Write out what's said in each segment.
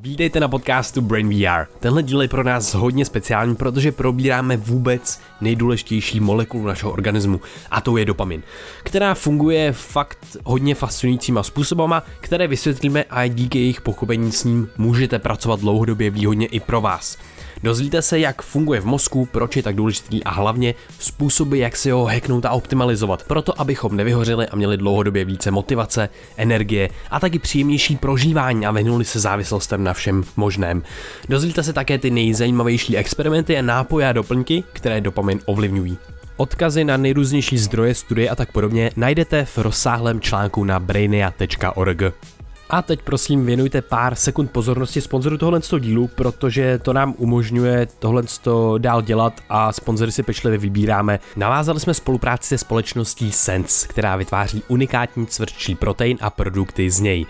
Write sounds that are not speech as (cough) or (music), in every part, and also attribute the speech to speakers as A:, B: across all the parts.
A: Vítejte na podcastu Brain VR. Tenhle díl je pro nás hodně speciální, protože probíráme vůbec nejdůležitější molekulu našeho organismu, a to je dopamin, která funguje fakt hodně fascinujícíma způsobama, které vysvětlíme a díky jejich pochopení s ním můžete pracovat dlouhodobě výhodně i pro vás. Dozvíte se, jak funguje v mozku, proč je tak důležitý a hlavně způsoby, jak si ho hacknout a optimalizovat, proto abychom nevyhořili a měli dlouhodobě více motivace, energie a taky příjemnější prožívání a vyhnuli se závislostem na všem možném. Dozvíte se také ty nejzajímavější experimenty a nápoje a doplňky, které dopamin ovlivňují. Odkazy na nejrůznější zdroje, studie a tak podobně najdete v rozsáhlém článku na brainia.org. A teď prosím věnujte pár sekund pozornosti sponzoru tohle dílu, protože to nám umožňuje tohle dál dělat a sponzory si pečlivě vybíráme. Navázali jsme spolupráci se společností Sense, která vytváří unikátní cvrčí protein a produkty z něj.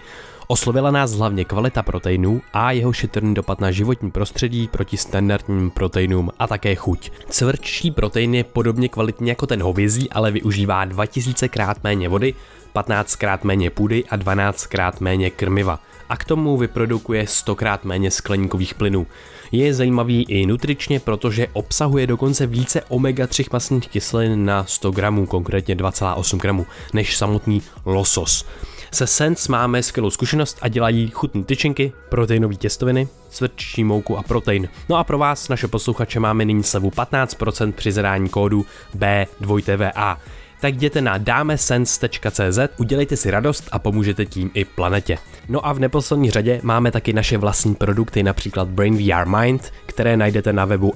A: Oslovila nás hlavně kvalita proteinů a jeho šetrný dopad na životní prostředí proti standardním proteinům a také chuť. Cvrčí protein je podobně kvalitní jako ten hovězí, ale využívá 2000 krát méně vody, 15 krát méně půdy a 12 krát méně krmiva a k tomu vyprodukuje 100 krát méně skleníkových plynů. Je zajímavý i nutričně, protože obsahuje dokonce více omega-3 masných kyselin na 100 gramů, konkrétně 2,8 gramů, než samotný losos. Se Sense máme skvělou zkušenost a dělají chutné tyčinky, proteinové těstoviny, cvrčí mouku a protein. No a pro vás, naše posluchače, máme nyní slevu 15% při zadání kódu B2TVA tak jděte na dámesense.cz, udělejte si radost a pomůžete tím i planetě. No a v neposlední řadě máme taky naše vlastní produkty, například Brain VR Mind, které najdete na webu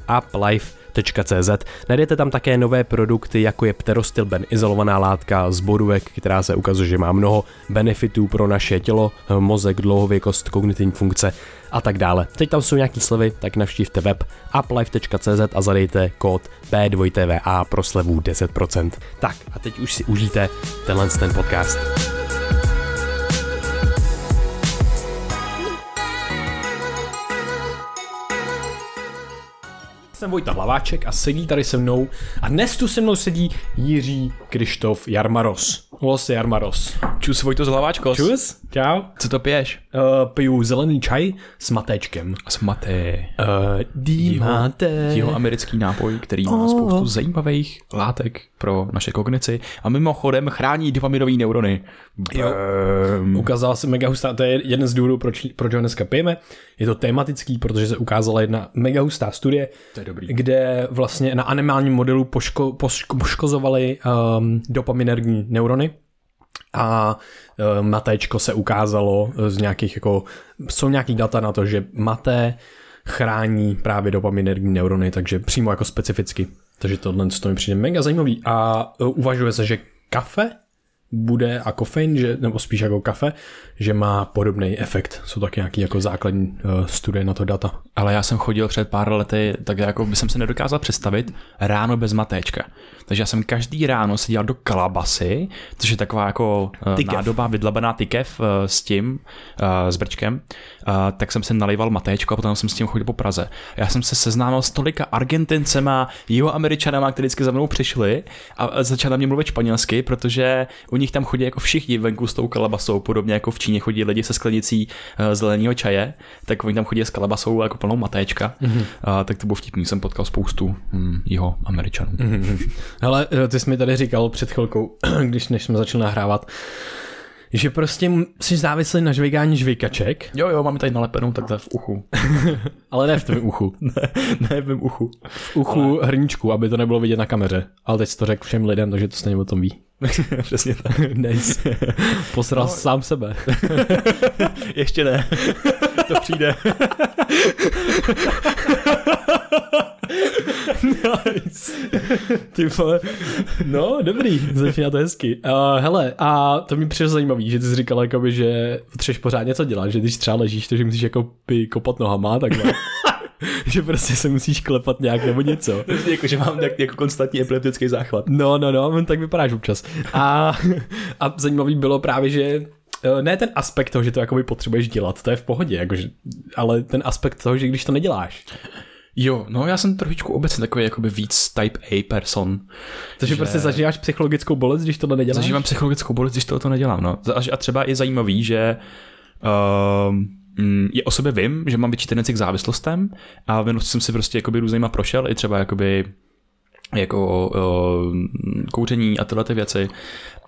A: uplife.cz. Najdete tam také nové produkty, jako je pterostilben, izolovaná látka z borůvek, která se ukazuje, že má mnoho benefitů pro naše tělo, mozek, dlouhověkost, kognitivní funkce a tak dále. Teď tam jsou nějaký slevy, tak navštívte web uplife.cz a zadejte kód P2TVA pro slevu 10%. Tak a teď už si užijte tenhle ten podcast. Jsem Vojta Hlaváček a sedí tady se mnou a dnes tu se mnou sedí Jiří Krištof Jarmaros. Los Jarmaros.
B: Čus Vojto z Hlaváčkos.
A: Čus, čau.
B: Co to piješ?
A: Uh, piju zelený čaj s matéčkem.
B: S maté.
A: Uh, dímáte.
B: Jeho americký nápoj, který má
A: Oh.
B: spoustu zajímavých látek pro naše kognici a mimochodem chrání dopaminové neurony.
A: Jo. Ukázala se mega hustá, to je jeden z důvodů, proč, proč ho dneska pijeme. Je to tematický, protože se ukázala jedna mega hustá studie,
B: To je dobrý.
A: kde vlastně na animálním modelu poško, poško, poškozovali um, dopaminergní neurony a um, matéčko se ukázalo z nějakých jako, jsou nějaký data na to, že maté chrání právě dopaminergní neurony, takže přímo jako specificky. Takže tohle to mi přijde mega zajímavý a uh, uvažuje se, že kafe bude a kofein, že, nebo spíš jako kafe, že má podobný efekt. Jsou taky nějaký jako základní uh, studie na to data.
B: Ale já jsem chodil před pár lety, tak jako by jsem se nedokázal představit ráno bez matéčka. Takže já jsem každý ráno si dělal do kalabasy, což je taková jako eh,
A: Tykev.
B: nádoba vydlabená tykev eh, s tím, eh, s brčkem, tak jsem se nalejval matéčko a potom jsem s tím chodil po Praze. Já jsem se seznámil s tolika Argentincema, jihoameričanama, kteří vždycky za mnou přišli a začali na mě mluvit španělsky, protože u nich tam chodí jako všichni venku s tou kalabasou, podobně jako v Číně chodí lidi se sklenicí zeleného čaje, tak oni tam chodí s kalabasou jako plnou matéčka. Mm-hmm. A, tak to bylo vtipný, jsem potkal spoustu hm, jeho američanů. Mm-hmm.
A: Hele, eh, ty jsi mi tady říkal před chvilkou, (clears throat) když než jsme začali nahrávat, že prostě jsi závislý na žvejkání žvejkaček,
B: Jo, jo, máme tady nalepenou takhle v uchu. (laughs)
A: ale ne v tom uchu. (laughs)
B: ne, ne v mém uchu.
A: V uchu hrníčku, aby to nebylo vidět na kameře. Ale teď jsi to řekl všem lidem, takže to stejně o tom ví. (laughs)
B: Přesně tak.
A: nice. Posral no. sám sebe.
B: Ještě ne. to přijde.
A: Nice. Ty vole. No, dobrý, začíná to hezky. Uh, hele, a to mi přišlo zajímavý, že ty jsi říkal, jakoby, že potřebuješ pořád něco dělat, že když třeba ležíš, takže musíš jako by kopat nohama, takhle. (laughs) že prostě se musíš klepat nějak nebo něco.
B: jako, že mám tak jako konstantní epileptický záchvat.
A: No, no, no, tak vypadáš občas. A, a zajímavý bylo právě, že eh, ne ten aspekt toho, že to jakoby potřebuješ dělat, to je v pohodě, jakože, ale ten aspekt toho, že když to neděláš,
B: Jo, no já jsem trošičku obecně takový jakoby víc type A person.
A: takže že... prostě zažíváš psychologickou bolest, když tohle neděláš?
B: Zažívám psychologickou bolest, když tohle to nedělám, no. A- třeba je zajímavý, že uh, je o sobě vím, že mám větší tendenci k závislostem a v jsem si prostě jakoby různýma prošel, i třeba jakoby jako uh, kouření a tyhle ty věci.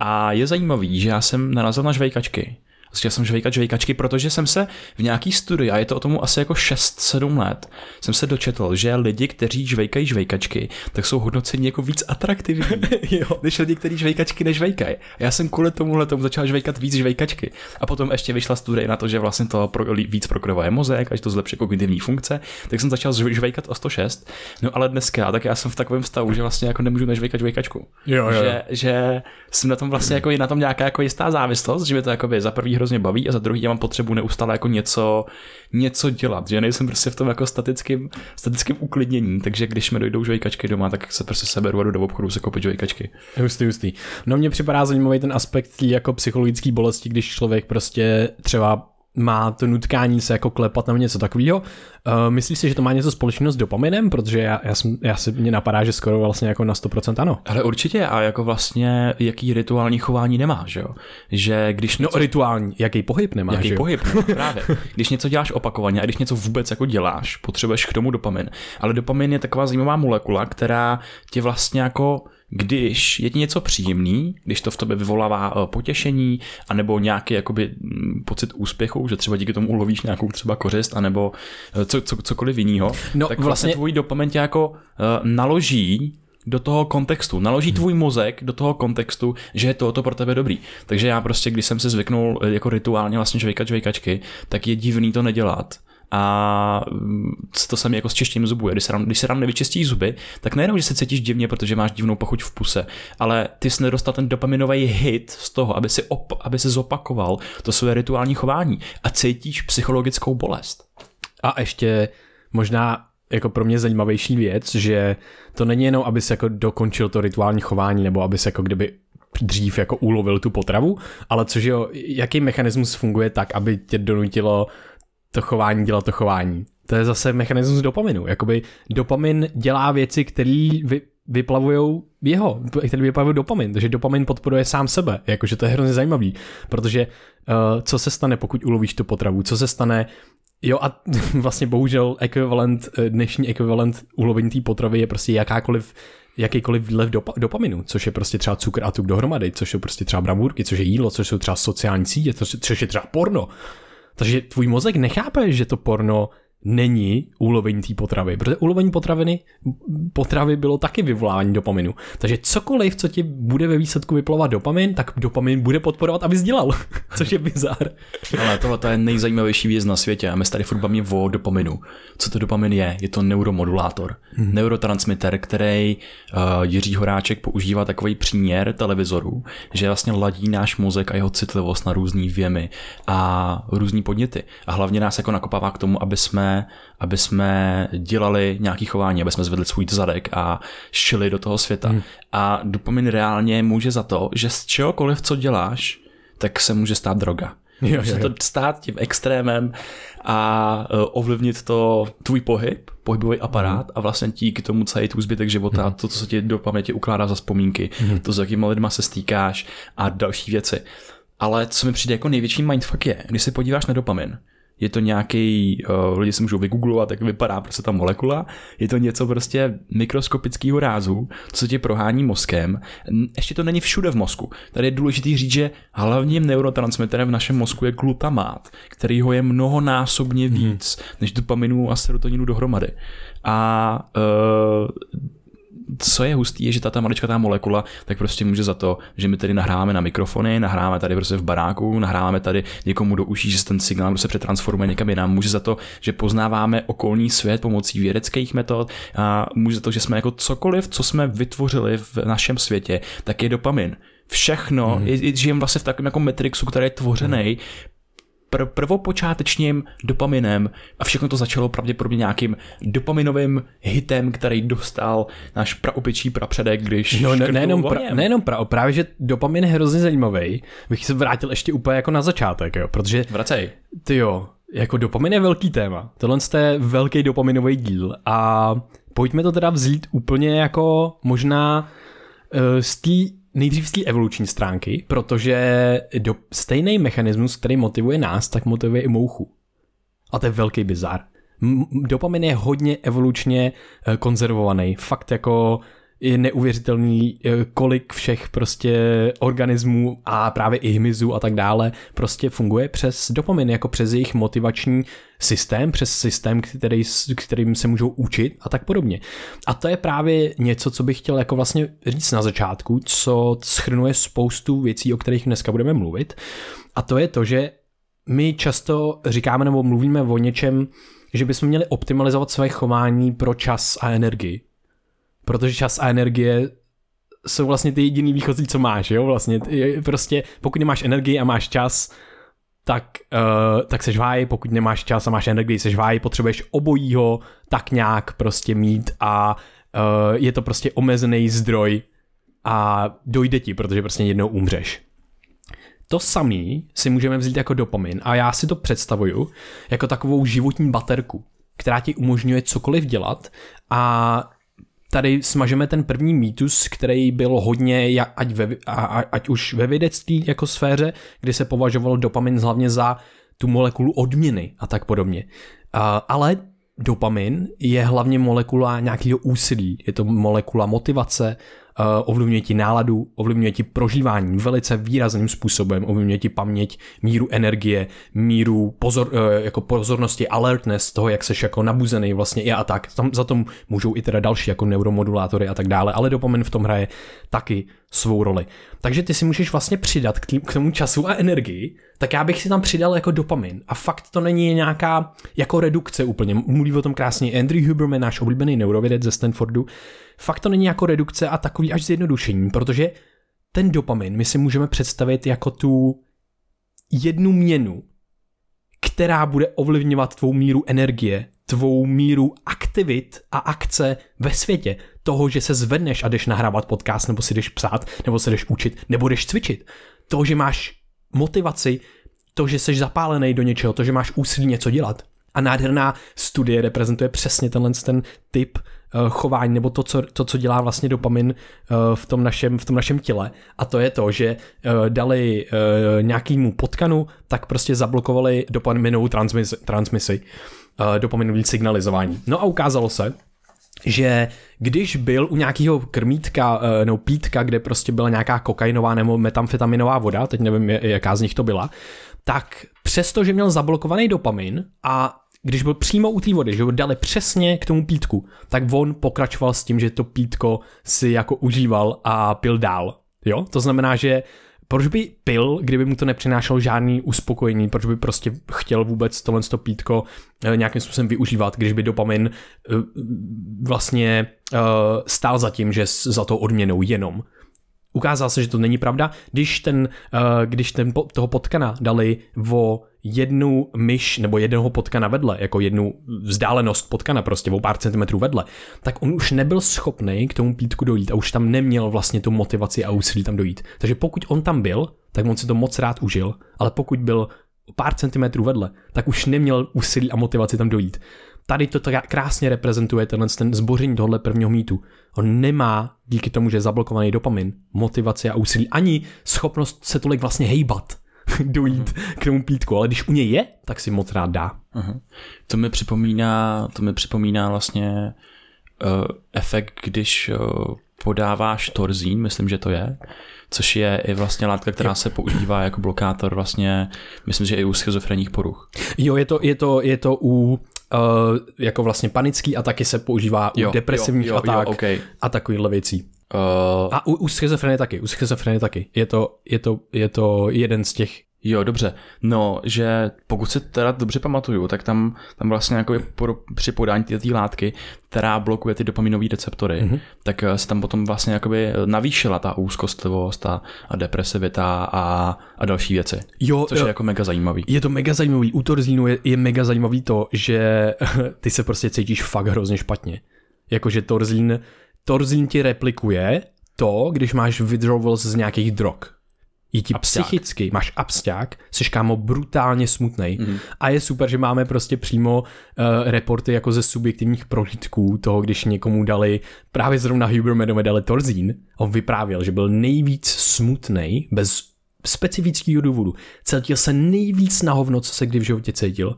B: A je zajímavý, že já jsem narazil na žvejkačky. Začal jsem žvejkat žvejkačky, protože jsem se v nějaký studii, a je to o tomu asi jako 6-7 let, jsem se dočetl, že lidi, kteří žvejkají žvejkačky, tak jsou hodnoceni jako víc atraktivní, (laughs) jo. než lidi, kteří žvejkačky nežvejkají. Já jsem kvůli tomuhle tomu začal žvejkat víc žvejkačky. A potom ještě vyšla studie na to, že vlastně to pro, víc prokrvuje mozek, až to zlepší kognitivní funkce, tak jsem začal žvejkat o 106. No ale dneska, tak já jsem v takovém stavu, že vlastně jako nemůžu nežvejkat žvejkačku.
A: Jo, jo.
B: Že, že jsem na tom vlastně jako na tom nějaká jako jistá závislost, že mi to jako za prvý hrozně baví a za druhý já mám potřebu neustále jako něco, něco dělat, že nejsem prostě v tom jako statickým, statickým uklidnění, takže když mi dojdou žvejkačky doma, tak se prostě seberu a jdu do obchodu se koupit žvejkačky.
A: Hustý, hustý. No mně připadá zajímavý ten aspekt jako psychologické bolesti, když člověk prostě třeba má to nutkání se jako klepat nebo něco takového. Uh, myslíš si, že to má něco společného s dopaminem? Protože já, já, jsem, já si mě napadá, že skoro vlastně jako na 100% ano.
B: Ale určitě a jako vlastně jaký rituální chování nemá, že jo? Že když
A: něco... No rituální, jaký pohyb nemá,
B: Jaký
A: že jo?
B: pohyb, no, (laughs) právě. Když něco děláš opakovaně a když něco vůbec jako děláš, potřebuješ k tomu dopamin. Ale dopamin je taková zajímavá molekula, která tě vlastně jako když je ti něco příjemný, když to v tobě vyvolává eh, potěšení, anebo nějaký jakoby mm, pocit úspěchu, že třeba díky tomu ulovíš nějakou třeba kořist, anebo eh, co, co, cokoliv jiného, no, tak vlastně, vlastně tvůj dopamin tě jako uh, naloží do toho kontextu, naloží tvůj mozek do toho kontextu, že je to, to pro tebe dobrý. Takže já prostě, když jsem se zvyknul jako rituálně vlastně žvejkat žvejkačky, tak je divný to nedělat a mm, to se mi jako s čištěním zubů. Když se, nám, když se nám nevyčistí zuby, tak nejenom, že se cítíš divně, protože máš divnou pochuť v puse, ale ty jsi nedostal ten dopaminový hit z toho, aby si, op, aby si zopakoval to své rituální chování a cítíš psychologickou bolest.
A: A ještě možná jako pro mě zajímavější věc, že to není jenom, aby se jako dokončil to rituální chování, nebo aby se jako kdyby dřív jako ulovil tu potravu, ale což jo, jaký mechanismus funguje tak, aby tě donutilo to chování dělat to chování. To je zase mechanismus dopaminu. Jakoby dopamin dělá věci, které vy, vyplavují jeho, které vyplavují dopamin, takže dopamin podporuje sám sebe, jakože to je hrozně zajímavý, protože uh, co se stane, pokud ulovíš tu potravu, co se stane, jo a (laughs) vlastně bohužel ekvivalent, eh, dnešní ekvivalent ulovení té potravy je prostě jakákoliv jakýkoliv výlev dopa- dopaminu, což je prostě třeba cukr a tuk dohromady, což jsou prostě třeba bramburky, což je jídlo, což jsou třeba sociální sítě, což je třeba porno. Takže tvůj mozek nechápe, že to porno není ulovení té potravy, protože ulovení potraviny, potravy bylo taky vyvolávání dopaminu. Takže cokoliv, co ti bude ve výsledku vyplavat dopamin, tak dopamin bude podporovat, aby dělal, (laughs) což je bizar.
B: Ale tohle to je nejzajímavější věc na světě a my tady furt bavíme o dopaminu. Co to dopamin je? Je to neuromodulátor, hmm. neurotransmitter, který uh, Jiří Horáček používá takový příměr televizoru, že vlastně ladí náš mozek a jeho citlivost na různý věmy a různý podněty. A hlavně nás jako nakopává k tomu, aby jsme aby jsme dělali nějaký chování, aby jsme zvedli svůj zadek a šili do toho světa. Hmm. A dopamin reálně může za to, že z čehokoliv, co děláš, tak se může stát droga. Jo, může to stát tím extrémem a uh, ovlivnit to tvůj pohyb, pohybový aparát mm. a vlastně díky tomu celý tvůj zbytek života, mm. to, co ti do paměti ukládá za vzpomínky, mm. to, s jakýma lidma se stýkáš a další věci. Ale co mi přijde jako největší mindfuck je, když se podíváš na dopamin, je to nějaký, uh, lidi si můžou vygooglovat, jak vypadá prostě ta molekula, je to něco prostě mikroskopického rázu, co tě prohání mozkem. Ještě to není všude v mozku. Tady je důležité říct, že hlavním neurotransmiterem v našem mozku je glutamát, který ho je mnohonásobně hmm. víc hmm. než dopaminu a serotoninu dohromady. A uh, co je hustý, je, že ta maličká molekula, tak prostě může za to, že my tady nahráváme na mikrofony, nahráváme tady prostě v baráku, nahráváme tady někomu do uší, že se ten signál prostě přetransformuje někam jinam. Může za to, že poznáváme okolní svět pomocí vědeckých metod a může za to, že jsme jako cokoliv, co jsme vytvořili v našem světě, tak je dopamin všechno, mm. je, žijeme vlastně v takovém jako Matrixu, který je tvořený pr- prvopočátečním dopaminem a všechno to začalo pravděpodobně nějakým dopaminovým hitem, který dostal náš praopičí prapředek, když
A: No ne, nejenom, pra, nejenom pra, právě, že dopamin je hrozně zajímavý. Bych se vrátil ještě úplně jako na začátek, jo, protože...
B: Vracej.
A: Ty jo, jako dopamin je velký téma. Tohle je velký dopaminový díl a pojďme to teda vzít úplně jako možná uh, z té nejdřív z té evoluční stránky, protože do, stejný mechanismus, který motivuje nás, tak motivuje i mouchu. A to je velký bizar. Dopamin je hodně evolučně eh, konzervovaný. Fakt jako je neuvěřitelný, eh, kolik všech prostě organismů a právě i hmyzu a tak dále prostě funguje přes dopamin, jako přes jejich motivační systém, přes systém, který, kterým se můžou učit a tak podobně. A to je právě něco, co bych chtěl jako vlastně říct na začátku, co schrnuje spoustu věcí, o kterých dneska budeme mluvit. A to je to, že my často říkáme nebo mluvíme o něčem, že bychom měli optimalizovat své chování pro čas a energii protože čas a energie jsou vlastně ty jediný výchozí, co máš, jo, vlastně prostě pokud nemáš energii a máš čas, tak, uh, tak seš váj, pokud nemáš čas a máš energii, seš váj, potřebuješ obojího tak nějak prostě mít a uh, je to prostě omezený zdroj a dojde ti, protože prostě jednou umřeš. To samý si můžeme vzít jako dopamin a já si to představuju jako takovou životní baterku, která ti umožňuje cokoliv dělat a tady smažeme ten první mýtus, který byl hodně, ať, ve, ať už ve vědecké jako sféře, kdy se považoval dopamin hlavně za tu molekulu odměny a tak podobně. Ale dopamin je hlavně molekula nějakého úsilí, je to molekula motivace, ovlivňuje ti náladu, ovlivňuje ti prožívání velice výrazným způsobem, ovlivňuje ti paměť, míru energie, míru pozor, eh, jako pozornosti, alertness, toho, jak seš jako nabuzený vlastně i a tak. Tam za tom můžou i teda další jako neuromodulátory a tak dále, ale dopamin v tom hraje taky svou roli. Takže ty si můžeš vlastně přidat k tomu času a energii, tak já bych si tam přidal jako dopamin. A fakt to není nějaká jako redukce úplně. Mluví o tom krásně Andrew Huberman, náš oblíbený neurovědec ze Stanfordu, fakt to není jako redukce a takový až zjednodušení, protože ten dopamin my si můžeme představit jako tu jednu měnu, která bude ovlivňovat tvou míru energie, tvou míru aktivit a akce ve světě. Toho, že se zvedneš a jdeš nahrávat podcast, nebo si jdeš psát, nebo se jdeš učit, nebo jdeš cvičit. To, že máš motivaci, to, že jsi zapálený do něčeho, to, že máš úsilí něco dělat. A nádherná studie reprezentuje přesně tenhle ten typ chování nebo to co, to, co dělá vlastně dopamin eh, v tom, našem, v tom našem těle. A to je to, že eh, dali nějakýmu potkanu, tak prostě zablokovali dopaminovou transmisi, transmisi dopaminový signalizování. No a ukázalo se, že když byl u nějakého krmítka nebo pítka, kde prostě byla nějaká kokainová nebo metamfetaminová voda, teď nevím, jaká z nich to byla, tak přesto, že měl zablokovaný dopamin a když byl přímo u té vody, že ho dali přesně k tomu pítku, tak on pokračoval s tím, že to pítko si jako užíval a pil dál. Jo? To znamená, že proč by pil, kdyby mu to nepřinášelo žádný uspokojení, proč by prostě chtěl vůbec tohle to pítko eh, nějakým způsobem využívat, když by dopamin eh, vlastně eh, stál za tím, že za to odměnou jenom. Ukázalo se, že to není pravda, když ten, když ten toho potkana dali o jednu myš nebo jednoho potkana vedle, jako jednu vzdálenost potkana prostě o pár centimetrů vedle, tak on už nebyl schopný k tomu pítku dojít a už tam neměl vlastně tu motivaci a úsilí tam dojít. Takže pokud on tam byl, tak on si to moc rád užil, ale pokud byl pár centimetrů vedle, tak už neměl úsilí a motivaci tam dojít. Tady to krásně reprezentuje tenhle ten zboření tohle prvního mýtu. On nemá, díky tomu, že je zablokovaný dopamin, motivaci a úsilí, ani schopnost se tolik vlastně hejbat (laughs) dojít uh-huh. k tomu pítku, ale když u něj je, tak si moc rád dá.
B: Uh-huh. To mi připomíná, to mi připomíná vlastně uh, efekt, když uh, podáváš torzín, myslím, že to je, což je i vlastně látka, která se používá jako blokátor vlastně, myslím, že i u schizofrenních poruch.
A: Jo, je to, je to, je to u uh, jako vlastně panický a taky se používá jo, u depresivních jo, jo, atak jo, okay. a takovýchhle věcí. Uh, a u, u schizofrenie taky, u schizofrenie taky. Je to, je, to, je to jeden z těch
B: Jo, dobře. No, že pokud se teda dobře pamatuju, tak tam, tam vlastně jako po, při podání té látky, která blokuje ty dopaminové receptory, mm-hmm. tak eh, se tam potom vlastně jakoby navýšila ta úzkostlivost a, a depresivita a, a další věci. Jo, což jo, je jako mega zajímavý.
A: Je to mega zajímavý. U torzínu je, je mega zajímavý to, že (laughs) ty se prostě cítíš fakt hrozně špatně. Jakože torzín Torzín ti replikuje to, když máš withdrawals z nějakých drog. Je ti absťák. psychicky, máš absťák, jsi kámo brutálně smutný. Mm. A je super, že máme prostě přímo uh, reporty jako ze subjektivních prožitků toho, když někomu dali, právě zrovna Hubermanovi dali Torzín, on vyprávěl, že byl nejvíc smutný bez specifického důvodu. Cítil se nejvíc na hovno, co se kdy v životě cítil.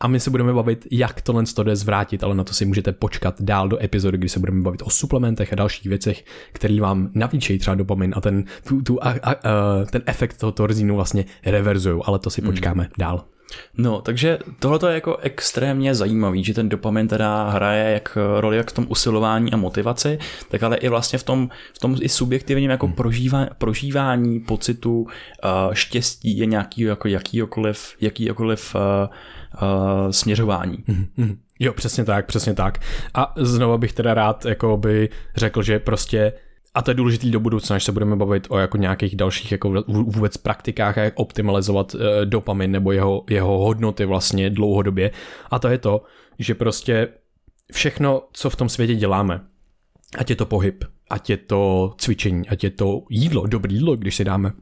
A: A my se budeme bavit, jak tohle to jde zvrátit, ale na to si můžete počkat dál do epizody, kdy se budeme bavit o suplementech a dalších věcech, který vám navýšejí třeba dopamin a ten, tu, tu, a, a, a, ten efekt toho torzínu vlastně reverzují, ale to si počkáme mm. dál.
B: No, takže tohle je jako extrémně zajímavý, že ten dopamin teda hraje jak roli jak v tom usilování a motivaci, tak ale i vlastně v tom, v tom i subjektivním jako hmm. prožívá, prožívání pocitu uh, štěstí je nějaký jako jakýkoliv, jakýkoliv uh, uh, směřování.
A: Hmm, hmm. Jo, přesně tak, přesně tak. A znovu bych teda rád jako by řekl, že prostě a to je důležitý do budoucna, až se budeme bavit o jako nějakých dalších jako vůbec praktikách, jak optimalizovat uh, dopamin nebo jeho, jeho hodnoty vlastně dlouhodobě. A to je to, že prostě všechno, co v tom světě děláme, ať je to pohyb, ať je to cvičení, ať je to jídlo, dobré jídlo, když si dáme,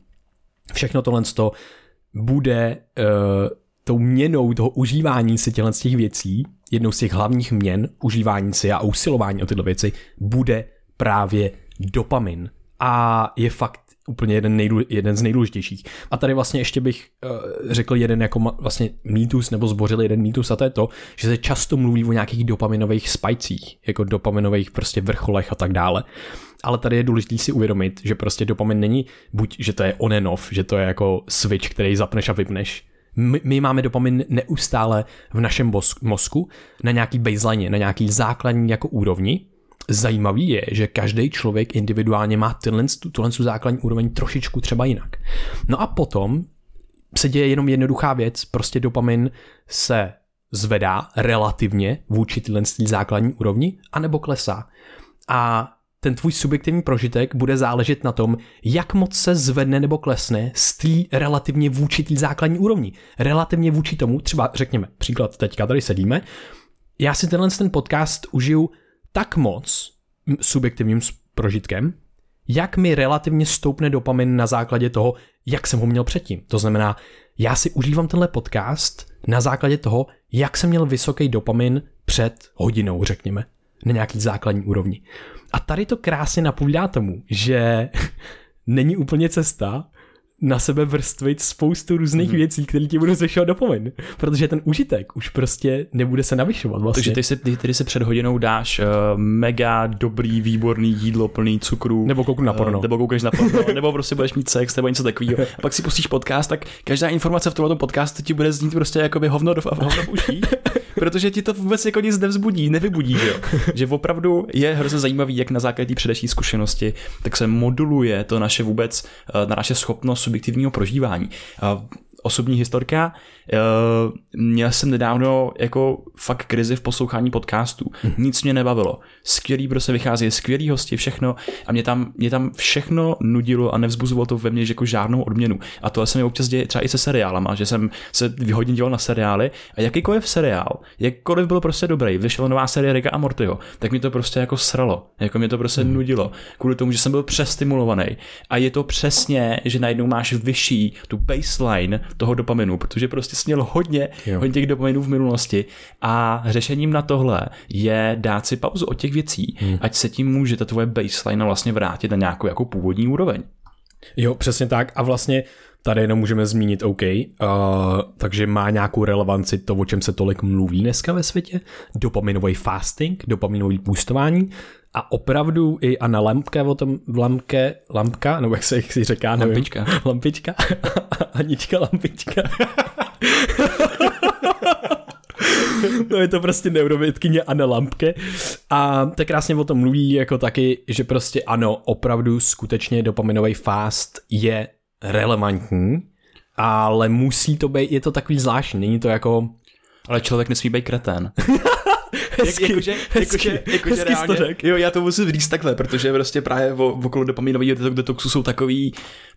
A: všechno tohle to bude uh, tou měnou toho užívání si těchto těch věcí, jednou z těch hlavních měn užívání si a usilování o tyhle věci, bude právě dopamin a je fakt úplně jeden, nejdůle, jeden z nejdůležitějších. A tady vlastně ještě bych uh, řekl jeden jako ma, vlastně mýtus, nebo zbořil jeden mýtus a to je to, že se často mluví o nějakých dopaminových spajcích, jako dopaminových prostě vrcholech a tak dále. Ale tady je důležité si uvědomit, že prostě dopamin není buď, že to je on and off, že to je jako switch, který zapneš a vypneš, my, my máme dopamin neustále v našem mozku na nějaký baseline, na nějaký základní jako úrovni, Zajímavý je, že každý člověk individuálně má tenhle, tuhle základní úroveň trošičku třeba jinak. No a potom se děje jenom jednoduchá věc, prostě dopamin se zvedá relativně vůči tyhle základní úrovni, anebo klesá. A ten tvůj subjektivní prožitek bude záležet na tom, jak moc se zvedne nebo klesne z té relativně vůči té základní úrovni. Relativně vůči tomu, třeba řekněme, příklad teďka tady sedíme, já si tenhle ten podcast užiju tak moc subjektivním prožitkem, jak mi relativně stoupne dopamin na základě toho, jak jsem ho měl předtím. To znamená, já si užívám tenhle podcast na základě toho, jak jsem měl vysoký dopamin před hodinou, řekněme, na nějaký základní úrovni. A tady to krásně napovídá tomu, že (laughs) není úplně cesta na sebe vrstvit spoustu různých mm. věcí, které ti budou zvyšovat dopamin. Protože ten užitek už prostě nebude se navyšovat vlastně.
B: Takže ty se, ty, ty se před hodinou dáš uh, mega dobrý, výborný jídlo plný cukru.
A: Nebo kouknu na eh, porno.
B: Uh, nebo koukáš na porno, (laughs) nebo prostě budeš mít sex, nebo něco takového. A pak si pustíš podcast, tak každá informace v tomto podcastu ti bude znít prostě jako by hovno do, hovno v uší. (laughs) protože ti to vůbec jako nic nevzbudí, nevybudí, že jo. (laughs) Že opravdu je hrozně zajímavý, jak na základě předešší zkušenosti, tak se moduluje to naše vůbec, eh, na naše schopnost subjektivního prožívání osobní historka. Eh, měl jsem nedávno jako fakt krizi v poslouchání podcastů. Hmm. Nic mě nebavilo. Skvělý prostě vychází, skvělý hosti, všechno a mě tam, mě tam všechno nudilo a nevzbuzovalo to ve mně jako žádnou odměnu. A to se mi občas děje třeba i se seriálama, že jsem se hodně díval na seriály a jakýkoliv seriál, jakkoliv byl prostě dobrý, vyšla nová série Rika a Mortyho, tak mi to prostě jako sralo, jako mě to prostě hmm. nudilo, kvůli tomu, že jsem byl přestimulovaný. A je to přesně, že najednou máš vyšší tu baseline toho dopaminu, protože prostě jsi měl hodně, jo. hodně těch dopaminů v minulosti a řešením na tohle je dát si pauzu od těch věcí, hmm. ať se tím může ta tvoje baseline vlastně vrátit na nějakou jako původní úroveň.
A: Jo, přesně tak a vlastně tady jenom můžeme zmínit OK, uh, takže má nějakou relevanci to, o čem se tolik mluví dneska ve světě, dopaminový fasting, dopaminový boostování a opravdu i Anna Lampke o tom, Lampke, Lampka, nebo jak se jak si říká,
B: nevím. Lampička.
A: Lampička. (laughs) Anička Lampička. (laughs) no je to prostě neurovědkyně Anna Lampke a tak krásně o tom mluví jako taky, že prostě ano, opravdu skutečně dopaminový fast je relevantní, ale musí to být, je to takový zvláštní, není to jako...
B: Ale člověk nesmí být kretén. (laughs)
A: hezky, Jak, jakože, hezky, jakože, jakože hezky reálně, to řek.
B: Jo, já to musím říct takhle, protože prostě právě okolo dopaminového detoxu jsou takový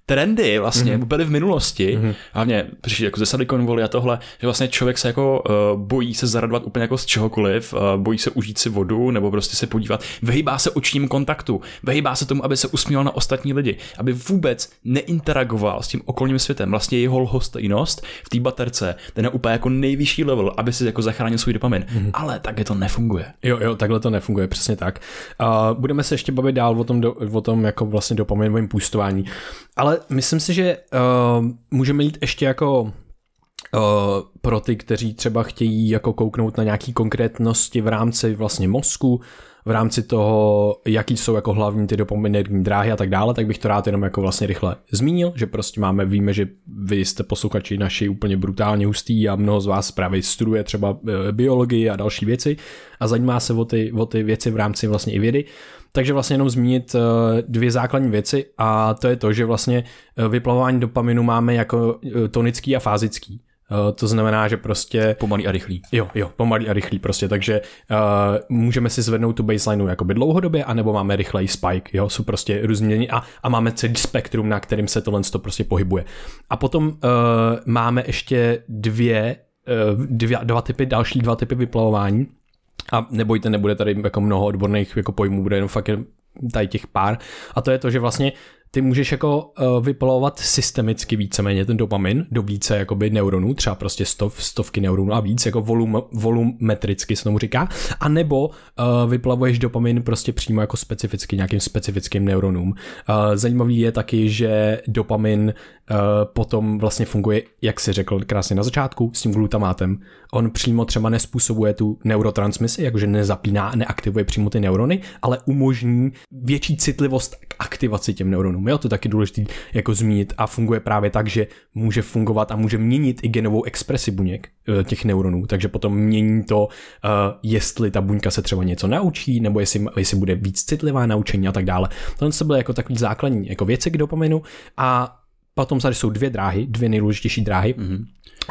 B: trendy vlastně mm-hmm. byly v minulosti, mm-hmm. hlavně přišli jako ze Silicon Valley a tohle, že vlastně člověk se jako uh, bojí se zaradovat úplně jako z čehokoliv, uh, bojí se užít si vodu nebo prostě se podívat, vyhýbá se očním kontaktu, vyhýbá se tomu, aby se usmíval na ostatní lidi, aby vůbec neinteragoval s tím okolním světem. Vlastně jeho lhostejnost v té baterce, ten je úplně jako nejvyšší level, aby si jako zachránil svůj dopamin. Mm-hmm. Ale tak je to nefunguje.
A: Jo, jo, takhle to nefunguje, přesně tak. Uh, budeme se ještě bavit dál o tom, do, o tom jako vlastně dopaminovém půstování. Ale myslím si, že uh, můžeme jít ještě jako Uh, pro ty, kteří třeba chtějí jako kouknout na nějaký konkrétnosti v rámci vlastně mozku, v rámci toho, jaký jsou jako hlavní ty dopaminerní dráhy a tak dále, tak bych to rád jenom jako vlastně rychle zmínil, že prostě máme, víme, že vy jste posluchači naši úplně brutálně hustý a mnoho z vás právě studuje třeba eh, biologii a další věci a zajímá se o ty, o ty věci v rámci vlastně i vědy. Takže vlastně jenom zmínit eh, dvě základní věci a to je to, že vlastně eh, vyplavování dopaminu máme jako tonický a fázický. To znamená, že prostě...
B: Pomalý a rychlý.
A: Jo, jo, pomalý a rychlý prostě, takže uh, můžeme si zvednout tu baselineu jakoby dlouhodobě, anebo máme rychlej spike, jo, jsou prostě různě a, a máme celý spektrum, na kterým se tohle to prostě pohybuje. A potom uh, máme ještě dvě, uh, dvě, dva typy, další dva typy vyplavování, a nebojte, nebude tady jako mnoho odborných jako pojmů, bude jenom fakt tady těch pár. A to je to, že vlastně ty můžeš jako uh, vypalovat systemicky víceméně ten dopamin do více jakoby neuronů, třeba prostě stov, stovky neuronů a víc, jako volum, volumetricky se tomu říká, a nebo uh, vyplavuješ dopamin prostě přímo jako specificky nějakým specifickým neuronům. Uh, zajímavý je taky, že dopamin potom vlastně funguje, jak si řekl krásně na začátku, s tím glutamátem. On přímo třeba nespůsobuje tu neurotransmisi, jakože nezapíná, neaktivuje přímo ty neurony, ale umožní větší citlivost k aktivaci těm neuronům genome. Jo, to je taky důležité jako zmínit a funguje právě tak, že může fungovat a může měnit i genovou expresi buněk eh, těch neuronů, takže potom mění to, eh, jestli ta buňka se třeba něco naučí, nebo jestli, jestli bude víc citlivá na učení a tak dále. Tohle se byly jako takový základní jako věci k dopaminu a potom tady jsou dvě dráhy, dvě nejdůležitější dráhy. Mm-hmm.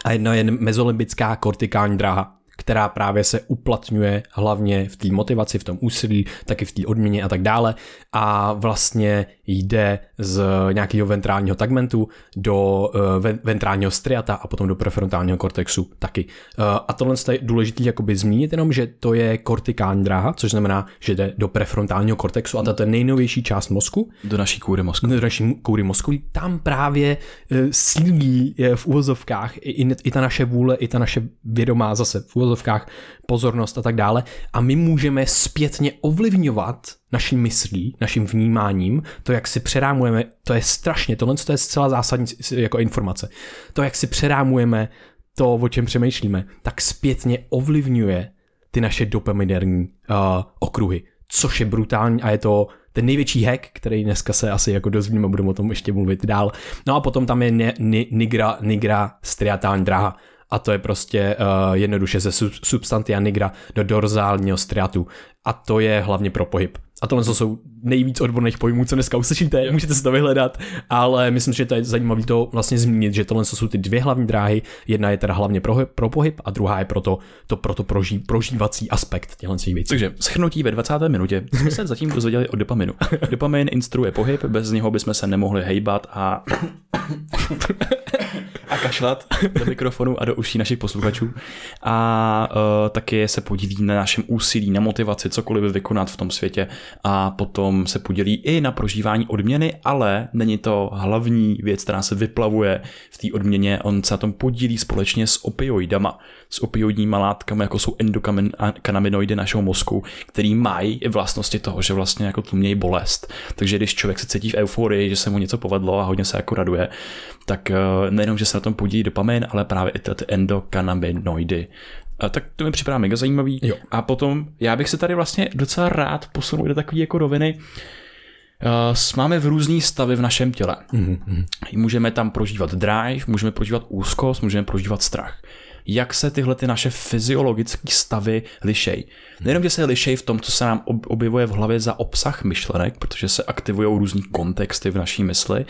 A: A jedna je mezolimbická kortikální dráha která právě se uplatňuje hlavně v té motivaci, v tom úsilí, taky v té odměně a tak dále. A vlastně jde z nějakého ventrálního tegmentu do uh, ventrálního striata a potom do prefrontálního kortexu taky. Uh, a tohle je důležité jakoby zmínit jenom, že to je kortikální dráha, což znamená, že jde do prefrontálního kortexu a to je nejnovější část mozku.
B: Do naší kůry mozku.
A: Do naší kůry mozku. Tam právě uh, sílí v uvozovkách i, i, i ta naše vůle, i ta naše vědomá zase v uvozovkách pozornost a tak dále. A my můžeme zpětně ovlivňovat naší myslí, naším vnímáním, to, jak si přerámujeme, to je strašně, tohle to je zcela zásadní jako informace. To, jak si přerámujeme to, o čem přemýšlíme, tak zpětně ovlivňuje ty naše dopaminerní uh, okruhy, což je brutální a je to ten největší hack, který dneska se asi jako dozvíme, budeme o tom ještě mluvit dál. No a potom tam je ne, ni, nigra, nigra striatální dráha a to je prostě uh, jednoduše ze substantia nigra do dorzálního striatu a to je hlavně pro pohyb. A tohle jsou nejvíc odborných pojmů, co dneska uslyšíte, můžete si to vyhledat, ale myslím, že to je zajímavé to vlastně zmínit, že tohle jsou ty dvě hlavní dráhy. Jedna je teda hlavně pro, pro pohyb a druhá je pro to, to, pro to proží, prožívací aspekt těchto věcí.
B: Takže schrnutí ve 20. minutě jsme se zatím dozvěděli o dopaminu. (laughs) Dopamin instruuje pohyb, bez něho bychom se nemohli hejbat a (coughs) a kašlat do mikrofonu a do uší našich posluchačů. A uh, taky se podílí na našem úsilí, na motivaci, cokoliv vykonat v tom světě a potom se podělí i na prožívání odměny, ale není to hlavní věc, která se vyplavuje v té odměně, on se na tom podílí společně s opioidama, s opioidními látkami, jako jsou endokanabinoidy našeho mozku, který mají i vlastnosti toho, že vlastně jako tlumějí bolest. Takže když člověk se cítí v euforii, že se mu něco povedlo a hodně se jako raduje, tak eh, nejenom, že se na tom podílí dopamin, ale právě i ty endokannabinoidy. A tak to mi připadá mega zajímavý.
A: Jo.
B: A potom já bych se tady vlastně docela rád posunul do takové jako roviny, Uh, máme v různý stavy v našem těle. Mm-hmm. Můžeme tam prožívat drive, můžeme prožívat úzkost, můžeme prožívat strach jak se tyhle ty naše fyziologické stavy lišejí. Nejenom, že se lišejí v tom, co se nám objevuje v hlavě za obsah myšlenek, protože se aktivují různý kontexty v naší mysli,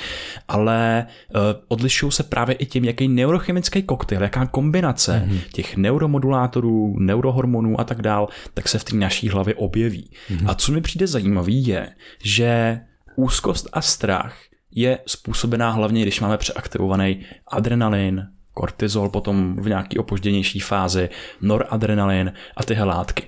B: ale uh, odlišují se právě i tím, jaký neurochemický koktejl, jaká kombinace mm-hmm. těch neuromodulátorů, neurohormonů a tak dál, tak se v té naší hlavě objeví. Mm-hmm. A co mi přijde zajímavý je, že úzkost a strach je způsobená hlavně, když máme přeaktivovaný adrenalin, kortizol potom v nějaký opožděnější fázi, noradrenalin a tyhle látky.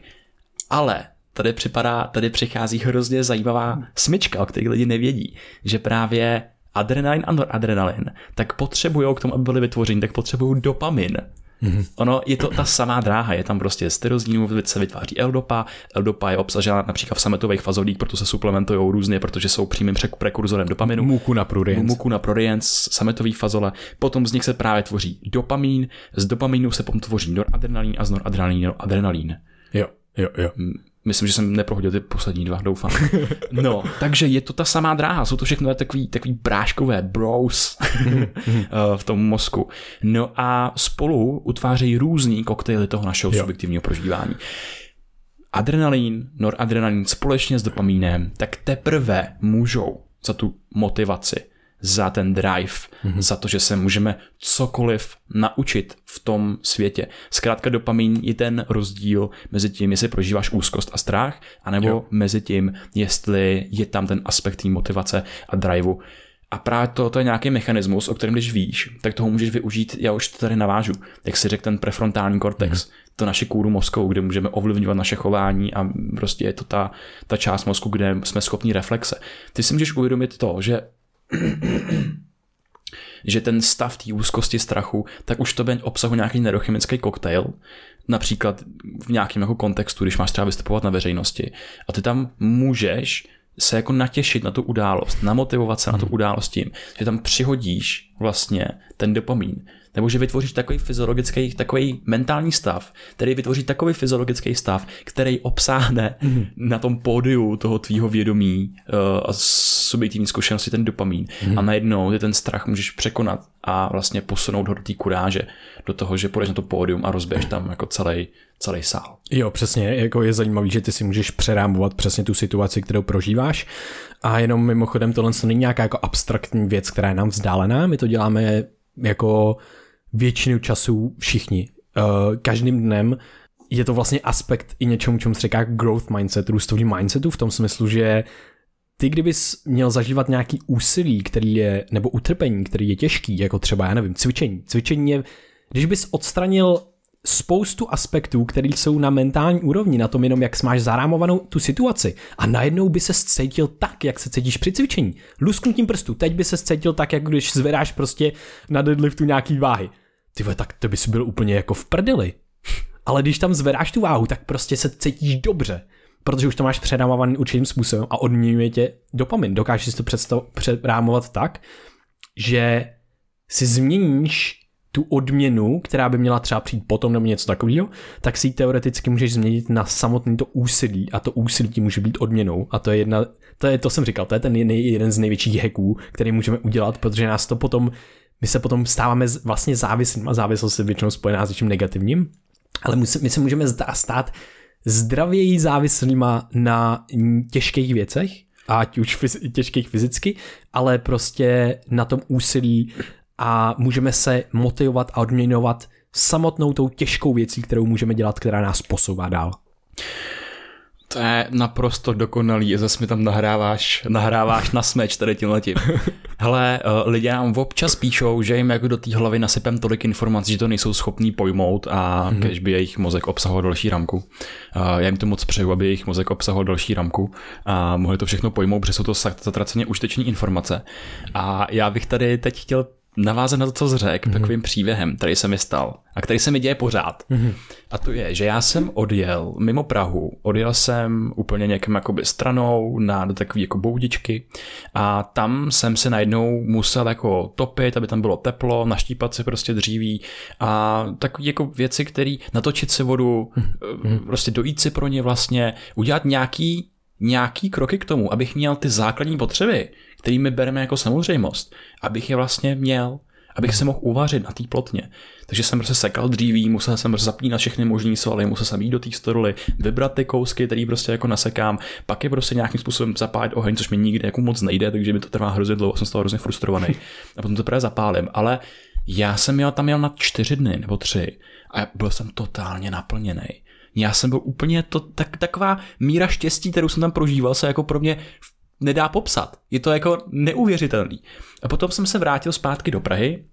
B: Ale tady připadá, tady přichází hrozně zajímavá smyčka, o které lidi nevědí, že právě adrenalin a noradrenalin tak potřebují k tomu, aby byly vytvořeny, tak potřebují dopamin, Mm-hmm. Ono je to ta samá dráha, je tam prostě z tyrozínu se vytváří L-dopa, L-dopa je obsažena například v sametových fazolích, proto se suplementují různě, protože jsou přímým prekurzorem dopaminu.
A: Muku na pruriens.
B: Muku na pruriens, sametový fazole. Potom z nich se právě tvoří dopamín, z dopamínu se potom tvoří noradrenalín a z noradrenalínu adrenalín.
A: Jo, jo, jo.
B: Myslím, že jsem neprohodil ty poslední dva, doufám. (laughs) No, takže je to ta samá dráha, jsou to všechno takový, takový bráškové bros (laughs) v tom mozku. No a spolu utvářejí různý koktejly toho našeho jo. subjektivního prožívání. Adrenalin, noradrenalin společně s dopamínem, tak teprve můžou za tu motivaci za ten drive, mm-hmm. za to, že se můžeme cokoliv naučit v tom světě. Zkrátka dopamin je ten rozdíl mezi tím, jestli prožíváš úzkost a strach, anebo jo. mezi tím, jestli je tam ten aspekt té motivace a driveu. A právě to, to je nějaký mechanismus, o kterém když víš, tak toho můžeš využít, já už to tady navážu, jak si řekl ten prefrontální kortex, mm. to naše kůru mozku, kde můžeme ovlivňovat naše chování a prostě je to ta, ta část mozku, kde jsme schopni reflexe. Ty si můžeš uvědomit to, že že ten stav té úzkosti strachu, tak už to bude obsahu nějaký neurochemický koktejl, například v nějakém jako kontextu, když máš třeba vystupovat na veřejnosti a ty tam můžeš se jako natěšit na tu událost, namotivovat se na tu hmm. událost tím, že tam přihodíš vlastně ten dopamin, nebo že vytvoříš takový fyziologický, takový mentální stav, který vytvoří takový fyziologický stav, který obsáhne mm. na tom pódiu toho tvýho vědomí uh, a subjektivní zkušenosti ten dopamin. Mm. A najednou ty ten strach můžeš překonat a vlastně posunout ho do té kuráže, do toho, že půjdeš na to pódium a rozbiješ tam jako celý, celý sál.
A: Jo, přesně, jako je zajímavý, že ty si můžeš přerámovat přesně tu situaci, kterou prožíváš a jenom mimochodem tohle není nějaká jako abstraktní věc, která je nám vzdálená, my to děláme jako většinu času všichni. Uh, každým dnem je to vlastně aspekt i něčemu, čemu se říká growth mindset, růstový mindsetu v tom smyslu, že ty kdybys měl zažívat nějaký úsilí, který je, nebo utrpení, který je těžký, jako třeba, já nevím, cvičení. Cvičení je, když bys odstranil spoustu aspektů, které jsou na mentální úrovni, na tom jenom, jak máš zarámovanou tu situaci. A najednou by se cítil tak, jak se cítíš při cvičení. Lusknutím prstu, teď by se cítil tak, jak když zvedáš prostě na deadliftu nějaký váhy. Ty vole, tak to bys byl úplně jako v prdeli. (laughs) Ale když tam zvedáš tu váhu, tak prostě se cítíš dobře. Protože už to máš předámovaný určitým způsobem a odměňuje tě dopamin. Dokážeš si to představ, předrámovat tak, že si změníš tu odměnu, která by měla třeba přijít potom nebo něco takového, tak si ji teoreticky můžeš změnit na samotný to úsilí a to úsilí ti může být odměnou. A to je jedna, to je, to jsem říkal, to je ten jeden z největších hacků, který můžeme udělat, protože nás to potom, my se potom stáváme vlastně závislým a závislost je většinou spojená s něčím negativním, ale my se, my se můžeme stát zdravěji závislýma na těžkých věcech, ať už těžkých fyzicky, ale prostě na tom úsilí a můžeme se motivovat a odměňovat samotnou tou těžkou věcí, kterou můžeme dělat, která nás posouvá dál.
B: To je naprosto dokonalý, zase mi tam nahráváš, nahráváš na smeč tady tím letím. (laughs) Hele, eh, lidé nám občas píšou, že jim jako do té hlavy nasypem tolik informací, že to nejsou schopní pojmout a mm-hmm. kež by jejich mozek obsahoval další ramku. Já jim to moc přeju, aby jejich mozek obsahoval další ramku a mohli to všechno pojmout, protože jsou to zatraceně užiteční informace. A já bych tady teď chtěl navázat na to, co řekl, mm-hmm. takovým příběhem, který se mi stal a který se mi děje pořád. Mm-hmm. A to je, že já jsem odjel mimo Prahu, odjel jsem úplně někam jakoby stranou na do takové jako boudičky a tam jsem se najednou musel jako topit, aby tam bylo teplo, naštípat si prostě dříví a takové jako věci, které natočit si vodu, mm-hmm. prostě dojít si pro ně vlastně, udělat nějaký nějaký kroky k tomu, abych měl ty základní potřeby, kterými bereme jako samozřejmost, abych je vlastně měl, abych se mohl uvařit na té plotně. Takže jsem prostě sekal dříví, musel jsem prostě zapínat všechny možné svaly, musel jsem jít do té stodoly, vybrat ty kousky, který prostě jako nasekám, pak je prostě nějakým způsobem zapálit oheň, což mi nikdy jako moc nejde, takže mi to trvá hrozně dlouho, jsem z toho hrozně frustrovaný. (laughs) A potom to právě zapálím, ale já jsem měl tam měl na čtyři dny nebo tři a byl jsem totálně naplněný. Já jsem byl úplně to, tak, taková míra štěstí, kterou jsem tam prožíval, se jako pro mě nedá popsat. Je to jako neuvěřitelný. A potom jsem se vrátil zpátky do Prahy,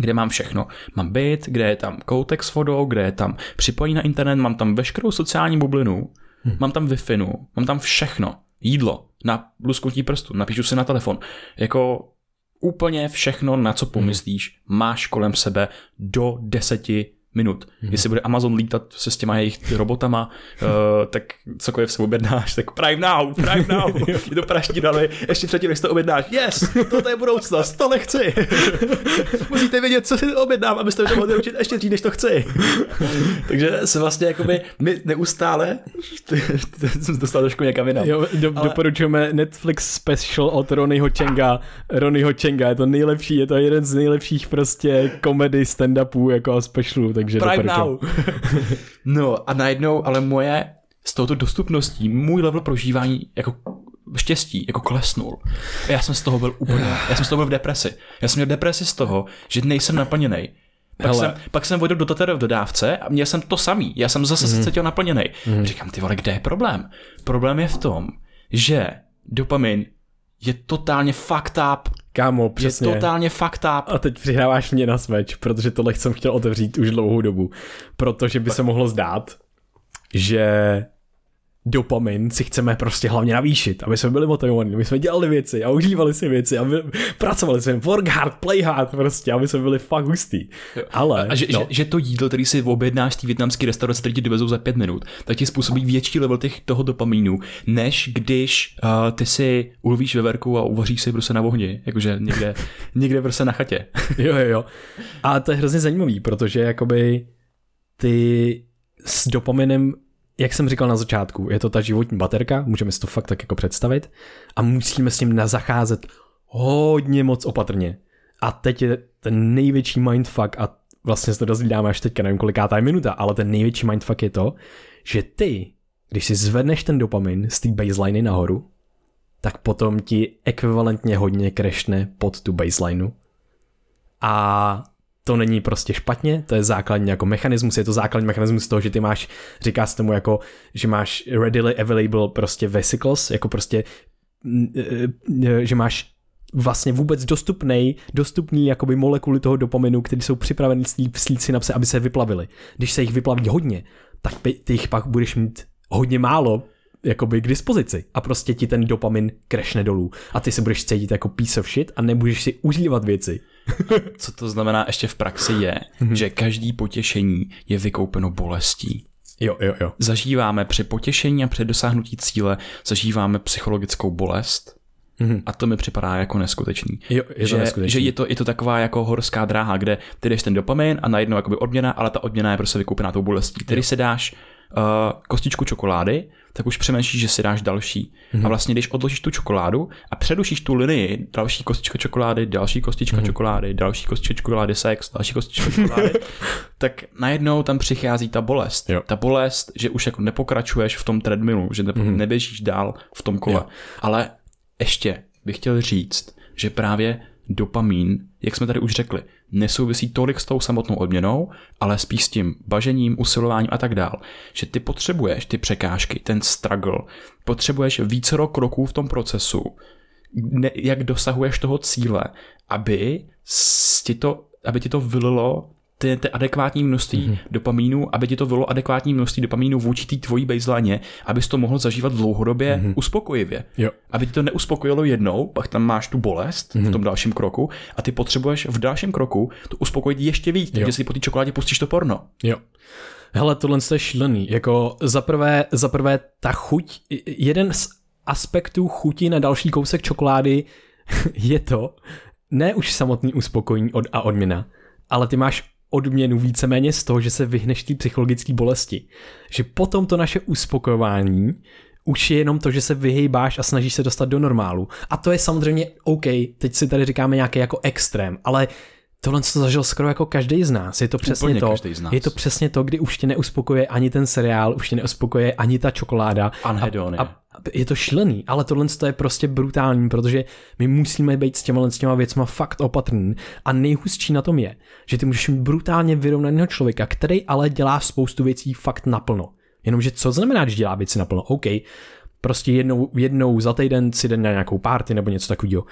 B: kde mám všechno. Mám byt, kde je tam koutek s vodou, kde je tam připojení na internet, mám tam veškerou sociální bublinu, hmm. mám tam wi mám tam všechno. Jídlo, na lusknutí prstu, napíšu si na telefon. Jako úplně všechno, na co pomyslíš, máš kolem sebe do deseti minut. Hmm. Jestli bude Amazon lítat se s těma jejich robotama, uh, (laughs) tak cokoliv se objednáš, tak Prime Now, Prime Now, je to praští dali, ještě předtím, než to objednáš, yes, to je budoucnost, to nechci. (laughs) Musíte vědět, co si objednám, abyste to mohli učit ještě dřív, než to chci. Takže se vlastně jakoby my neustále, jsem (laughs) dostal trošku někam jinam.
A: Jo, do, ale... doporučujeme Netflix special od Ronnieho Chenga. Ronnieho Chenga je to nejlepší, je to jeden z nejlepších prostě komedy stand-upů jako specialů, takže
B: Prime now. (laughs) no a najednou, ale moje s touto dostupností, můj level prožívání jako štěstí, jako klesnul. A já jsem z toho byl úplně, já jsem z toho byl v depresi. Já jsem měl depresi z toho, že nejsem naplněný. Pak, jsem, pak jsem vodil do Tatara v dodávce a měl jsem to samý. Já jsem zase mm. se cítil naplněný. Mm. Říkám, ty vole, kde je problém? Problém je v tom, že dopamin je totálně fucked up.
A: Kámo, přesně.
B: Je totálně fucked up.
A: A teď přihráváš mě na smeč, protože tohle jsem chtěl otevřít už dlouhou dobu. Protože by se mohlo zdát, že dopamin si chceme prostě hlavně navýšit, aby jsme byli motivovaní, aby jsme dělali věci a užívali si věci a pracovali jsme work hard, play hard prostě, aby jsme byli fakt hustý. Ale,
B: a že, no. že, že, to jídlo, který si objednáš z té větnamské restaurace, který ti dovezou za pět minut, tak ti způsobí větší level těch, toho dopamínu, než když uh, ty si ulovíš veverku a uvaříš si prostě na ohni, jakože někde, (laughs) někde prostě na chatě.
A: jo, jo, jo. A to je hrozně zajímavý, protože jakoby ty s dopaminem jak jsem říkal na začátku, je to ta životní baterka, můžeme si to fakt tak jako představit a musíme s tím zacházet hodně moc opatrně. A teď je ten největší mindfuck a vlastně se to dozvídáme až teďka, nevím kolikátá je minuta, ale ten největší mindfuck je to, že ty, když si zvedneš ten dopamin z té baseliny nahoru, tak potom ti ekvivalentně hodně krešne pod tu baselineu a to není prostě špatně, to je základní jako mechanismus, je to základní mechanismus toho, že ty máš, říká se tomu jako, že máš readily available prostě vesicles, jako prostě, že máš vlastně vůbec dostupný, dostupný jakoby molekuly toho dopaminu, které jsou připraveny slít synapse, aby se vyplavily. Když se jich vyplaví hodně, tak ty jich pak budeš mít hodně málo, jakoby k dispozici a prostě ti ten dopamin krešne dolů a ty se budeš cítit jako piece of shit a nebudeš si užívat věci. (laughs)
B: Co to znamená ještě v praxi je, mhm. že každý potěšení je vykoupeno bolestí.
A: Jo, jo, jo.
B: Zažíváme při potěšení a při dosáhnutí cíle, zažíváme psychologickou bolest, Mm-hmm. A to mi připadá jako neskutečný.
A: Jo, je
B: že,
A: to neskutečný.
B: že je, to, je to taková jako horská dráha, kde ty jdeš ten dopamin a najednou jakoby odměna, ale ta odměna je prostě vykoupená tou bolestí. Tedy se dáš uh, kostičku čokolády, tak už přemýšlíš, že si dáš další. Mm-hmm. A mhm. vlastně, když odložíš tu čokoládu a předušíš tu linii, další kostička čokolády, další kostička mm-hmm. čokolády, další kostička čokolády, sex, další kostička čokolády, (laughs) tak najednou tam přichází ta bolest. Jo. Ta bolest, že už jako nepokračuješ v tom treadmillu, že mm-hmm. neběžíš dál v tom kole. Jo. Ale ještě bych chtěl říct, že právě dopamin, jak jsme tady už řekli, nesouvisí tolik s tou samotnou odměnou, ale spíš s tím bažením, usilováním a tak dál. Že ty potřebuješ ty překážky, ten struggle, potřebuješ více kroků v tom procesu, ne, jak dosahuješ toho cíle, aby ti to, aby ti to vylilo ty, ty adekvátní množství mm-hmm. dopamínu, aby ti to bylo adekvátní množství dopamínu vůči té tvojí baseline, abys to mohl zažívat dlouhodobě mm-hmm. uspokojivě.
A: Jo.
B: Aby ti to neuspokojilo jednou, pak tam máš tu bolest mm-hmm. v tom dalším kroku a ty potřebuješ v dalším kroku to uspokojit ještě víc, takže si po té čokoládě pustíš to porno.
A: Jo. Hele, tohle je šílený. Jako zaprvé, zaprvé ta chuť, jeden z aspektů chuti na další kousek čokolády (laughs) je to, ne už samotný uspokojení od a odměna, ale ty máš odměnu víceméně z toho, že se vyhneš té psychologické bolesti. Že potom to naše uspokojování už je jenom to, že se vyhejbáš a snažíš se dostat do normálu. A to je samozřejmě OK, teď si tady říkáme nějaký jako extrém, ale tohle to zažil skoro jako každý z nás. Je to přesně
B: Úplně
A: to.
B: Je
A: to přesně to, kdy už tě neuspokuje ani ten seriál, už tě neuspokuje ani ta čokoláda.
B: Anhedonia.
A: A, a je to šílený, ale tohle je prostě brutální, protože my musíme být s těma, s těma věcma fakt opatrný. A nejhustší na tom je, že ty můžeš mít brutálně vyrovnaného člověka, který ale dělá spoustu věcí fakt naplno. Jenomže co znamená, když dělá věci naplno? OK, prostě jednou, jednou za týden si jde na nějakou party nebo něco takového.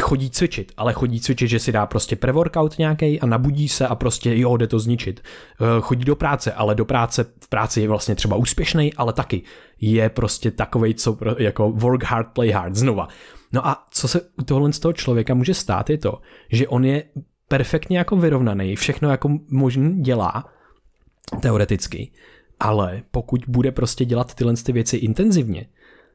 A: Chodí cvičit, ale chodí cvičit, že si dá prostě pre-workout nějaký a nabudí se a prostě jo, jde to zničit. Eh, chodí do práce, ale do práce, v práci je vlastně třeba úspěšný, ale taky je prostě takovej, co jako work hard, play hard, znova. No a co se u tohohle z toho člověka může stát je to, že on je perfektně jako vyrovnaný, všechno jako možný dělá, teoreticky. Ale pokud bude prostě dělat tyhle ty věci intenzivně,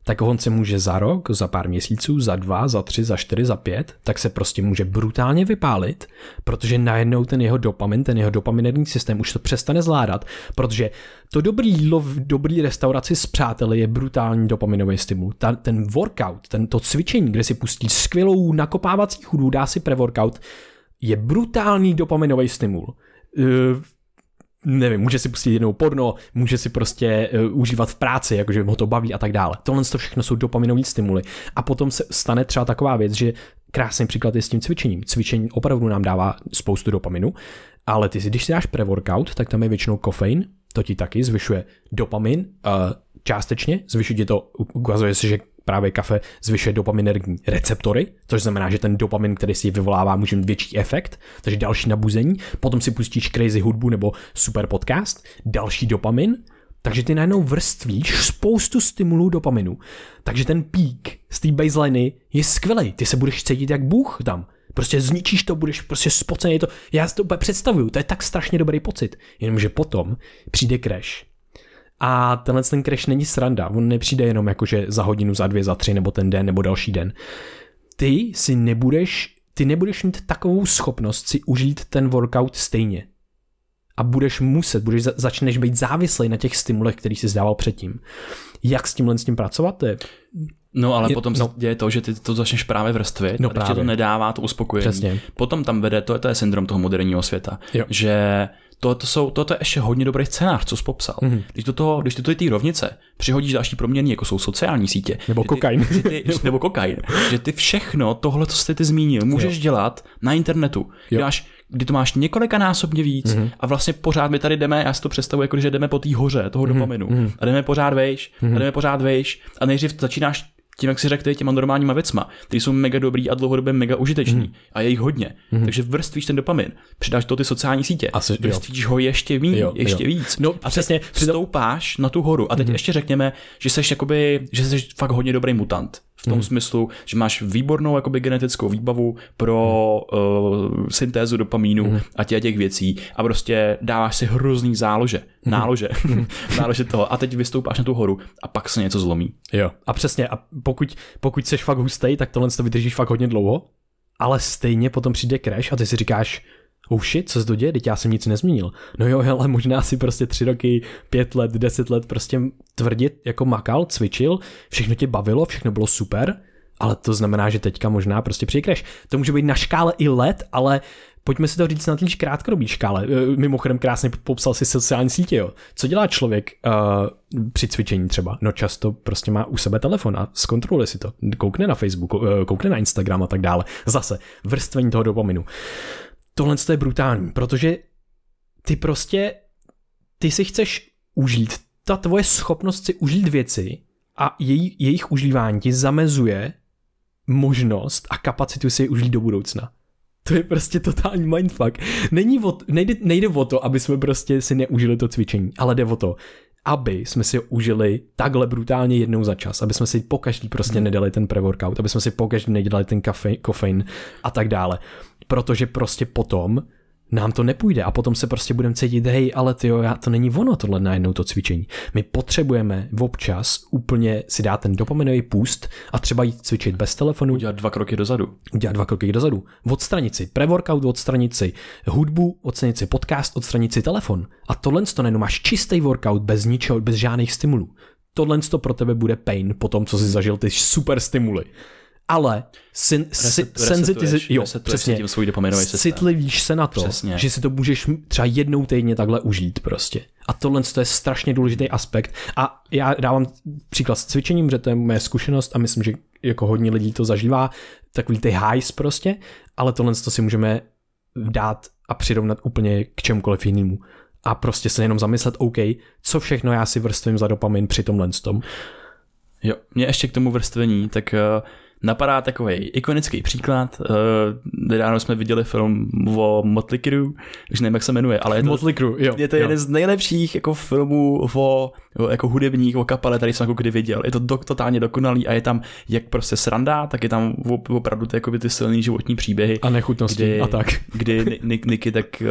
A: tak on se může za rok, za pár měsíců, za dva, za tři, za čtyři, za pět, tak se prostě může brutálně vypálit, protože najednou ten jeho dopamin, ten jeho dopaminerní systém už to přestane zvládat, protože to dobrý jídlo v dobrý restauraci s přáteli je brutální dopaminový stimul. Ta, ten workout, ten, to cvičení, kde si pustí skvělou nakopávací chudu, dá si pre-workout, je brutální dopaminový stimul. Nevím, může si pustit jednou porno, může si prostě uh, užívat v práci, jakože ho to baví a tak dále. Tohle to všechno jsou dopaminové stimuly. A potom se stane třeba taková věc, že krásný příklad je s tím cvičením. Cvičení opravdu nám dává spoustu dopaminu, ale ty si, když si dáš pre-workout, tak tam je většinou kofein, to ti taky zvyšuje dopamin, uh, částečně, zvyšuje ti to, ukazuje se, že právě kafe zvyšuje dopaminergní receptory, což znamená, že ten dopamin, který si vyvolává, může mít větší efekt, takže další nabuzení. Potom si pustíš crazy hudbu nebo super podcast, další dopamin, takže ty najednou vrstvíš spoustu stimulů dopaminu. Takže ten pík z té baseliny je skvělý. Ty se budeš cítit jak bůh tam. Prostě zničíš to, budeš prostě spocený. To, já si to úplně představuju, to je tak strašně dobrý pocit. Jenomže potom přijde crash a tenhle ten crash není sranda, on nepřijde jenom jakože za hodinu, za dvě, za tři, nebo ten den, nebo další den. Ty si nebudeš, ty nebudeš mít takovou schopnost si užít ten workout stejně. A budeš muset, budeš, začneš být závislý na těch stimulech, který jsi zdával předtím. Jak s tímhle s tím pracovat? To je
B: No ale je, potom no. se děje to, že ty to začneš právě vrstvit no, a právě. to nedává to uspokojení. Přesně. Potom tam vede, to, to je syndrom toho moderního světa, jo. že to, to, jsou, to, to je ještě hodně dobrý scénář, co jsi popsal. Mm-hmm. Když, do toho, když ty do té rovnice přihodíš další proměny, jako jsou sociální sítě.
A: Nebo
B: ty,
A: kokain.
B: Že ty, (laughs) nebo kokain. že ty všechno, tohle, co jsi ty zmínil, můžeš jo. dělat na internetu. Děláš, kdy to máš několika násobně víc mm-hmm. a vlastně pořád my tady jdeme, já si to představuji, jako že jdeme po té hoře toho mm-hmm. dopaminu mm-hmm. a jdeme pořád vejš mm-hmm. a jdeme pořád vejš a nejdřív začínáš tím, jak si řekl, těma normálníma věcma, ty jsou mega dobrý a dlouhodobě mega užitečný mm. a je jich hodně. Mm. Takže vrstvíš ten dopamin, přidáš to ty sociální sítě, Asi, vrstvíš jo. ho ještě víc, jo, ještě jo. víc.
A: No,
B: a
A: přesně,
B: stoupáš na tu horu. A teď mm. ještě řekněme, že jsi jakoby, že jsi fakt hodně dobrý mutant. V tom hmm. smyslu, že máš výbornou jakoby genetickou výbavu pro hmm. uh, syntézu dopamínu hmm. a těch, těch věcí a prostě dáváš si hrozný zálože, hmm. nálože, (laughs) (laughs) nálože toho a teď vystoupáš na tu horu a pak se něco zlomí.
A: Jo, a přesně, a pokud, pokud jsi fakt hustý, tak tohle to vydržíš fakt hodně dlouho, ale stejně potom přijde crash a ty si říkáš, oh shit, co se to děje, teď já jsem nic nezměnil. No jo, ale možná si prostě tři roky, pět let, deset let prostě tvrdit jako makal, cvičil, všechno tě bavilo, všechno bylo super, ale to znamená, že teďka možná prostě přijdeš. To může být na škále i let, ale pojďme si to říct na té krátkodobé škále. E, mimochodem krásně popsal si sociální sítě, jo. Co dělá člověk uh, při cvičení třeba? No často prostě má u sebe telefon a zkontroluje si to. Koukne na Facebook, uh, koukne na Instagram a tak dále. Zase vrstvení toho dopaminu tohle je brutální, protože ty prostě, ty si chceš užít, ta tvoje schopnost si užít věci a její, jejich užívání ti zamezuje možnost a kapacitu si je užít do budoucna. To je prostě totální mindfuck. Není o, nejde, nejde o to, aby jsme prostě si neužili to cvičení, ale jde o to, aby jsme si užili takhle brutálně jednou za čas, aby jsme si pokaždý prostě nedali ten pre-workout, aby jsme si pokaždý nedělali ten kafe, kofein a tak dále. Protože prostě potom nám to nepůjde a potom se prostě budeme cítit, hej, ale ty jo, to není ono tohle najednou to cvičení. My potřebujeme občas úplně si dát ten dopaminový půst a třeba jít cvičit bez telefonu.
B: Udělat dva kroky dozadu.
A: Udělat dva kroky dozadu. Odstranit si pre-workout, odstranit si hudbu, odstranit si podcast, odstranit si telefon. A tohle to najednou máš čistý workout bez ničeho, bez žádných stimulů. Tohle to pro tebe bude pain po tom, co jsi zažil ty super stimuly ale sen, Reset, senzitiz, jo, přesně,
B: tím svůj
A: citlivíš se na to, přesně. že si to můžeš třeba jednou týdně takhle užít prostě. A tohle to je strašně důležitý aspekt. A já dávám příklad s cvičením, že to je moje zkušenost a myslím, že jako hodně lidí to zažívá, takový ty highs prostě, ale tohle to si můžeme dát a přirovnat úplně k čemukoliv jinému. A prostě se jenom zamyslet, OK, co všechno já si vrstvím za dopamin při tomhle tom.
B: Jo, mě ještě k tomu vrstvení, tak uh napadá takový ikonický příklad. Uh, nedávno jsme viděli film o Motley Crue, už nevím, jak se jmenuje, ale je to,
A: Motley Crue, jo.
B: je to
A: jo.
B: jeden z nejlepších jako filmů o, o jako hudebních, o kapele, tady jsem jako kdy viděl. Je to do, totálně dokonalý a je tam jak prostě sranda, tak je tam op- opravdu ty, jakoby ty silný životní příběhy.
A: A nechutnosti
B: kdy,
A: a tak. (laughs)
B: Kdy Nick, Nicky tak uh,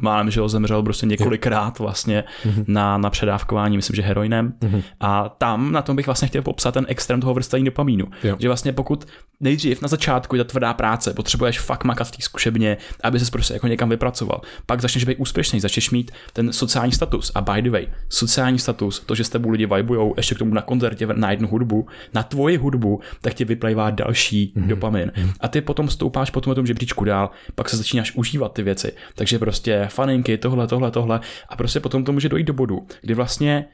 B: málem, že ho zemřel prostě několikrát vlastně
A: Mhm.
B: na, na předávkování, myslím, že heroinem. A tam na tom bych vlastně chtěl popsat ten extrém toho vrstavení dopamínu.
A: Jo.
B: Že vlastně pokud nejdřív na začátku je ta tvrdá práce, potřebuješ fakt makat v té zkušebně, aby se prostě jako někam vypracoval. Pak začneš být úspěšný, začneš mít ten sociální status. A by the way, sociální status, to, že s tebou lidi vibujou, ještě k tomu na koncertě na jednu hudbu, na tvoji hudbu, tak ti vyplývá další mm-hmm. dopamin. A ty potom stoupáš potom tom žebříčku dál, pak se začínáš užívat ty věci. Takže prostě faninky, tohle, tohle, tohle. A prostě potom to může dojít do bodu, kdy vlastně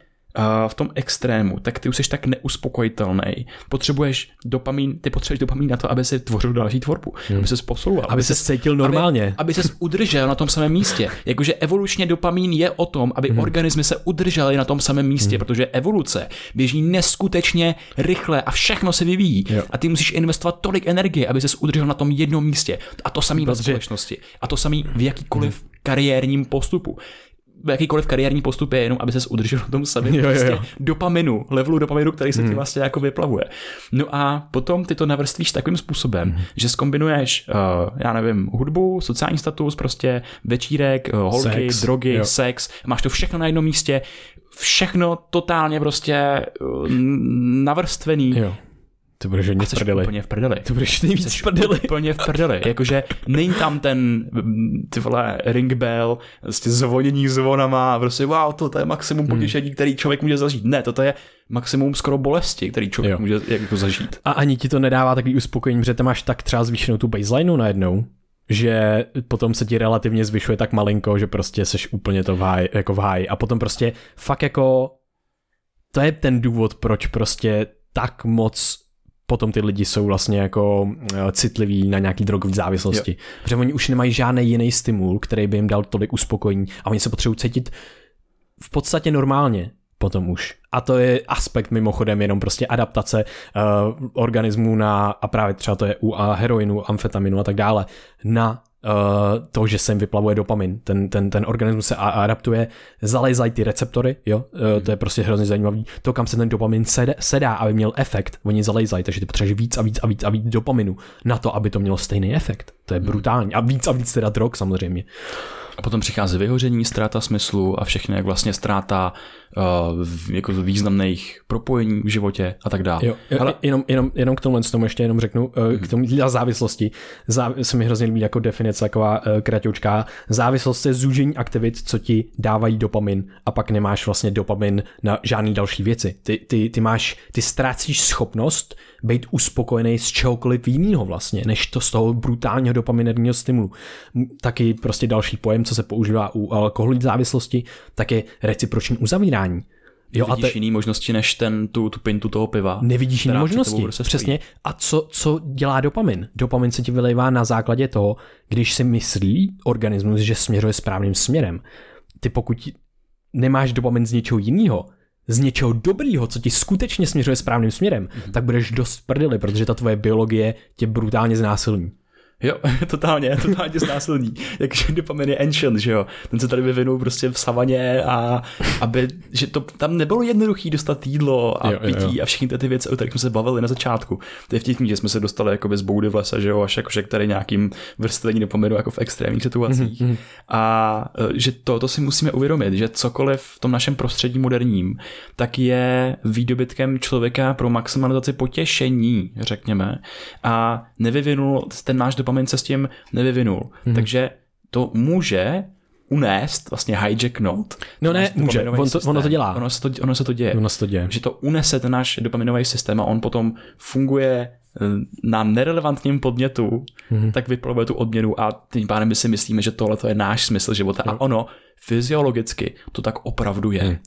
B: v tom extrému, tak ty už jsi tak neuspokojitelný. Potřebuješ dopamin, ty potřebuješ dopamin na to, aby si tvořil další tvorbu, hmm. aby se posouval,
A: Aby se cítil normálně.
B: aby, aby se udržel na tom samém místě. (laughs) Jakože evolučně dopamin je o tom, aby hmm. organismy se udržely na tom samém místě, hmm. protože evoluce běží neskutečně rychle a všechno se vyvíjí.
A: Jo.
B: A ty musíš investovat tolik energie, aby se udržel na tom jednom místě. A to samý ve společnosti. A to samý v jakýkoliv kariérním postupu jakýkoliv kariérní postup je jenom, aby se udržel na tom samém
A: jo.
B: dopaminu, levelu dopaminu, který se ti vlastně jako vyplavuje. No a potom ty to navrstvíš takovým způsobem, že skombinuješ, uh, já nevím, hudbu, sociální status, prostě večírek, uh, holky,
A: Sex,
B: drogy,
A: jo.
B: sex, máš to všechno na jednom místě, všechno totálně prostě uh, navrstvený.
A: Jo. Ty budeš hodně v prdeli.
B: úplně v prdeli.
A: Ty budeš nejvíc v prdeli.
B: Úplně v prdeli. Jakože není tam ten ty vole ring bell, prostě zvonění zvonama a prostě wow, to, to je maximum potěšení, který člověk může zažít. Ne, toto je maximum skoro bolesti, který člověk
A: Jo.
B: může jako zažít.
A: A ani ti to nedává takový uspokojení, protože tam máš tak třeba zvýšenou tu baselineu najednou, že potom se ti relativně zvyšuje tak malinko, že prostě seš úplně to v háji, jako v háji. A potom prostě fakt jako to je ten důvod, proč prostě tak moc potom ty lidi jsou vlastně jako eh, citliví na nějaký drogový závislosti. Jo. Protože oni už nemají žádný jiný stimul, který by jim dal tolik uspokojení a oni se potřebují cítit v podstatě normálně potom už. A to je aspekt mimochodem jenom prostě adaptace uh, organismu na, a právě třeba to je u a heroinu, amfetaminu a tak dále, na to, že se jim vyplavuje dopamin. Ten, ten, ten organismus se adaptuje, zalezají ty receptory, jo, uh, to je prostě hrozně zajímavý. To, kam se ten dopamin sed, sedá, aby měl efekt, oni zalejzají, takže ty potřebuješ víc a víc a víc a víc dopaminu na to, aby to mělo stejný efekt. To je brutální. A víc a víc teda drog samozřejmě.
B: A potom přichází vyhoření, ztráta smyslu a všechno jak vlastně ztráta uh, v- jako významných propojení v životě a tak dále.
A: Jo, jo
B: Ale
A: jenom, jenom, jenom k tomu, k tomu ještě jenom řeknu, hmm. k tomu dělá závislosti. Zá, se mi hrozně líbí jako definice taková uh, kratoučká. Závislost je zúžení aktivit, co ti dávají dopamin a pak nemáš vlastně dopamin na žádný další věci. Ty, ty, ty máš, ty ztrácíš schopnost být uspokojený z čehokoliv jiného vlastně, než to z toho brutálního dopaminerního stimulu. Taky prostě další pojem, co se používá u alkoholní závislosti, tak je reciproční uzavírání. Jo,
B: vidíš jiný možnosti než ten, tu, tu pintu toho piva.
A: Nevidíš
B: před
A: možnosti.
B: prostě.
A: Přesně. A co, co dělá dopamin? Dopamin se ti vylejvá na základě toho, když si myslí organismus, že směřuje správným směrem. Ty pokud nemáš dopamin z něčeho jiného, z něčeho dobrýho, co ti skutečně směřuje správným směrem, mm-hmm. tak budeš dost prdeli, protože ta tvoje biologie tě brutálně znásilní.
B: Jo, (laughs) totálně, totálně znásilný. Jakože dopamin je ancient, že jo. Ten se tady vyvinul prostě v savaně a aby, že to tam nebylo jednoduchý dostat jídlo a
A: Jo, jo,
B: pití
A: jo.
B: a všechny ty, ty věci, o kterých jsme se bavili na začátku. To je vtipný, že jsme se dostali jako z boudy v lese, že jo, až jakože k tady nějakým vrstvení dopaminu jako v extrémních situacích.
A: Mhm,
B: a e, že to, to si musíme uvědomit, že cokoliv v tom našem prostředí moderním, tak je výdobytkem člověka pro maximalizaci potěšení, řekněme. A nevyvinul, ten náš dopamin se s tím nevyvinul.
A: Mhm.
B: Mm-hmm. Takže to může unést, vlastně hijacknout.
A: No ne, může, on to- ono to dělá.
B: Ono se to, ono se to děje.
A: Ono se to děje.
B: Že to unese ten náš dopaminový systém a on potom funguje eh, na nerelevantním podnětu,
A: Mhm.
B: mm-hmm. tak vyplavuje tu odměnu a tím pádem my si myslíme, že tohle to je náš smysl života. A ono fyziologicky to tak opravdu je.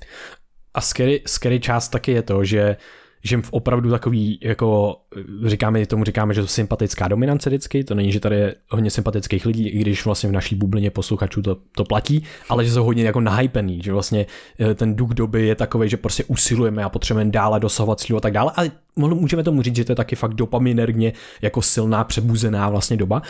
A: A scary, scary část taky je to, že že v opravdu takový, jako říkáme, tomu říkáme, že to sympatická dominance vždycky, to není, že tady je hodně sympatických lidí, i když vlastně v naší bublině posluchačů to, to platí, ale že jsou hodně jako nahypený, že vlastně eh, ten duch doby je takový, že prostě usilujeme a potřebujeme dále dosahovat cílu a tak dále, ale můžeme tomu říct, že to je taky fakt dopaminerně jako silná, přebuzená vlastně doba.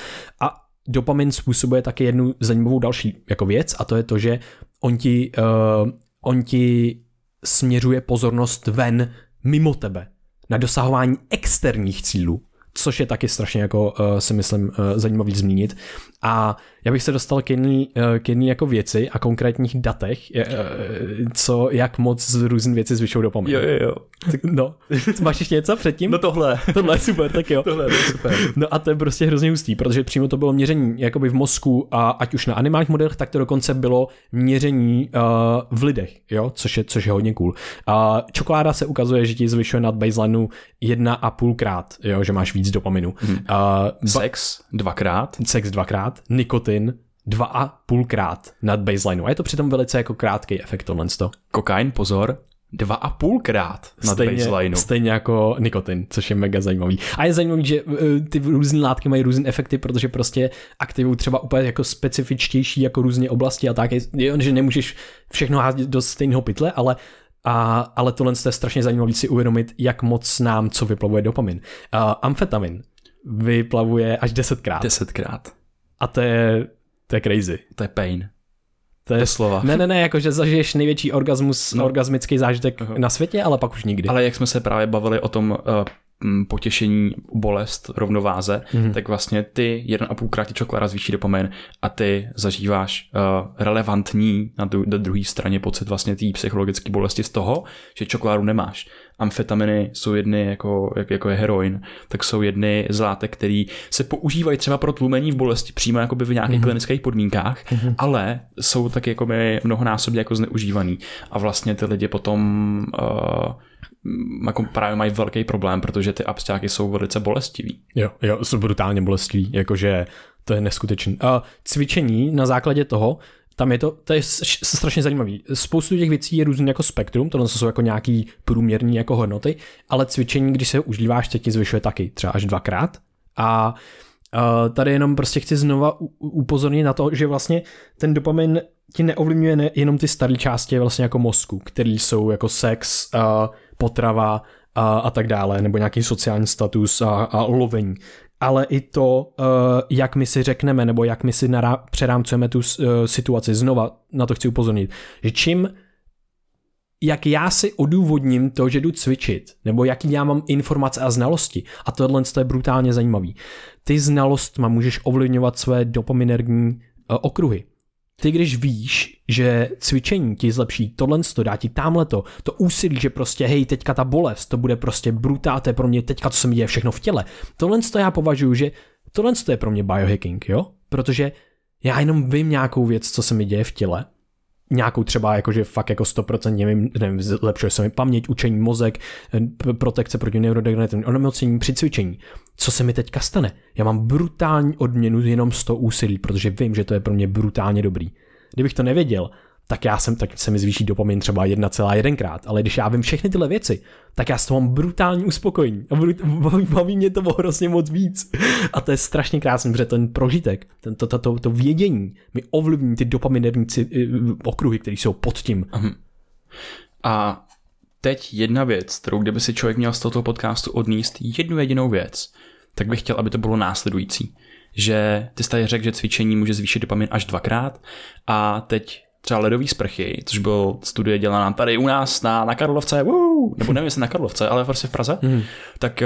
A: A dopamin způsobuje taky jednu zajímavou další jako věc a to je to, že on ti, uh, on ti směřuje pozornost ven mimo tebe, na dosahování externích cílů, což je taky strašně jako uh, si myslím uh, zajímavý zmínit. A já bych se dostal k jedné uh, k jedný jako věci a konkrétních datech, uh, co, jak moc z různých věcí zvyšují dopamin.
B: Jo, jo, jo.
A: No, (laughs) máš ještě něco předtím?
B: No tohle.
A: Tohle je super, tak jo.
B: tohle je super.
A: No a to je prostě hrozně hustý, protože přímo to bylo měření jakoby v mozku a ať už na animálních modelech, tak to dokonce bylo měření uh, v lidech, jo, což je, což je hodně cool. Uh, čokoláda se ukazuje, že ti zvyšuje nad baselineu jedna a půlkrát, jo, že máš víc dopaminu. Hmm. Uh,
B: Sex dvakrát.
A: Sex dvakrát, nikotin dva a půlkrát nad baselineu. A je to přitom velice jako krátký efekt tohle.
B: Kokain, pozor, dva a půlkrát nad
A: stejně,
B: baselineu.
A: Stejně jako nikotin, což je mega zajímavý. A je zajímavý, že uh, ty různé látky mají různé efekty, protože prostě aktivují třeba úplně jako specifičtější jako různé oblasti a tak, je, že nemůžeš všechno házet do stejného pytle, ale a, ale tohle je strašně zajímavé si uvědomit, jak moc nám co vyplavuje dopamin. Uh, amfetamin vyplavuje až desetkrát.
B: Desetkrát.
A: A to je, to je crazy.
B: To je pain.
A: To je
B: slova.
A: Ne, ne, ne, jakože zažiješ největší orgasmus, no. orgasmický zážitek uh-huh. na světě, ale pak už nikdy.
B: Ale jak jsme se právě bavili o tom uh, potěšení, bolest, rovnováze, mm-hmm. tak vlastně ty jeden a půlkrát ti čokoláda zvýší dopamin a ty zažíváš uh, relevantní na, dru- na druhé straně pocit vlastně té psychologické bolesti z toho, že čokoládu nemáš. Amfetaminy jsou jedny, jako, jak, jako je heroin, tak jsou jedny z látek, které se používají třeba pro tlumení v bolesti přímo jakoby v nějakých mm-hmm. klinických podmínkách, mm-hmm. ale jsou taky jako mnohonásobně jako zneužívaný. A vlastně ty lidi potom uh, jako právě mají velký problém, protože ty absťáky jsou velice bolestivý.
A: Jo, jo, jsou brutálně bolestivý, jakože to je neskutečný. A cvičení na základě toho, tam je to, to je strašně zajímavý. Spoustu těch věcí je různý jako spektrum, tohle jsou jako nějaký průměrný jako hodnoty, ale cvičení, když se užíváš, tak ti zvyšuje taky, třeba až dvakrát. A tady jenom prostě chci znova upozornit na to, že vlastně ten dopamin ti neovlivňuje ne, jenom ty staré části vlastně jako mozku, který jsou jako sex, potrava a, a tak dále, nebo nějaký sociální status a, a lovení. Ale i to, uh, jak my si řekneme, nebo jak my si nará- přerámcujeme tu uh, situaci. Znova na to chci upozornit, že čím jak já si odůvodním to, že jdu cvičit, nebo jaký já mám informace a znalosti. A tohle je brutálně zajímavý. Ty znalostma můžeš ovlivňovat své dopaminergní uh, okruhy. Ty když víš, že cvičení ti zlepší tohle, to dá ti tamhle to, to úsilí, že prostě hej, teďka ta bolest, to bude prostě brutál, to je pro mě teďka, co se mi děje všechno v těle. Tohle to já považuji, že tohle to je pro mě biohacking, jo? Protože já jenom vím nějakou věc, co se mi děje v těle nějakou třeba jakože fakt jako 100% nevím, nevím, zlepšuje se mi paměť, učení, mozek, eh, protekce proti neurodegenerativním onemocnění při cvičení. Co se mi teďka stane? Já mám brutální odměnu jenom z toho úsilí, protože vím, že to je pro mě brutálně dobrý. Kdybych to nevěděl, tak já jsem, tak se mi zvýší dopamin třeba 1,1 krát, ale když já vím všechny tyhle věci, tak já s toho mám brutální uspokojení a baví, mě to hrozně moc víc. A to je strašně krásný, protože ten prožitek, ten, to, to, to, to vědění mi ovlivní ty dopaminerní eh, okruhy, které jsou pod tím.
B: A teď jedna věc, kterou kdyby si člověk měl z tohoto podcastu odníst jednu jedinou věc, tak bych chtěl, aby to bylo následující. Že ty jsi tady řekl, že cvičení může zvýšit dopamin až dvakrát a teď třeba ledový sprchy, což byl studie dělaná tady u nás na, na Karlovce, woo, nebo nevím jestli na Karlovce, ale prostě v Praze, mm. tak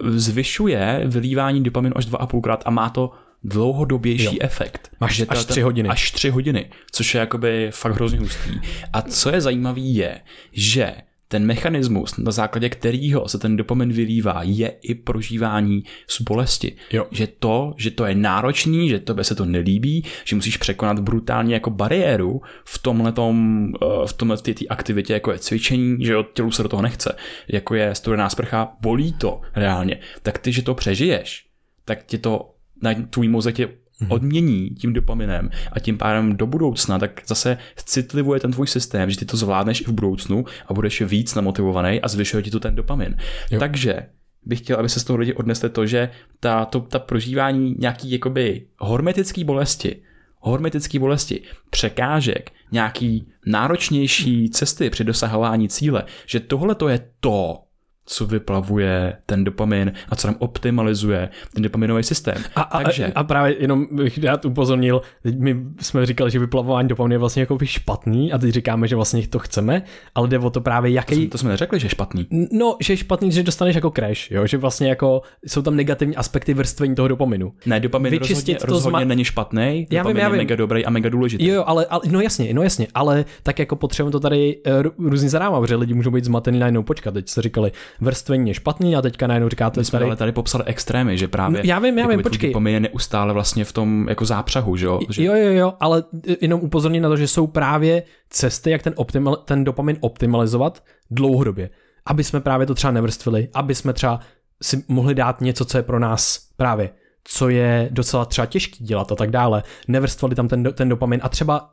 B: uh, zvyšuje vylívání dopaminu až 2,5 krát a má to dlouhodobější jo. efekt.
A: Máš že až tři hodiny.
B: Až tři hodiny, což je jakoby fakt hrozně hustý. A co je zajímavé je, že ten mechanismus, na základě kterého se ten dopamin vylívá, je i prožívání z bolesti.
A: Jo.
B: Že to, že to je náročný, že tobě se to nelíbí, že musíš překonat brutálně jako bariéru v tomhle eh, v tomhle té aktivitě, jako je cvičení, že od tělu se do toho nechce, jako je studená sprcha, bolí to reálně, tak ty, že to přežiješ, tak ti to na tvůj mozek tě odmění tím dopaminem a tím pádem do budoucna, tak zase citlivuje ten tvůj systém, že ty to zvládneš i v budoucnu a budeš víc namotivovaný a zvyšuje ti to ten dopamin. Jo. Takže bych chtěl, aby se z toho lidi odnesli to, že ta, to, ta prožívání nějaký jakoby hormetický bolesti, hormetický bolesti, překážek, nějaký náročnější cesty při dosahování cíle, že tohle to je to, co vyplavuje ten dopamin a co nám optimalizuje ten dopaminový systém.
A: A, a, Takže... a právě jenom bych rád upozornil, my jsme říkali, že vyplavování dopaminu je vlastně jako špatný a teď říkáme, že vlastně to chceme, ale jde o to právě jaký...
B: To jsme, to jsme neřekli, že je špatný.
A: No, že je špatný, že dostaneš jako crash, jo? že vlastně jako jsou tam negativní aspekty vrstvení toho dopaminu.
B: Ne, dopamin Vyčistit rozhodně, to rozhodně zma... není špatný, já vím, já vím. je mega dobrý a mega důležitý.
A: Jo, ale, ale, no jasně, no jasně, ale tak jako potřebujeme to tady uh, různě zadávat, protože lidi můžou být zmatený najednou počkat, teď jste říkali, vrstvení je špatný a teďka najednou říkáte
B: My jsme tady... ale tady popsali extrémy, že právě
A: no, já vím, já vím, počkej.
B: je neustále vlastně v tom jako zápřahu, že jo? Že...
A: Jo, jo, jo, ale jenom upozorně na to, že jsou právě cesty, jak ten, optimal, ten dopamin optimalizovat dlouhodobě. Aby jsme právě to třeba nevrstvili, aby jsme třeba si mohli dát něco, co je pro nás právě co je docela třeba těžký dělat a tak dále. Nevrstvali tam ten, ten dopamin a třeba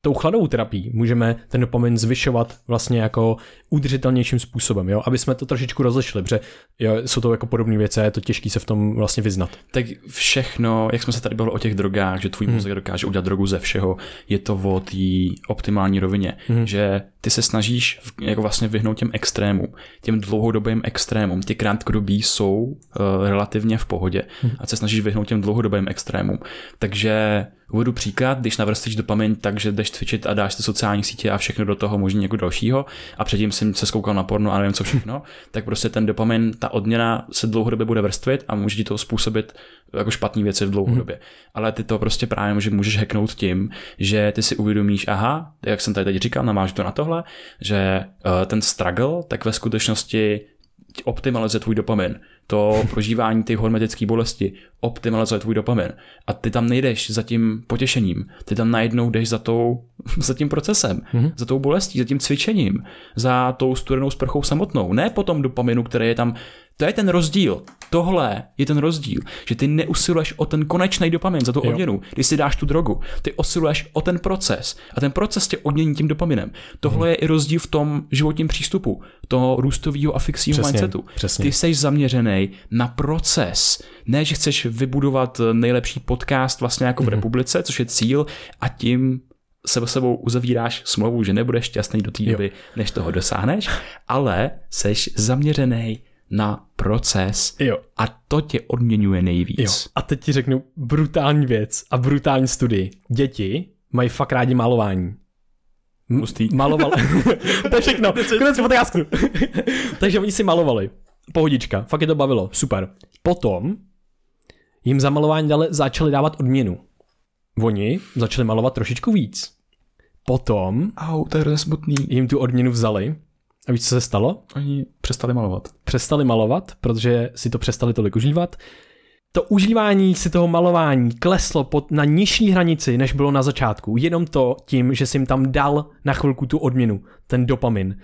A: tou chladovou terapií můžeme ten dopamin zvyšovat vlastně jako udržitelnějším způsobem, jo? aby jsme to trošičku rozlišili, protože jo, jsou to jako podobné věci a je to těžké se v tom vlastně vyznat.
B: Tak všechno, jak jsme se tady bavili o těch drogách, že tvůj hmm. mozek dokáže udělat drogu ze všeho, je to o té optimální rovině, hmm. že ty se snažíš jako vlastně vyhnout těm extrémům, těm dlouhodobým extrémům. Ty krátkodobí jsou uh, relativně v pohodě hmm. a se snažíš vyhnout těm dlouhodobým extrémům. Takže Uvedu příklad, když navrstíš dopamin tak, že jdeš cvičit a dáš ty sociální sítě a všechno do toho možná někoho dalšího a předtím jsem se skoukal na porno a nevím co všechno, (laughs) tak prostě ten dopamin, ta odměna se dlouhodobě bude vrstvit a může ti to způsobit jako špatné věci v dlouhodobě. Hmm. Ale ty to prostě právě že můžeš hacknout tím, že ty si uvědomíš, aha, jak jsem tady teď říkal, namáš to na tohle, že uh, ten struggle, tak ve skutečnosti optimalizuje tvůj dopamin to (laughs) prožívání těch hormetické bolesti optimalizuje tvůj dopamin. A ty tam nejdeš za tím potěšením, ty tam najednou jdeš za, tou, (laughs) za tím procesem, mm-hmm. za tou bolestí, za tím cvičením, za tou studenou sprchou samotnou. Ne po tom dopaminu, který je tam to je ten rozdíl. Tohle je ten rozdíl, že ty neusiluješ o ten konečný dopamin za tu odměnu, když si dáš tu drogu. Ty usiluješ o ten proces a ten proces tě odmění tím dopaminem. Tohle hmm. je i rozdíl v tom životním přístupu, toho růstového a fixního mindsetu. Přesně. Ty jsi zaměřený na proces, ne, že chceš vybudovat nejlepší podcast vlastně jako v hmm. republice, což je cíl a tím se sebou uzavíráš smlouvu, že nebudeš šťastný do té doby, než toho dosáhneš, ale seš zaměřený na proces
A: jo.
B: a to tě odměňuje nejvíc.
A: Jo. A teď ti řeknu brutální věc a brutální studii. Děti mají fakt rádi malování.
B: Hustý.
A: Maloval. (laughs) (laughs) to je všechno. Konec podcastu. (laughs) Takže oni si malovali. Pohodička. Fakt je to bavilo. Super. Potom jim za malování dali, začali dávat odměnu. Oni začali malovat trošičku víc. Potom
B: Au, to je smutný.
A: jim tu odměnu vzali a víš, co se stalo?
B: Oni přestali malovat.
A: Přestali malovat, protože si to přestali tolik užívat. To užívání si toho malování kleslo pod, na nižší hranici, než bylo na začátku. Jenom to tím, že jsi jim tam dal na chvilku tu odměnu, ten dopamin.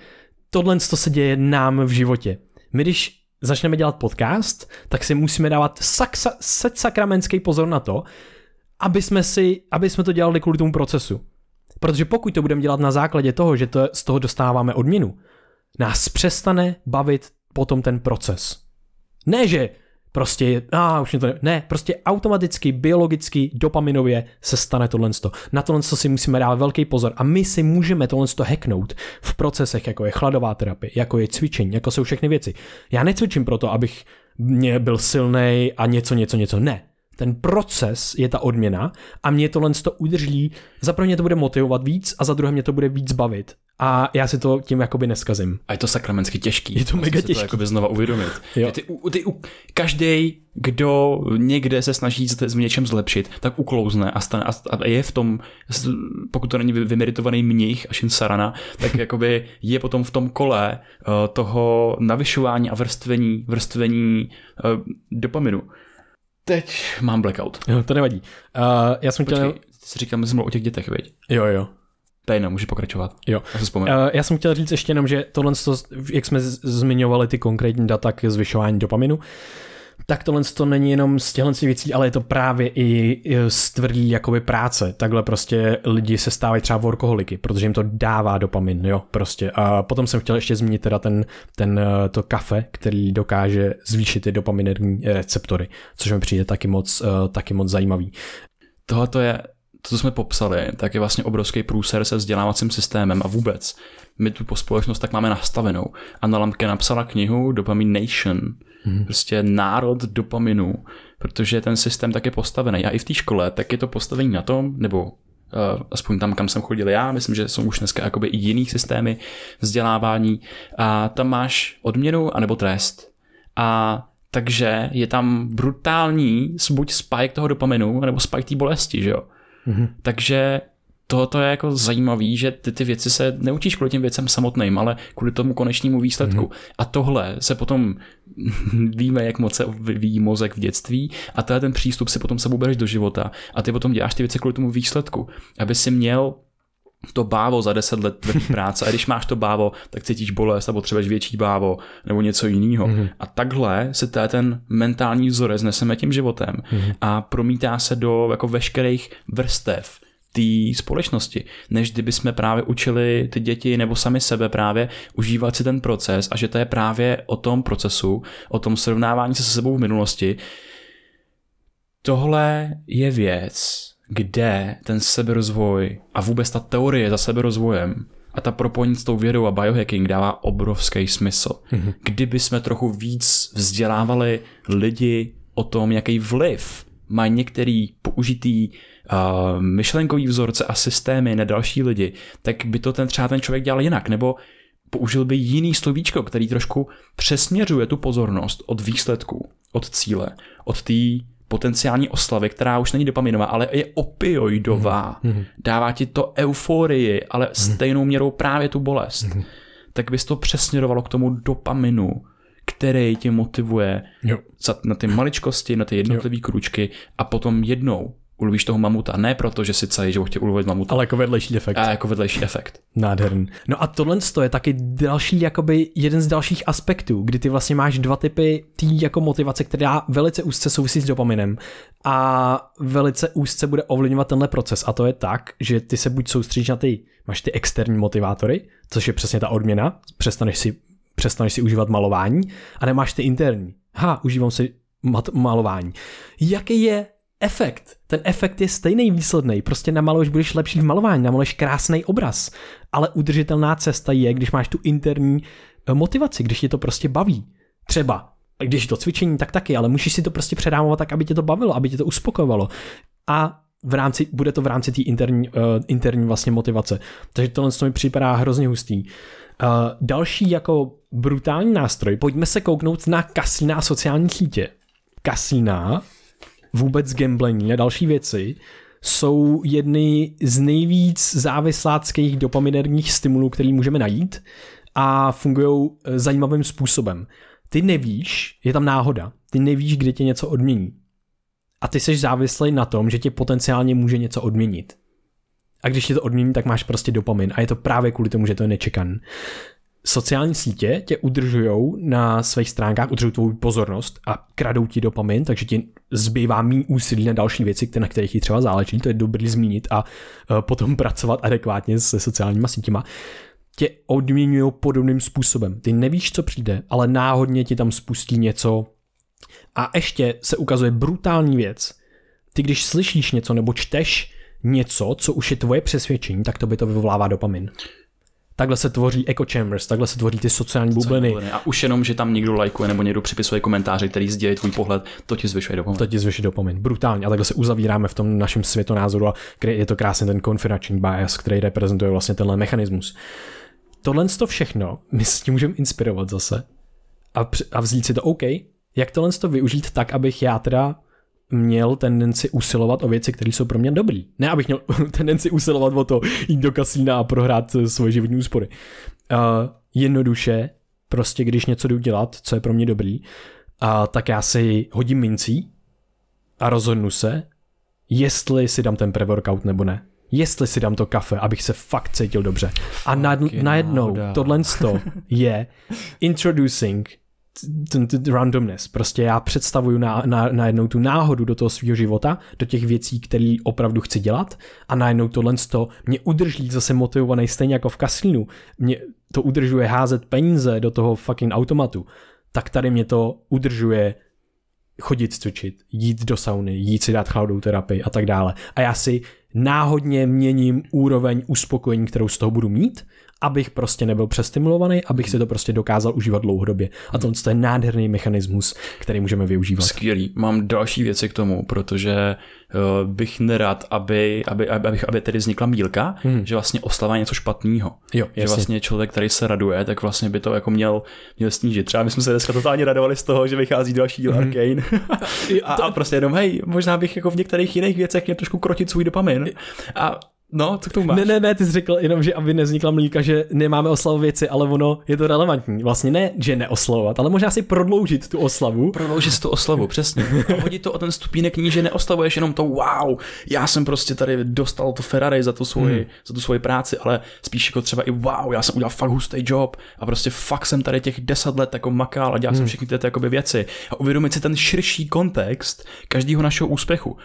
A: Tohle to se děje nám v životě. My když začneme dělat podcast, tak si musíme dávat saksa, set sakramentský pozor na to, aby jsme, si, aby jsme to dělali kvůli tomu procesu. Protože pokud to budeme dělat na základě toho, že to, z toho dostáváme odměnu, nás přestane bavit potom ten proces. Ne, že prostě, a ah, už mě to ne, ne, prostě automaticky, biologicky, dopaminově se stane tohle. Na tohle si musíme dát velký pozor a my si můžeme tohle hacknout v procesech, jako je chladová terapie, jako je cvičení, jako jsou všechny věci. Já necvičím proto, abych mě byl silný a něco, něco, něco. Ne. Ten proces je ta odměna a mě tohle to udrží, za prvé mě to bude motivovat víc a za druhé mě to bude víc bavit a já si to tím jakoby neskazím.
B: A je to sakramensky těžký.
A: Je to mega těžký. to
B: jakoby znova uvědomit. Jo. Ty, ty, každý, kdo někde se snaží v něčem zlepšit, tak uklouzne a, stane, a je v tom, pokud to není vymeritovaný mnich a Shinsarana, tak (laughs) jakoby je potom v tom kole uh, toho navyšování a vrstvení, vrstvení uh, dopaminu. Teď mám blackout.
A: Jo, to nevadí. Uh, já jsem
B: Počkej, chtěl... ty si říkám, že o těch dětech, veď?
A: Jo, jo.
B: Pejno, může pokračovat.
A: Jo. Já, se uh, já jsem chtěl říct ještě jenom, že tohle, jak jsme zmiňovali ty konkrétní data k zvyšování dopaminu, tak tohle to není jenom z těchto věcí, ale je to právě i z tvrdý jakoby práce. Takhle prostě lidi se stávají třeba workoholiky, protože jim to dává dopamin, jo, prostě. A potom jsem chtěl ještě zmínit teda ten, ten eh, to kafe, který dokáže zvýšit ty dopaminerní receptory, což mi přijde taky moc, eh, taky moc zajímavý.
B: Tohle je to, co jsme popsali, tak je vlastně obrovský průser se vzdělávacím systémem a vůbec. My tu po společnost tak máme nastavenou. Anna Lampke napsala knihu Dopamine Nation, hmm. prostě národ dopaminu, protože ten systém tak je postavený. A i v té škole tak je to postavení na tom, nebo uh, aspoň tam, kam jsem chodil já, myslím, že jsou už dneska jakoby i jiný systémy vzdělávání a tam máš odměnu anebo trest. A takže je tam brutální buď spike toho dopaminu, nebo spike té bolesti, že jo. Mm-hmm. Takže to je jako zajímavý, že ty ty věci se neučíš kvůli těm věcem samotným, ale kvůli tomu konečnému výsledku. Mm-hmm. A tohle se potom (laughs) víme, jak moc se vyvíjí mozek v dětství a to je ten přístup si potom sebou bereš do života a ty potom děláš ty věci kvůli tomu výsledku, aby si měl to bávo za 10 let tvrdý (laughs) práce a když máš to bávo, tak cítíš bolest a potřebuješ větší bávo nebo něco jiného. Mm-hmm. A takhle se ten mentální vzorec neseme tím životem mm-hmm. a promítá se do jako veškerých vrstev té společnosti, než kdyby jsme právě učili ty děti nebo sami sebe právě užívat si ten proces a že to je právě o tom procesu, o tom srovnávání se se sebou v minulosti. Tohle je věc, kde ten seberozvoj a vůbec ta teorie za seberozvojem a ta propojení s tou vědou a biohacking dává obrovský smysl. Mm-hmm. Kdyby jsme trochu víc vzdělávali lidi o tom, jaký vliv mají některý použitý uh, myšlenkový vzorce a systémy na další lidi, tak by to ten třeba ten člověk dělal jinak, nebo použil by jiný slovíčko, který trošku přesměřuje tu pozornost od výsledku, od cíle, od té potenciální oslavy, která už není dopaminová, ale je opioidová. Mm-hmm. Dává ti to euforii, ale mm-hmm. stejnou měrou právě tu bolest. Mm-hmm. Tak bys to přesměrovalo k tomu dopaminu, který tě motivuje jo. na ty maličkosti, na ty jednotlivé kručky a potom jednou ulovíš toho mamuta. Ne proto, že si celý život chtěl ulovit mamuta.
A: Ale jako vedlejší efekt.
B: A jako vedlejší efekt.
A: Nádherný. No a tohle je taky další, jakoby jeden z dalších aspektů, kdy ty vlastně máš dva typy tý jako motivace, která velice úzce souvisí s dopaminem a velice úzce bude ovlivňovat tenhle proces. A to je tak, že ty se buď soustředíš na ty, máš ty externí motivátory, což je přesně ta odměna, přestaneš si, přestaneš si užívat malování, a nemáš ty interní. Ha, užívám si mat- malování. Jaký je efekt. Ten efekt je stejný výsledný. Prostě namaluješ, budeš lepší v malování, namaluješ krásný obraz. Ale udržitelná cesta je, když máš tu interní eh, motivaci, když tě to prostě baví. Třeba, když to cvičení, tak taky, ale musíš si to prostě předávat tak, aby tě to bavilo, aby tě to uspokojovalo. A v rámci, bude to v rámci té interní, uh, interní vlastně motivace. Takže tohle mi připadá hrozně hustý. Uh, další jako brutální nástroj, pojďme se kouknout na kasína sociální sítě. Kasína vůbec gambling a další věci jsou jedny z nejvíc závisláckých dopaminerních stimulů, který můžeme najít a fungují eh, zajímavým způsobem. Ty nevíš, je tam náhoda, ty nevíš, kde tě něco odmění. A ty jsi závislý na tom, že tě potenciálně může něco odměnit. A když tě to odmění, tak máš prostě dopamin. A je to právě kvůli tomu, že to je nečekan sociální sítě tě udržují na svých stránkách, udržují tvou pozornost a kradou ti dopamin, takže ti zbývá méně úsilí na další věci, na kterých ti třeba záleží, to je dobrý zmínit a uh, potom (laughs) pracovat adekvátně se sociálníma sítěma tě odměňují podobným způsobem. Ty nevíš, co přijde, ale náhodně ti tam spustí něco a ještě se ukazuje brutální věc. Ty když slyšíš něco nebo čteš něco, co už je tvoje přesvědčení, tak to by to vyvolává dopamin. Takhle se tvoří echo chambers, takhle se tvoří ty sociální bubliny.
B: A už jenom, že tam někdo lajkuje nebo někdo připisuje komentáře, který sdělí tvůj pohled, to ti zvyšuje dopamin.
A: To ti zvyšuje dopamin. Brutálně. A takhle se uzavíráme v tom našem světonázoru a je to krásně ten konfirmační bias, který reprezentuje vlastně tenhle mechanismus. Tohle to všechno, my s tím můžeme inspirovat zase a, a vzít si to OK, jak tohle to využít tak, abych já teda měl tendenci usilovat o věci, které jsou pro mě dobrý. Ne, abych měl (laughs) tendenci usilovat o to jít do kasína a prohrát eh, svoje životní úspory. Uh, jednoduše, prostě když něco jdu dělat, co je pro mě dobrý, uh, tak já si hodím mincí a rozhodnu se, jestli si dám ten pre-workout nebo ne. Jestli si dám to kafe, abych se fakt cítil dobře. A na, najednou tohle (laughs) je introducing ten, randomness. Prostě já představuju na, na, tu náhodu do toho svého života, do těch věcí, které opravdu chci dělat a najednou tohle to mě udrží zase motivovaný stejně jako v kasínu. Mě to udržuje házet peníze do toho fucking automatu. Tak tady mě to udržuje chodit cvičit, jít do sauny, jít si dát chladou terapii a tak dále. A já si náhodně měním úroveň uspokojení, kterou z toho budu mít abych prostě nebyl přestimulovaný, abych si to prostě dokázal užívat dlouhodobě. A to je nádherný mechanismus, který můžeme využívat.
B: Skvělý. Mám další věci k tomu, protože uh, bych nerad, aby, aby, aby, aby, aby tedy vznikla mílka, hmm. že vlastně oslava je něco špatného.
A: Jo,
B: že vlastně člověk, který se raduje, tak vlastně by to jako měl, měl snížit. Třeba my jsme se dneska totálně radovali z toho, že vychází další díl hmm. Arcane. (laughs) a, a, prostě jenom, hej, možná bych jako v některých jiných věcech měl trošku krotit svůj dopamin. A No, co k tomu máš?
A: Ne, ne, ne, ty jsi řekl jenom, že aby nevznikla mlíka, že nemáme oslavu věci, ale ono je to relevantní. Vlastně ne, že neoslavovat, ale možná si prodloužit tu oslavu.
B: Prodloužit tu oslavu, přesně. A hodit to o ten stupínek níže, neoslavuješ jenom to wow, já jsem prostě tady dostal to Ferrari za tu svoji, hmm. za tu svoji práci, ale spíš jako třeba i wow, já jsem udělal fakt hustý job a prostě fakt jsem tady těch deset let jako makal a dělal hmm. jsem všechny ty jakoby věci. A uvědomit si ten širší kontext každého našeho úspěchu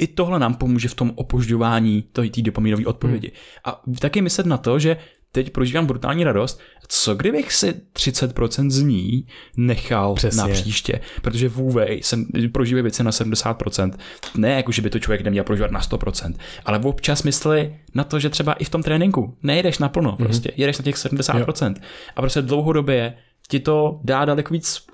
B: i tohle nám pomůže v tom opožďování té dopaminové odpovědi. Hmm. A taky myslet na to, že teď prožívám brutální radost, co kdybych si 30% z ní nechal Přesně. na příště, protože v UV jsem prožívá věci na 70%, ne jako, že by to člověk neměl prožívat na 100%, ale v mysli na to, že třeba i v tom tréninku nejedeš naplno, mm-hmm. prostě jedeš na těch 70% jo. a prostě dlouhodobě ti to dá daleko víc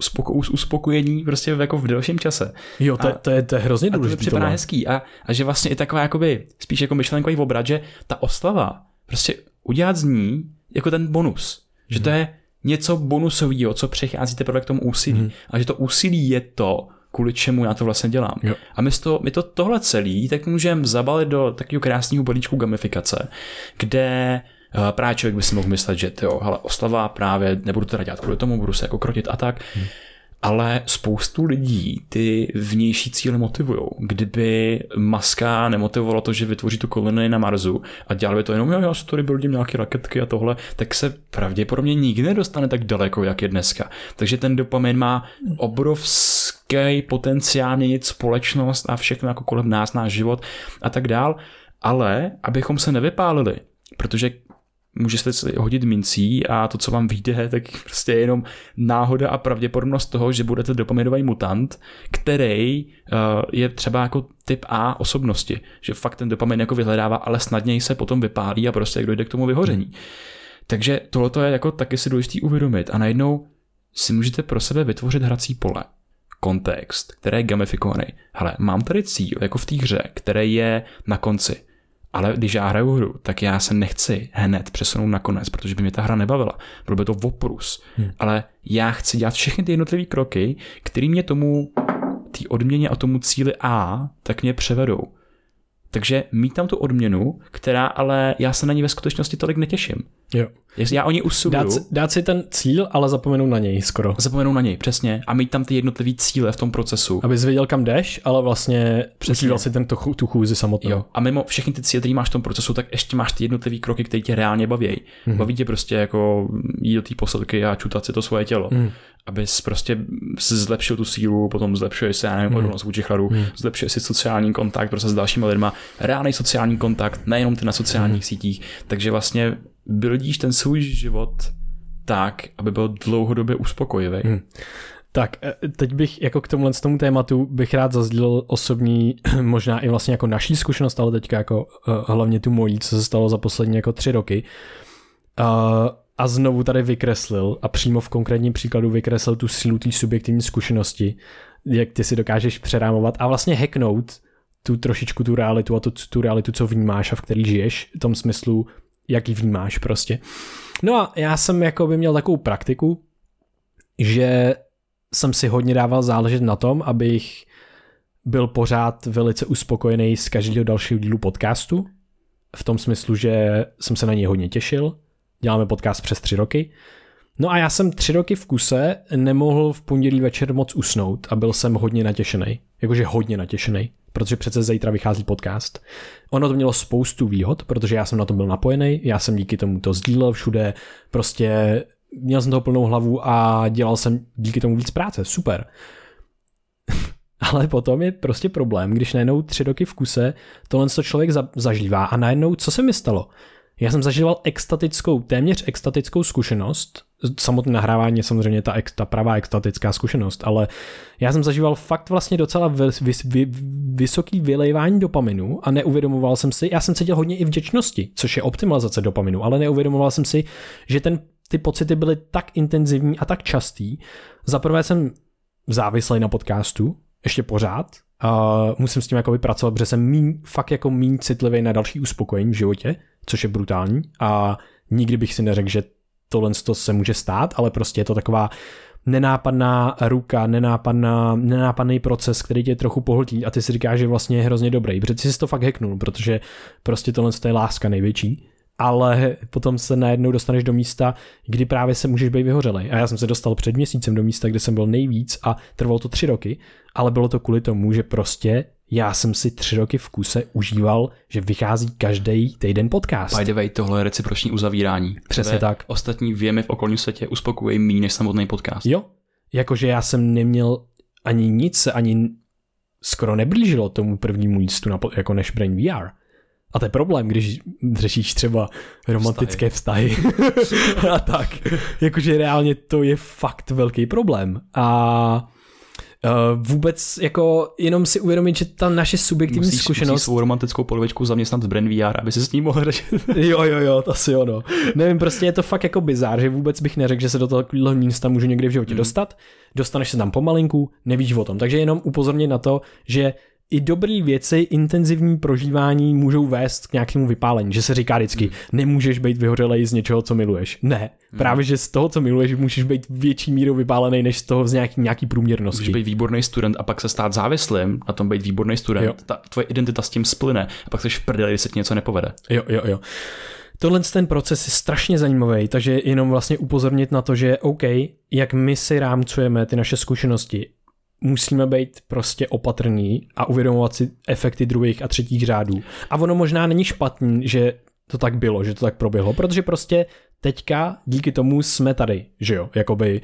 B: uspokojení prostě jako v delším čase.
A: Jo, to, a, to, je, to je hrozně důležité.
B: To připadá hezký a, a, že vlastně i taková jakoby spíš jako myšlenkový obrat, že ta oslava, prostě udělat z ní jako ten bonus. Hmm. Že to mhm. je něco bonusového, co přechází teprve k tomu úsilí. Hmm. A že to úsilí je to, kvůli čemu já to vlastně dělám. Jo. A my to, my to tohle celý tak můžeme zabalit do takového krásného balíčku gamifikace, kde právě člověk by si mohl myslet, že jo, hele, oslava právě, nebudu to dělat kvůli tomu, budu se jako krotit a tak. Hmm. Ale spoustu lidí ty vnější cíle motivují. Kdyby maska nemotivovala to, že vytvoří tu kolonii na Marsu a dělali by to jenom, jo, já si tady buildím nějaké raketky a tohle, tak se pravděpodobně nikdy nedostane tak daleko, jak je dneska. Takže ten dopamin má obrovský potenciál měnit společnost a všechno jako kolem nás, náš život a tak dál. Ale abychom se nevypálili, protože můžete si hodit mincí a to, co vám vyjde, tak prostě je jenom náhoda a pravděpodobnost toho, že budete dopaminový mutant, který uh, je třeba jako typ A osobnosti, že fakt ten dopamin jako vyhledává, ale snadněji se potom vypálí a prostě jak dojde k tomu vyhoření. Takže tohle je jako taky si důležité uvědomit a najednou si můžete pro sebe vytvořit hrací pole kontext, který je gamifikovaný. Hele, mám tady cíl, jako v té hře, který je na konci ale když já hraju hru, tak já se nechci hned přesunout na konec, protože by mě ta hra nebavila. Bylo by to oprus. Hmm. Ale já chci dělat všechny ty jednotlivé kroky, které mě tomu, té odměně a tomu cíli A, tak mě převedou. Takže mít tam tu odměnu, která ale já se na ní ve skutečnosti tolik netěším.
A: Jo.
B: Já o ní usiluju.
A: Dát, dát si ten cíl, ale zapomenout na něj skoro.
B: Zapomenout na něj, přesně. A mít tam ty jednotlivé cíle v tom procesu.
A: Aby věděl, kam jdeš, ale vlastně přesně. si ten, tu, tu chůzi samotnou. Jo.
B: A mimo všechny ty cíle, které máš v tom procesu, tak ještě máš ty jednotlivé kroky, které tě reálně baví. Mm-hmm. Baví tě prostě jako jít do té posadky a čutat si to svoje tělo. Mm abys prostě si zlepšil tu sílu, potom zlepšuje se, já nevím, mm. odolnost vůči chladu, mm. zlepšuje si sociální kontakt prostě s dalšími lidma, reálný sociální kontakt, nejenom ty na sociálních mm. sítích, takže vlastně bildíš ten svůj život tak, aby byl dlouhodobě uspokojivý. Mm.
A: Tak, e, teď bych jako k tomuhle tomu tématu bych rád zazdílel osobní, (clears throat) možná i vlastně jako naší zkušenost, ale teďka jako uh, hlavně tu mojí, co se stalo za poslední jako tři roky. Uh, a znovu tady vykreslil a přímo v konkrétním příkladu vykreslil tu sílu té subjektivní zkušenosti, jak ty si dokážeš přerámovat a vlastně hacknout tu trošičku tu realitu a tu, tu realitu, co vnímáš a v který žiješ, v tom smyslu, jak ji vnímáš prostě. No a já jsem jako by měl takovou praktiku, že jsem si hodně dával záležet na tom, abych byl pořád velice uspokojený z každého dalšího dílu podcastu, v tom smyslu, že jsem se na něj hodně těšil, Děláme podcast přes tři roky. No a já jsem tři roky v kuse nemohl v pondělí večer moc usnout a byl jsem hodně natěšený. Jakože hodně natěšený, protože přece zítra vychází podcast. Ono to mělo spoustu výhod, protože já jsem na to byl napojený, já jsem díky tomu to sdílel všude, prostě měl jsem toho plnou hlavu a dělal jsem díky tomu víc práce, super. (laughs) Ale potom je prostě problém, když najednou tři roky v kuse tohle to člověk za, zažívá a najednou, co se mi stalo? Já jsem zažíval extatickou, téměř extatickou zkušenost, samotné nahrávání je samozřejmě ta, ta pravá extatická zkušenost, ale já jsem zažíval fakt vlastně docela vys, vys, vy, vysoký vylejvání dopaminu a neuvědomoval jsem si, já jsem cítil hodně i vděčnosti, což je optimalizace dopaminu, ale neuvědomoval jsem si, že ten, ty pocity byly tak intenzivní a tak častý. Za prvé jsem závislý na podcastu, ještě pořád, a musím s tím jako pracovat, protože jsem míň, fakt jako míň citlivý na další uspokojení v životě, což je brutální. A nikdy bych si neřekl, že tohle to se může stát, ale prostě je to taková nenápadná ruka, nenápadná, nenápadný proces, který tě trochu pohltí. A ty si říkáš, že vlastně je hrozně dobrý, protože jsi to fakt hacknul, protože prostě tohle je láska největší ale potom se najednou dostaneš do místa, kdy právě se můžeš být vyhořelej. A já jsem se dostal před měsícem do místa, kde jsem byl nejvíc a trvalo to tři roky, ale bylo to kvůli tomu, že prostě já jsem si tři roky v kuse užíval, že vychází každý týden podcast.
B: By the way, tohle je reciproční uzavírání.
A: Přesně tak.
B: Ostatní věmy v okolním světě uspokojí méně než samotný podcast.
A: Jo, jakože já jsem neměl ani nic, ani skoro neblížilo tomu prvnímu jístu na, jako než Brain VR. A to je problém, když řešíš třeba romantické vztahy, vztahy. (laughs) a tak. Jakože reálně to je fakt velký problém. A Uh, vůbec jako jenom si uvědomit, že ta naše subjektivní
B: musíš,
A: zkušenost...
B: Musíš svou romantickou polovičku zaměstnat v Brain VR, aby se s ním mohl řešit. (laughs)
A: jo, jo, jo, to asi ono. Nevím, prostě je to fakt jako bizár, že vůbec bych neřekl, že se do toho místa můžu někdy v životě mm. dostat. Dostaneš se tam pomalinku, nevíš o tom. Takže jenom upozornit na to, že i dobré věci, intenzivní prožívání můžou vést k nějakému vypálení, že se říká vždycky, hmm. nemůžeš být vyhořelej z něčeho, co miluješ. Ne, hmm. právě že z toho, co miluješ, můžeš být větší mírou vypálený, než z toho z nějaký, nějaký průměrnosti.
B: Můžeš být výborný student a pak se stát závislým na tom být výborný student. Jo. Ta, tvoje identita s tím splyne a pak jsi v prdeli, když se ti něco nepovede.
A: Jo, jo, jo. Tohle ten proces je strašně zajímavý, takže jenom vlastně upozornit na to, že OK, jak my si rámcujeme ty naše zkušenosti, musíme být prostě opatrní a uvědomovat si efekty druhých a třetích řádů. A ono možná není špatný, že to tak bylo, že to tak proběhlo, protože prostě teďka díky tomu jsme tady, že jo, jakoby,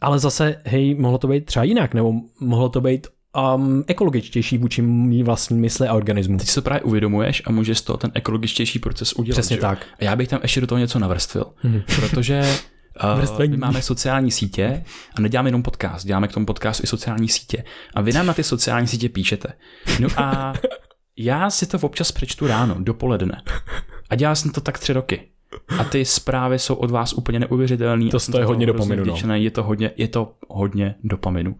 A: ale zase, hej, mohlo to být třeba jinak, nebo mohlo to být um, ekologičtější vůči mý vlastní mysli a organismu.
B: Ty si to právě uvědomuješ a můžeš z toho ten ekologičtější proces udělat.
A: Přesně
B: že?
A: tak.
B: A já bych tam ještě do toho něco navrstvil, mm-hmm. protože (laughs) Uh, my máme sociální sítě a neděláme jenom podcast, děláme k tomu podcastu i sociální sítě. A vy nám na ty sociální sítě píšete. No a já si to občas přečtu ráno, dopoledne. A dělal jsem to tak tři roky. A ty zprávy jsou od vás úplně neuvěřitelné.
A: To, to je hodně dopaminu. No.
B: Je, to hodně, je to hodně dopaminu.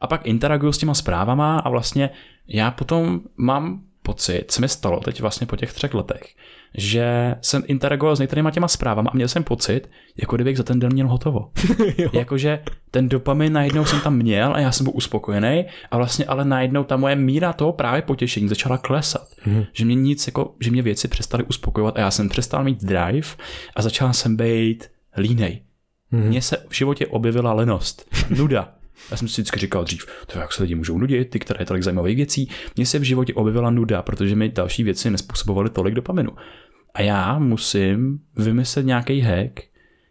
B: A pak interaguju s těma zprávama a vlastně já potom mám pocit, co mi stalo teď vlastně po těch třech letech, že jsem interagoval s některýma těma zprávama a měl jsem pocit, jako kdybych za ten den měl hotovo. (laughs) Jakože ten dopamin najednou jsem tam měl a já jsem byl uspokojený a vlastně ale najednou ta moje míra toho právě potěšení začala klesat. Mm. Že mě nic, jako, že mě věci přestaly uspokojovat a já jsem přestal mít drive a začal jsem být línej. Mm. Mně se v životě objevila lenost, nuda. Já jsem si vždycky říkal dřív, to jak se lidi můžou nudit, ty, které je tolik zajímavých věcí. Mně se v životě objevila nuda, protože mi další věci nespůsobovaly tolik dopaminu. A já musím vymyslet nějaký hack,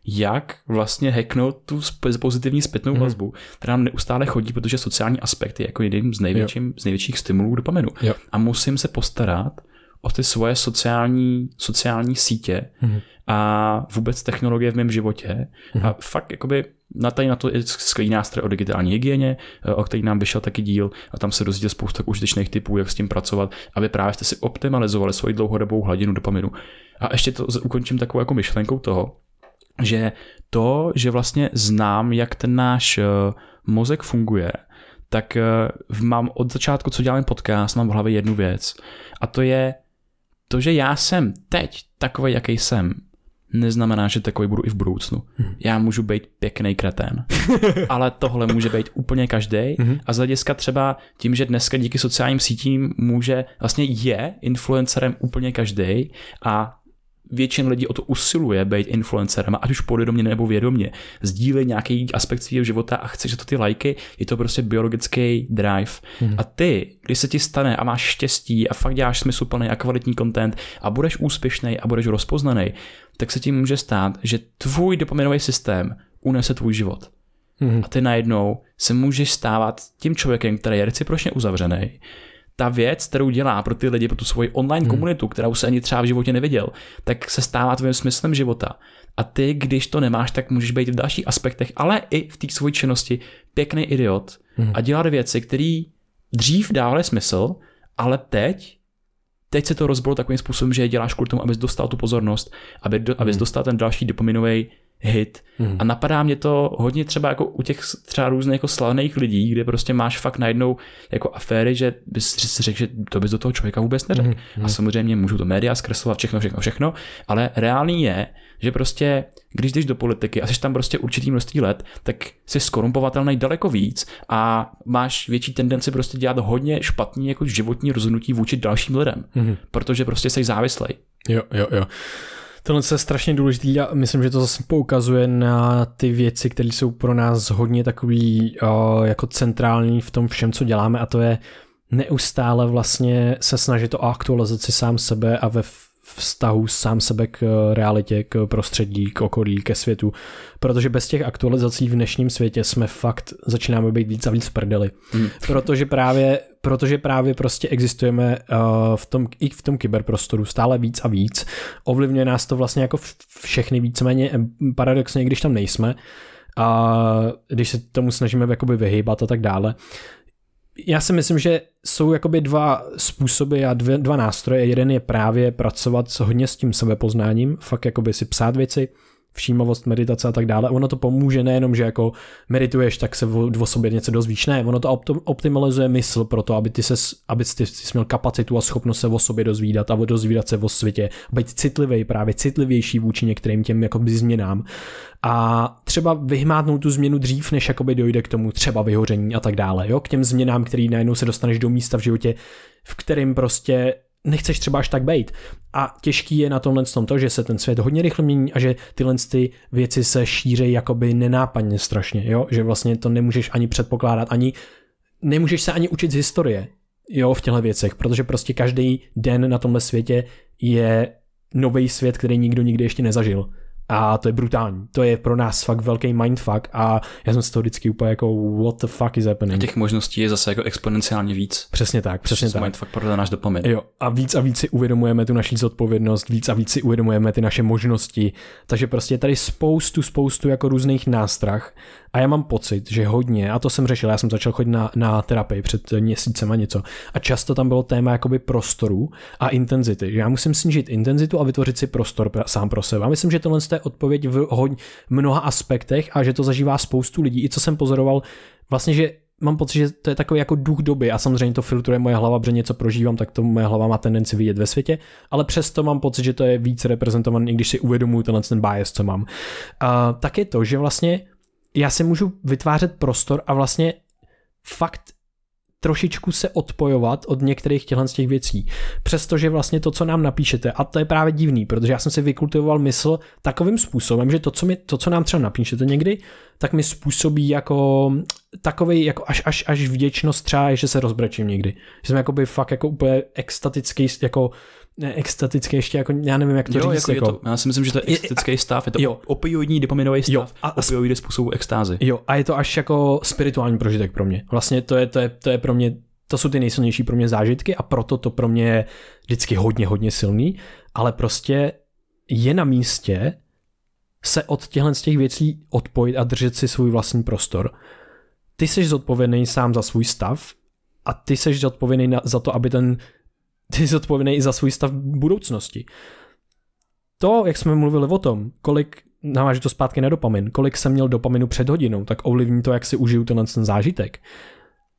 B: jak vlastně hacknout tu pozitivní zpětnou mm-hmm. vazbu, která nám neustále chodí, protože sociální aspekt je jako jeden z, největším, z největších stimulů dopaminu. Jo. A musím se postarat o ty svoje sociální, sociální sítě mm-hmm. A vůbec technologie v mém životě. Mm-hmm. A fakt jakoby na tady na to je skvělý nástroj o digitální hygieně, eh, o který nám vyšel taky díl a tam se dozvěděl spousta užitečných typů, jak s tím pracovat, aby právě jste si optimalizovali svoji dlouhodobou hladinu dopaminu. A ještě to ukončím takovou jako myšlenkou toho, že to, že vlastně znám, jak ten náš eh, mozek funguje, tak eh, mám od začátku, co dělám podcast, mám v hlavě jednu věc. A to je to, že já jsem teď takový, jaký jsem, neznamená, že takový budu i v budoucnu. Mm. Já můžu být pěkný kretén, (laughs) ale tohle může být úplně každý. Mm. A z hlediska třeba tím, že dneska díky sociálním sítím může, vlastně je influencerem úplně každý a většina lidí o to usiluje být influencerem, ať už podvědomě nebo vědomě, sdílí nějaký aspekt svého života a chceš to ty lajky, je to prostě biologický drive. Hmm. A ty, když se ti stane a máš štěstí a fakt děláš smysluplný a kvalitní content a budeš úspěšný a budeš rozpoznaný, tak se ti může stát, že tvůj dopaminový systém unese tvůj život. Hmm. A ty najednou se můžeš stávat tím člověkem, který je recipročně uzavřený, ta věc, kterou dělá pro ty lidi, pro tu svoji online hmm. komunitu, kterou se ani třeba v životě neviděl, tak se stává tvým smyslem života. A ty, když to nemáš, tak můžeš být v dalších aspektech, ale i v té své činnosti pěkný idiot hmm. a dělat věci, které dřív dávaly smysl, ale teď teď se to rozbilo takovým způsobem, že je děláš kvůli tomu, abys dostal tu pozornost, aby do, abys hmm. dostal ten další dopaminový hit. Hmm. A napadá mě to hodně třeba jako u těch třeba různých jako slavných lidí, kde prostě máš fakt najednou jako aféry, že bys si řekl, že to bys do toho člověka vůbec neřekl. Hmm. A samozřejmě můžu to média zkreslovat všechno, všechno, všechno, ale reálný je, že prostě, když jdeš do politiky a jsi tam prostě určitý množství let, tak jsi skorumpovatelný daleko víc a máš větší tendenci prostě dělat hodně špatný jako životní rozhodnutí vůči dalším lidem, hmm. protože prostě jsi závislej.
A: Jo, jo, jo. Tohle je strašně důležitý a myslím, že to zase poukazuje na ty věci, které jsou pro nás hodně takový uh, jako centrální v tom všem, co děláme a to je neustále vlastně se snažit o aktualizaci sám sebe a ve vztahu sám sebe k realitě, k prostředí, k okolí, ke světu. Protože bez těch aktualizací v dnešním světě jsme fakt začínáme být víc a víc prdeli. Hmm. Protože právě protože právě prostě existujeme uh, v tom, i v tom kyberprostoru stále víc a víc. Ovlivňuje nás to vlastně jako všechny víceméně paradoxně, když tam nejsme a když se tomu snažíme jakoby vyhýbat a tak dále. Já si myslím, že jsou jakoby dva způsoby a dvě, dva nástroje. Jeden je právě pracovat hodně s tím sebepoznáním, fakt jakoby si psát věci, všímavost, meditace a tak dále. Ono to pomůže nejenom, že jako medituješ, tak se o, sobě něco dozvíš. Ne, ono to optimalizuje mysl pro to, aby ty, ses, aby ty, ty měl kapacitu a schopnost se o sobě dozvídat a dozvídat se o světě, být citlivý, právě citlivější vůči některým těm jakoby změnám. A třeba vyhmátnout tu změnu dřív, než jakoby dojde k tomu třeba vyhoření a tak dále. Jo? K těm změnám, který najednou se dostaneš do místa v životě, v kterým prostě nechceš třeba až tak být. A těžký je na tomhle tom to, že se ten svět hodně rychle mění a že tyhle ty věci se šířejí jakoby nenápadně strašně, jo? že vlastně to nemůžeš ani předpokládat, ani nemůžeš se ani učit z historie, jo, v těchto věcech, protože prostě každý den na tomhle světě je nový svět, který nikdo nikdy ještě nezažil. A to je brutální. To je pro nás fakt velký mindfuck a já jsem z toho vždycky úplně jako what the fuck is happening.
B: A těch možností je zase jako exponenciálně víc.
A: Přesně tak, přesně tak.
B: Mindfuck pro náš dopamin.
A: Jo, a víc a víc si uvědomujeme tu naši zodpovědnost, víc a víc si uvědomujeme ty naše možnosti. Takže prostě je tady spoustu, spoustu jako různých nástrah a já mám pocit, že hodně, a to jsem řešil, já jsem začal chodit na, na terapii před měsícem a něco, a často tam bylo téma jakoby prostoru a intenzity, já musím snížit intenzitu a vytvořit si prostor sám pro sebe. A myslím, že tohle je odpověď v hodně, mnoha aspektech a že to zažívá spoustu lidí. I co jsem pozoroval, vlastně, že mám pocit, že to je takový jako duch doby a samozřejmě to filtruje moje hlava, protože něco prožívám, tak to moje hlava má tendenci vidět ve světě, ale přesto mám pocit, že to je víc reprezentovaný, i když si uvědomuji tenhle ten bias, co mám. Uh, tak je to, že vlastně já si můžu vytvářet prostor a vlastně fakt trošičku se odpojovat od některých těchto z těch věcí. Přestože vlastně to, co nám napíšete, a to je právě divný, protože já jsem si vykultivoval mysl takovým způsobem, že to, co, mi, to, co nám třeba napíšete někdy, tak mi způsobí jako takový jako až, až, až vděčnost třeba, že se rozbrečím někdy. Že jsem jakoby fakt jako úplně extatický, jako ne, extatický ještě jako, já nevím, jak to jo, říct. Jako,
B: jako, to, já si myslím, že to je extatický stav, je to jo. opioidní dopaminový stav, jo, a, opioidy způsobu extázy.
A: Jo, a je to až jako spirituální prožitek pro mě. Vlastně to je, to je, to je pro mě, to jsou ty nejsilnější pro mě zážitky a proto to pro mě je vždycky hodně, hodně silný, ale prostě je na místě se od těchto z těch věcí odpojit a držet si svůj vlastní prostor. Ty jsi zodpovědný sám za svůj stav a ty jsi zodpovědný za to, aby ten ty jsi zodpovědný i za svůj stav budoucnosti. To, jak jsme mluvili o tom, kolik navážu to zpátky na dopamin, kolik jsem měl dopaminu před hodinou, tak ovlivní to, jak si užiju tenhle ten zážitek.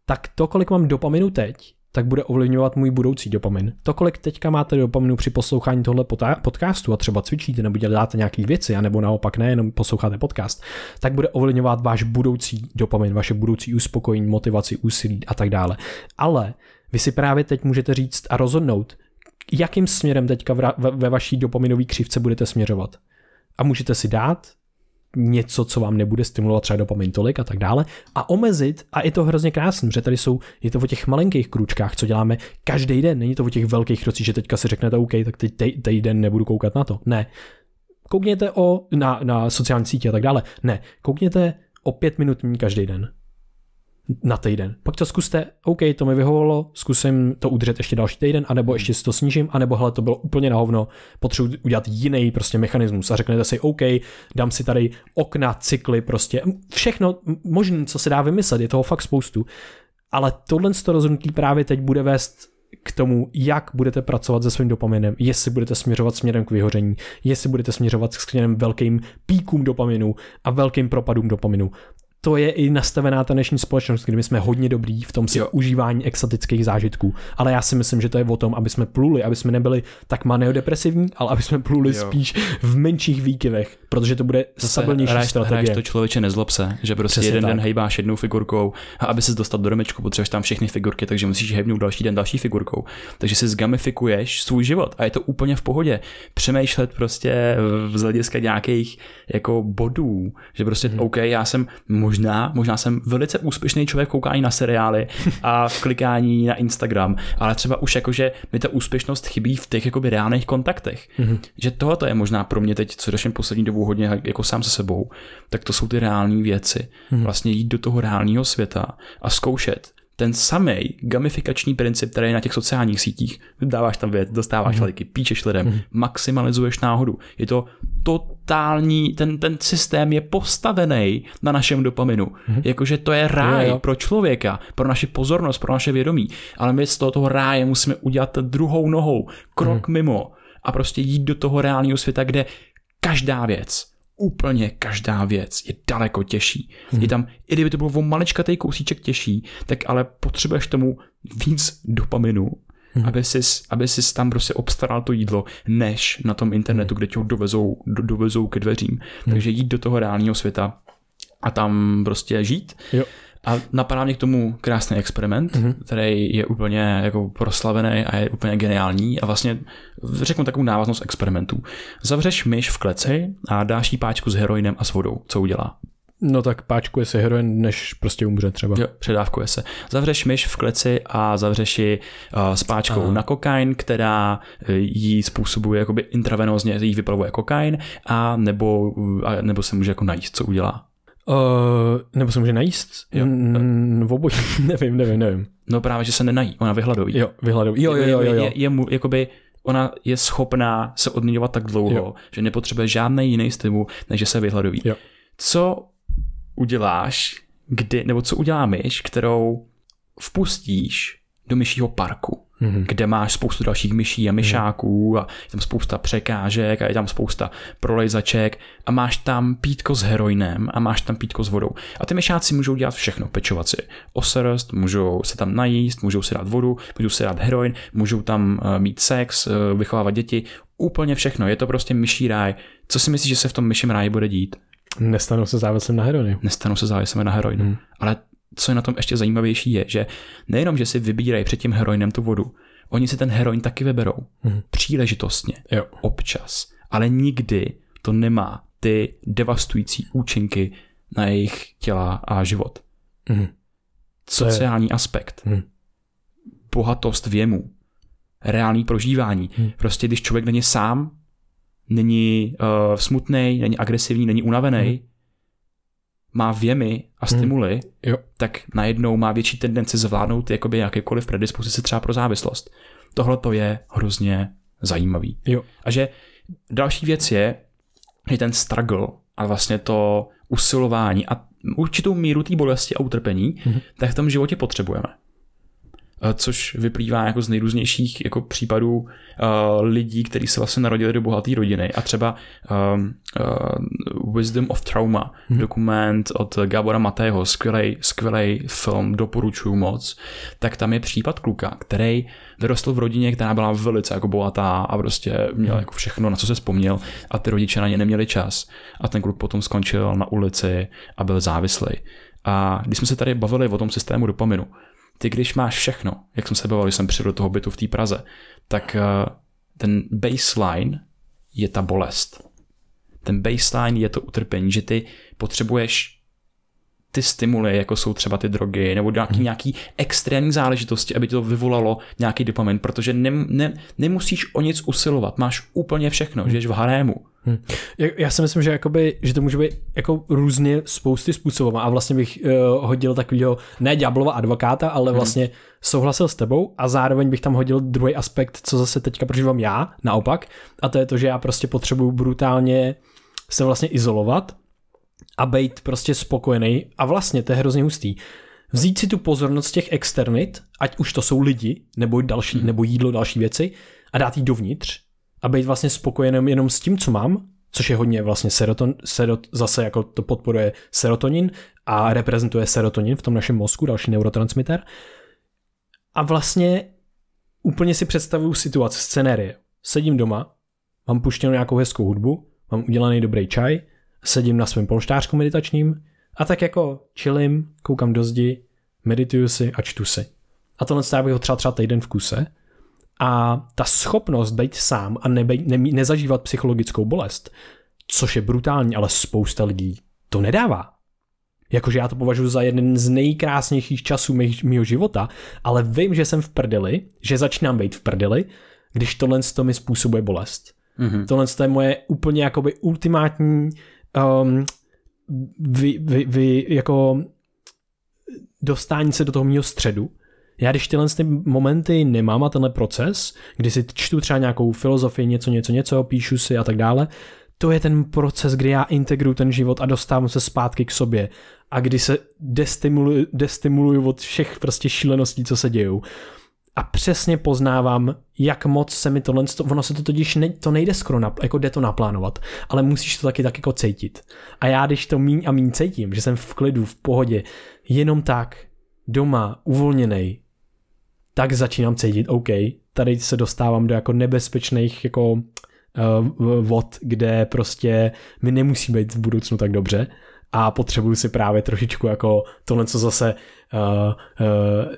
A: Tak to, kolik mám dopaminu teď, tak bude ovlivňovat můj budoucí dopamin. To, kolik teďka máte dopaminu při poslouchání tohle podcastu a třeba cvičíte nebo děláte nějaké věci, anebo naopak nejenom posloucháte podcast, tak bude ovlivňovat váš budoucí dopamin, vaše budoucí uspokojení, motivaci, úsilí a tak dále. Ale vy si právě teď můžete říct a rozhodnout, jakým směrem teďka ve vaší dopaminové křivce budete směřovat. A můžete si dát něco, co vám nebude stimulovat třeba dopamin tolik a tak dále a omezit, a je to hrozně krásný, protože tady jsou, je to o těch malinkých kručkách, co děláme každý den, není to o těch velkých krocích, že teďka si řeknete, OK, tak teď týden nebudu koukat na to. Ne. Koukněte o, na, na sociální sítě a tak dále. Ne. Koukněte o pět minut každý den na týden. Pak to zkuste, OK, to mi vyhovovalo, zkusím to udržet ještě další týden, anebo ještě si to snížím, anebo hele, to bylo úplně na hovno, potřebuji udělat jiný prostě mechanismus a řeknete si, OK, dám si tady okna, cykly, prostě všechno možné, co se dá vymyslet, je toho fakt spoustu. Ale tohle to rozhodnutí právě teď bude vést k tomu, jak budete pracovat se svým dopaminem, jestli budete směřovat směrem k vyhoření, jestli budete směřovat k směrem velkým píkům dopaminu a velkým propadům dopaminu to je i nastavená ta dnešní společnost, kdy my jsme hodně dobrý v tom si jo. užívání exotických zážitků. Ale já si myslím, že to je o tom, aby jsme pluli, aby jsme nebyli tak maneodepresivní, ale aby jsme pluli jo. spíš v menších výkyvech, protože to bude Zase stabilnější hráš, strategie. Hráš
B: to člověče nezlob se, že prostě Přesně jeden tak. den hejbáš jednou figurkou a aby se dostal do domečku, potřebuješ tam všechny figurky, takže musíš hejbnout další den další figurkou. Takže si zgamifikuješ svůj život a je to úplně v pohodě. Přemýšlet prostě z hlediska nějakých jako bodů, že prostě hmm. OK, já jsem možná, možná jsem velice úspěšný člověk v koukání na seriály a v klikání na Instagram, ale třeba už jakože mi ta úspěšnost chybí v těch jakoby reálných kontaktech. Mm-hmm. Že tohle je možná pro mě teď, co řeším poslední dobu hodně jako sám se sebou, tak to jsou ty reální věci. Mm-hmm. Vlastně jít do toho reálního světa a zkoušet ten samý gamifikační princip, který je na těch sociálních sítích. Dáváš tam věc, dostáváš mm-hmm. lajky, píčeš lidem, mm-hmm. maximalizuješ náhodu. Je to totální, ten, ten systém je postavený na našem dopaminu. Mm-hmm. Jakože to je ráj jo, jo. pro člověka, pro naši pozornost, pro naše vědomí. Ale my z toho, toho ráje musíme udělat druhou nohou, krok mm-hmm. mimo a prostě jít do toho reálného světa, kde každá věc, úplně každá věc je daleko těžší. Hmm. Je tam, i kdyby to bylo o maličkatej kousíček těžší, tak ale potřebuješ tomu víc dopaminu, hmm. aby, jsi, aby jsi tam prostě obstaral to jídlo, než na tom internetu, hmm. kde tě ho dovezou, do, dovezou ke dveřím. Hmm. Takže jít do toho reálního světa a tam prostě žít. Jo. A napadá mě k tomu krásný experiment, mm-hmm. který je úplně jako proslavený a je úplně geniální a vlastně řeknu takovou návaznost experimentů. Zavřeš myš v kleci a dáš jí páčku s heroinem a s vodou. Co udělá?
A: No tak páčkuje se heroin, než prostě umře třeba.
B: Jo, předávkuje se. Zavřeš myš v kleci a zavřeš ji uh, s páčkou Aha. na kokain, která uh, jí způsobuje jakoby intravenózně, jí vyplavuje kokain a nebo, uh, nebo se může jako najíst, co udělá.
A: Uh, nebo se může najíst? Jo. Mm, v obojí, (laughs) nevím, nevím, nevím.
B: No právě, že se nenají, ona vyhladoví.
A: Jo, vyhladoví. Jo, jo, jo, jo.
B: Je, je, je mu, jakoby, ona je schopná se odměňovat tak dlouho, jo. že nepotřebuje žádný jiný stimul, než že se vyhladoví. Jo. Co uděláš, kdy, nebo co udělá myš, kterou vpustíš do myšího parku? mm-hmm. kde máš spoustu dalších myší a myšáků a je tam spousta překážek a je tam spousta prolejzaček a máš tam pítko s heroinem a máš tam pítko s vodou. A ty myšáci můžou dělat všechno, pečovat si osrst, můžou se tam najíst, můžou si dát vodu, můžou si dát heroin, můžou tam uh, mít sex, uh, vychovávat děti, úplně všechno. Je to prostě myší ráj. Co si myslíš, že se v tom myším ráji bude dít?
A: Nestanou se závislým na heroinu.
B: Nestanou se závislým na heroinu. Hmm. Ale co je na tom ještě zajímavější, je, že nejenom, že si vybírají před tím heroinem tu vodu, oni si ten heroin taky vyberou. Hmm. Příležitostně. Jo. Občas. Ale nikdy to nemá ty devastující účinky na jejich těla a život. Hmm. Sociální je... aspekt. Hmm. Bohatost věmu. Reálný prožívání. Hmm. Prostě když člověk není sám, není uh, smutný, není agresivní, není unavený, hmm má věmy a hmm. stimuly, hmm. jo. tak najednou má větší tendenci zvládnout jakoby jakékoliv predispozici třeba pro závislost. Tohle to je hrozně zajímavý. Jo. A že další věc je, že ten struggle a vlastně to usilování a určitou míru té bolesti a utrpení, hmm. tak v tom životě potřebujeme. Eh, což vyplývá jako z nejrůznějších jako případů uh, lidí, kteří se vlastně narodili do bohaté rodiny. A třeba um, uh, Wisdom of Trauma, hmm. dokument od Gabora Matého, skvělý, skvělý film, doporučuju moc, tak tam je případ kluka, který vyrostl v rodině, která byla velice jako bohatá a prostě měl jako všechno, na co se vzpomněl a ty rodiče na ně neměli čas. A ten kluk potom skončil na ulici a byl závislý. A když jsme se tady bavili o tom systému dopaminu, ty když máš všechno, jak jsem se bavil, když jsem přijel do toho bytu v té Praze, tak uh, ten baseline je ta bolest. Ten baseline je to utrpení, že ty potřebuješ ty stimuly, jako jsou třeba ty drogy, nebo nějaký, hmm. nějaký extrémní záležitosti, aby to vyvolalo nějaký dopamin, protože ne, ne, nemusíš o nic usilovat, máš úplně všechno, hmm. žiješ v harému. Hmm.
A: Já si myslím, že, jakoby, že to může být jako různě spousty způsobů a vlastně bych uh, hodil takového, ne ďáblova advokáta, ale hmm. vlastně hmm. souhlasil s tebou a zároveň bych tam hodil druhý aspekt, co zase teďka prožívám já, naopak, a to je to, že já prostě potřebuju brutálně se vlastně izolovat a být prostě spokojený a vlastně to je hrozně hustý. Vzít si tu pozornost těch externit, ať už to jsou lidi, nebo další, hmm. nebo jídlo, další věci, a dát jí dovnitř a být vlastně spokojený jenom s tím, co mám, což je hodně vlastně seroton, serot, zase jako to podporuje serotonin a reprezentuje serotonin v tom našem mozku, další neurotransmitter. A vlastně úplně si představuju situaci, scenérie. Sedím doma, mám puštěnou nějakou hezkou hudbu, mám udělaný dobrý čaj, sedím na svém polštářku meditačním a tak jako chillím, koukám do zdi, medituju si a čtu si. A tohle já bych ho třeba třeba týden v kuse. A ta schopnost být sám a nebej, ne, nezažívat psychologickou bolest, což je brutální, ale spousta lidí to nedává. Jakože já to považuji za jeden z nejkrásnějších časů mého života, ale vím, že jsem v prdeli, že začínám být v prdeli, když tohle to mi způsobuje bolest. Mm-hmm. Tohle to je moje úplně jakoby ultimátní um, vy, vy, vy, jako dostání se do toho mého středu. Já když tyhle ty momenty nemám a tenhle proces, kdy si čtu třeba nějakou filozofii, něco, něco, něco, píšu si a tak dále, to je ten proces, kdy já integruju ten život a dostávám se zpátky k sobě a kdy se destimuluju, destimuluju od všech prostě šíleností, co se dějou a přesně poznávám, jak moc se mi tohle, ono se to totiž ne, to nejde skoro, na, jako jde to naplánovat, ale musíš to taky tak jako cítit. A já když to míň a míň cítím, že jsem v klidu, v pohodě, jenom tak, doma, uvolněný, tak začínám cítit, OK, tady se dostávám do jako nebezpečných jako uh, vod, kde prostě mi nemusí být v budoucnu tak dobře a potřebuju si právě trošičku jako tohle, co zase uh, uh,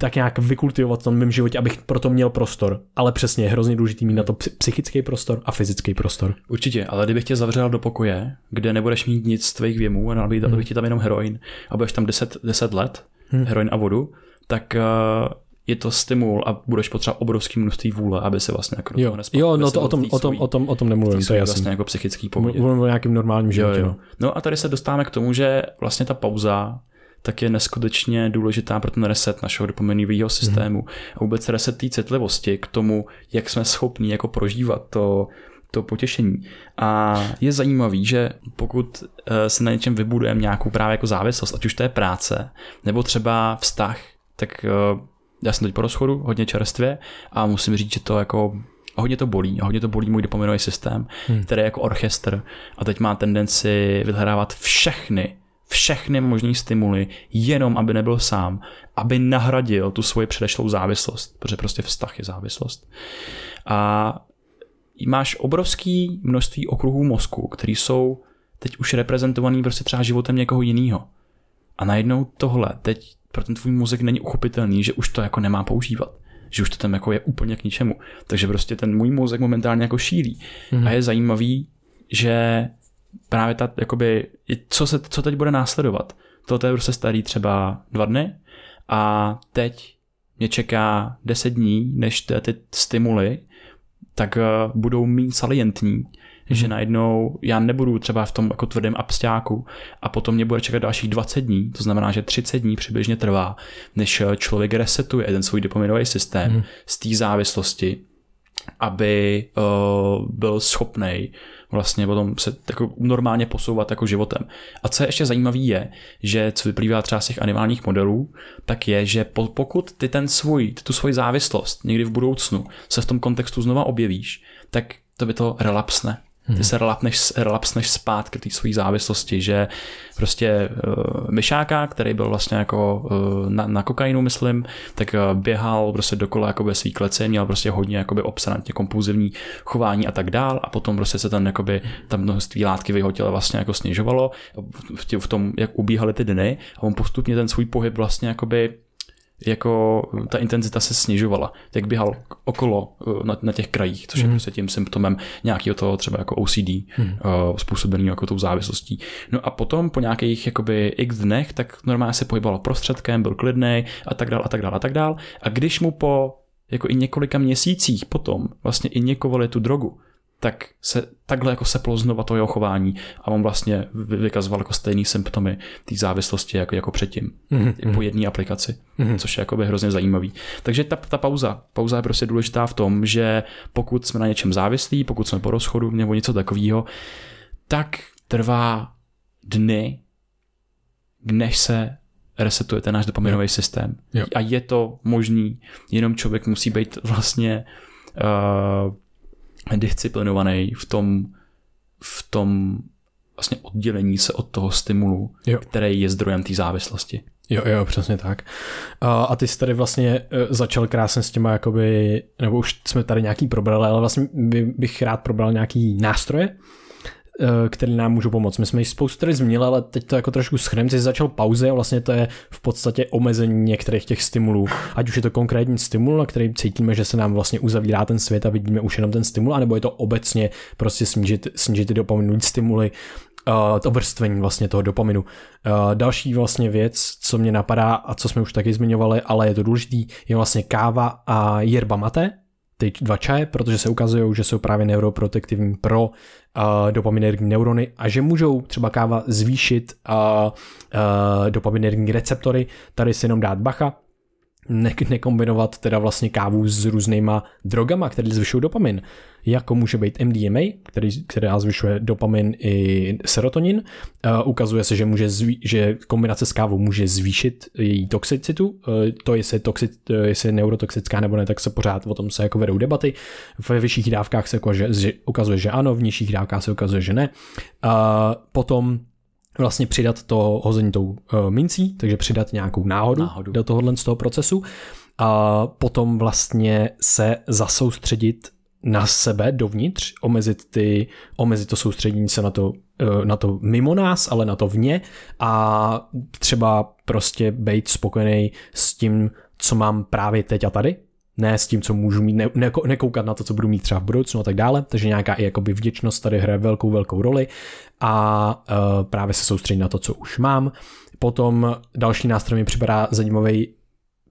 A: tak nějak vykultivovat v tom mém životě, abych proto měl prostor. Ale přesně, je hrozně důležitý mít na to psychický prostor a fyzický prostor.
B: Určitě, ale kdybych tě zavřel do pokoje, kde nebudeš mít nic z tvých věmů a nabít, hmm. bych ti tam jenom heroin a budeš tam 10, 10 let, hmm. heroin a vodu, tak uh, je to stimul a budeš potřebovat obrovské množství vůle, aby se vlastně jako
A: jo, jo, no to o tom, o tom, o tom, o tom nemluvím, to je jasný.
B: vlastně jako psychický pohodě.
A: Mluvím o nějakým normálním životě. Jo, jo.
B: No. no a tady se dostáváme k tomu, že vlastně ta pauza tak je neskutečně důležitá pro ten reset našeho dopaminového systému mm. a vůbec reset té citlivosti k tomu, jak jsme schopni jako prožívat to, to potěšení. A je zajímavý, že pokud eh, se na něčem vybudujeme nějakou právě jako závislost, ať už to je práce, nebo třeba vztah, tak eh, já jsem teď po rozchodu, hodně čerstvě a musím říct, že to jako hodně to bolí, hodně to bolí můj dopaminový systém, hmm. který je jako orchestr a teď má tendenci vyhledávat všechny všechny možné stimuly, jenom aby nebyl sám, aby nahradil tu svoji předešlou závislost, protože prostě vztah je závislost. A máš obrovský množství okruhů mozku, který jsou teď už reprezentovaný prostě třeba životem někoho jiného. A najednou tohle teď pro ten tvůj mozek není uchopitelný, že už to jako nemá používat že už to tam jako je úplně k ničemu. Takže prostě ten můj mozek momentálně jako šílí. Mm-hmm. A je zajímavý, že právě ta, jakoby, co, se, co teď bude následovat. To je prostě starý třeba dva dny a teď mě čeká 10 dní, než ty, ty stimuly tak uh, budou méně salientní, mm-hmm. že najednou já nebudu třeba v tom jako tvrdém abstáku a potom mě bude čekat dalších 20 dní, to znamená, že 30 dní přibližně trvá, než eh, člověk resetuje ten svůj dopaminový systém mm. z té závislosti, aby uh, byl schopný vlastně potom se jako normálně posouvat jako životem. A co je ještě zajímavé je, že co vyplývá třeba z těch animálních modelů, tak je, že pokud ty ten svůj, ty tu svoji závislost někdy v budoucnu se v tom kontextu znova objevíš, tak to by to relapsne. Ty hmm. se relapneš, relapsneš zpátky té své závislosti, že prostě uh, myšáka, který byl vlastně jako uh, na, na kokainu, myslím, tak uh, běhal prostě dokola jako ve svý klece, měl prostě hodně jakoby obsanantně kompulzivní chování a tak dál a potom prostě se ten jakoby tam množství látky v jeho těle vlastně jako snižovalo v, v tom, jak ubíhaly ty dny a on postupně ten svůj pohyb vlastně jakoby jako ta intenzita se snižovala, jak běhal okolo eh, na, na těch krajích, což mm. je prostě tím symptomem nějakého toho třeba jako OCD, mm. uh, způsobený jako tou závislostí. No a potom po nějakých jakoby x dnech, tak normálně se pohyboval prostředkem, byl klidný a tak dál a tak dál a tak dál. A když mu po jako i několika měsících potom vlastně injekovali tu drogu, tak se takhle jako seplo znova to jeho chování a on vlastně vykazoval jako stejný symptomy té závislosti jako, jako předtím. Mm-hmm. Po jedné aplikaci, mm-hmm. což je jako by hrozně zajímavý. Takže ta, ta pauza, pauza je prostě důležitá v tom, že pokud jsme na něčem závislí, pokud jsme po rozchodu nebo něco takového, tak trvá dny, než se resetuje ten náš dopaminový systém. Jo. A je to možný, jenom člověk musí být vlastně uh, disciplinovaný v tom, v tom vlastně oddělení se od toho stimulu, jo. který je zdrojem té závislosti.
A: Jo, jo, přesně tak. A, a ty jsi tady vlastně e, začal krásně s těma, jakoby, nebo už jsme tady nějaký probrali, ale vlastně bych rád probral nějaký nástroje, Eh, který nám můžou pomoct. My jsme ji spoustu tady zmínili, ale teď to jako trošku schrnem. Jsi začal pauze a vlastně to je v podstatě omezení některých těch stimulů. Ať už je to konkrétní stimul, na který cítíme, že se nám vlastně uzavírá ten svět a vidíme už jenom ten stimul, anebo je to obecně prostě snížit, snížit ty dopaminující stimuly, uh, to vrstvení vlastně toho dopaminu. Uh, další vlastně věc, co mě napadá a co jsme už taky zmiňovali, ale je to důležitý, je vlastně káva a yerba mate, ty dva čaje, protože se ukazují, že jsou právě neuroprotektivní pro uh, dopaminergní neurony a že můžou třeba káva zvýšit uh, uh, dopaminergní receptory. Tady si jenom dát bacha, ne- nekombinovat teda vlastně kávu s různýma drogama, které zvyšují dopamin, jako může být MDMA, který, která zvyšuje dopamin i serotonin. Uh, ukazuje se, že, může zví- že kombinace s kávou může zvýšit její toxicitu. Uh, to, jestli je, toxi- uh, jestli je neurotoxická nebo ne, tak se pořád o tom se jako vedou debaty. Ve vyšších dávkách se ukazuje, že, ukazuje, že ano, v nižších dávkách se ukazuje, že ne. Uh, potom vlastně přidat to hození tou uh, mincí, takže přidat nějakou náhodu, náhodu. do tohohle z toho procesu a potom vlastně se zasoustředit na sebe dovnitř, omezit, ty, omezit to soustředění se na to, uh, na to mimo nás, ale na to vně a třeba prostě být spokojený s tím, co mám právě teď a tady, ne s tím, co můžu mít, ne, ne, nekoukat na to, co budu mít třeba v budoucnu a tak dále, takže nějaká i jakoby vděčnost tady hraje velkou, velkou roli a uh, právě se soustředit na to, co už mám. Potom další nástroj mi připadá zajímavý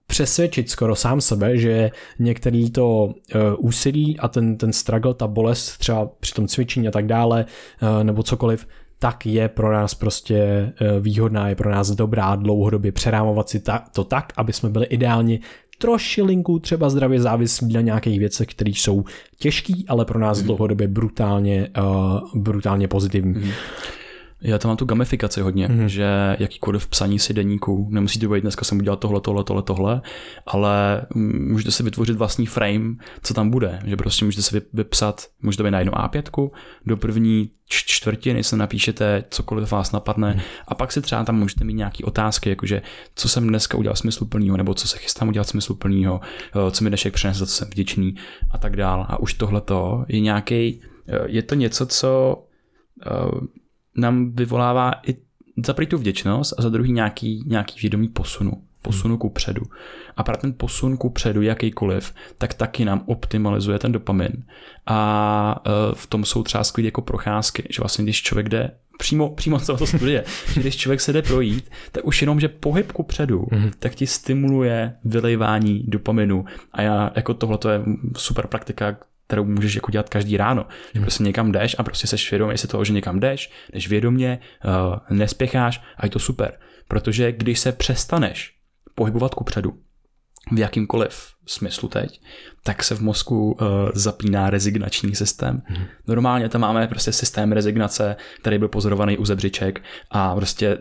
A: přesvědčit skoro sám sebe, že některý to uh, úsilí a ten, ten struggle, ta bolest třeba při tom cvičení a tak dále, uh, nebo cokoliv, tak je pro nás prostě výhodná, je pro nás dobrá dlouhodobě přerámovat si ta, to tak, aby jsme byli ideálně trošilinku třeba zdravě závislí na nějakých věcech, které jsou těžký, ale pro nás mm. dlouhodobě brutálně, uh, brutálně pozitivní. Mm.
B: Já tam mám tu gamifikaci hodně, mm-hmm. že jakýkoliv psaní si deníku, nemusí to být dneska jsem udělal tohle, tohle, tohle, tohle, ale můžete si vytvořit vlastní frame, co tam bude, že prostě můžete si vypsat, můžete být na jednu A5, do první čtvrtiny se napíšete cokoliv vás napadne mm. a pak si třeba tam můžete mít nějaké otázky, jakože co jsem dneska udělal smysluplného, nebo co se chystám udělat smysluplného, co mi dnešek přinesl, za co jsem vděčný a tak dál. A už tohleto je nějaký, je to něco, co eh, nám vyvolává i za prvý tu vděčnost a za druhý nějaký, nějaký vědomý posunu posunu ku předu. A právě ten posun ku předu, jakýkoliv, tak taky nám optimalizuje ten dopamin. A e, v tom jsou třeba skvělé jako procházky, že vlastně když člověk jde přímo, přímo z toho studie, (laughs) že když člověk se jde projít, tak už jenom, že pohyb ku předu, mm-hmm. tak ti stimuluje vylejvání dopaminu. A já, jako tohle to je super praktika, kterou můžeš jako dělat každý ráno. Že prostě někam jdeš a prostě seš vědomý si toho, že někam jdeš, jdeš vědomě, uh, nespěcháš a je to super. Protože když se přestaneš pohybovat ku předu, v jakýmkoliv smyslu teď, tak se v mozku uh, zapíná rezignační systém. Hmm. Normálně tam máme prostě systém rezignace, který byl pozorovaný u zebřiček a prostě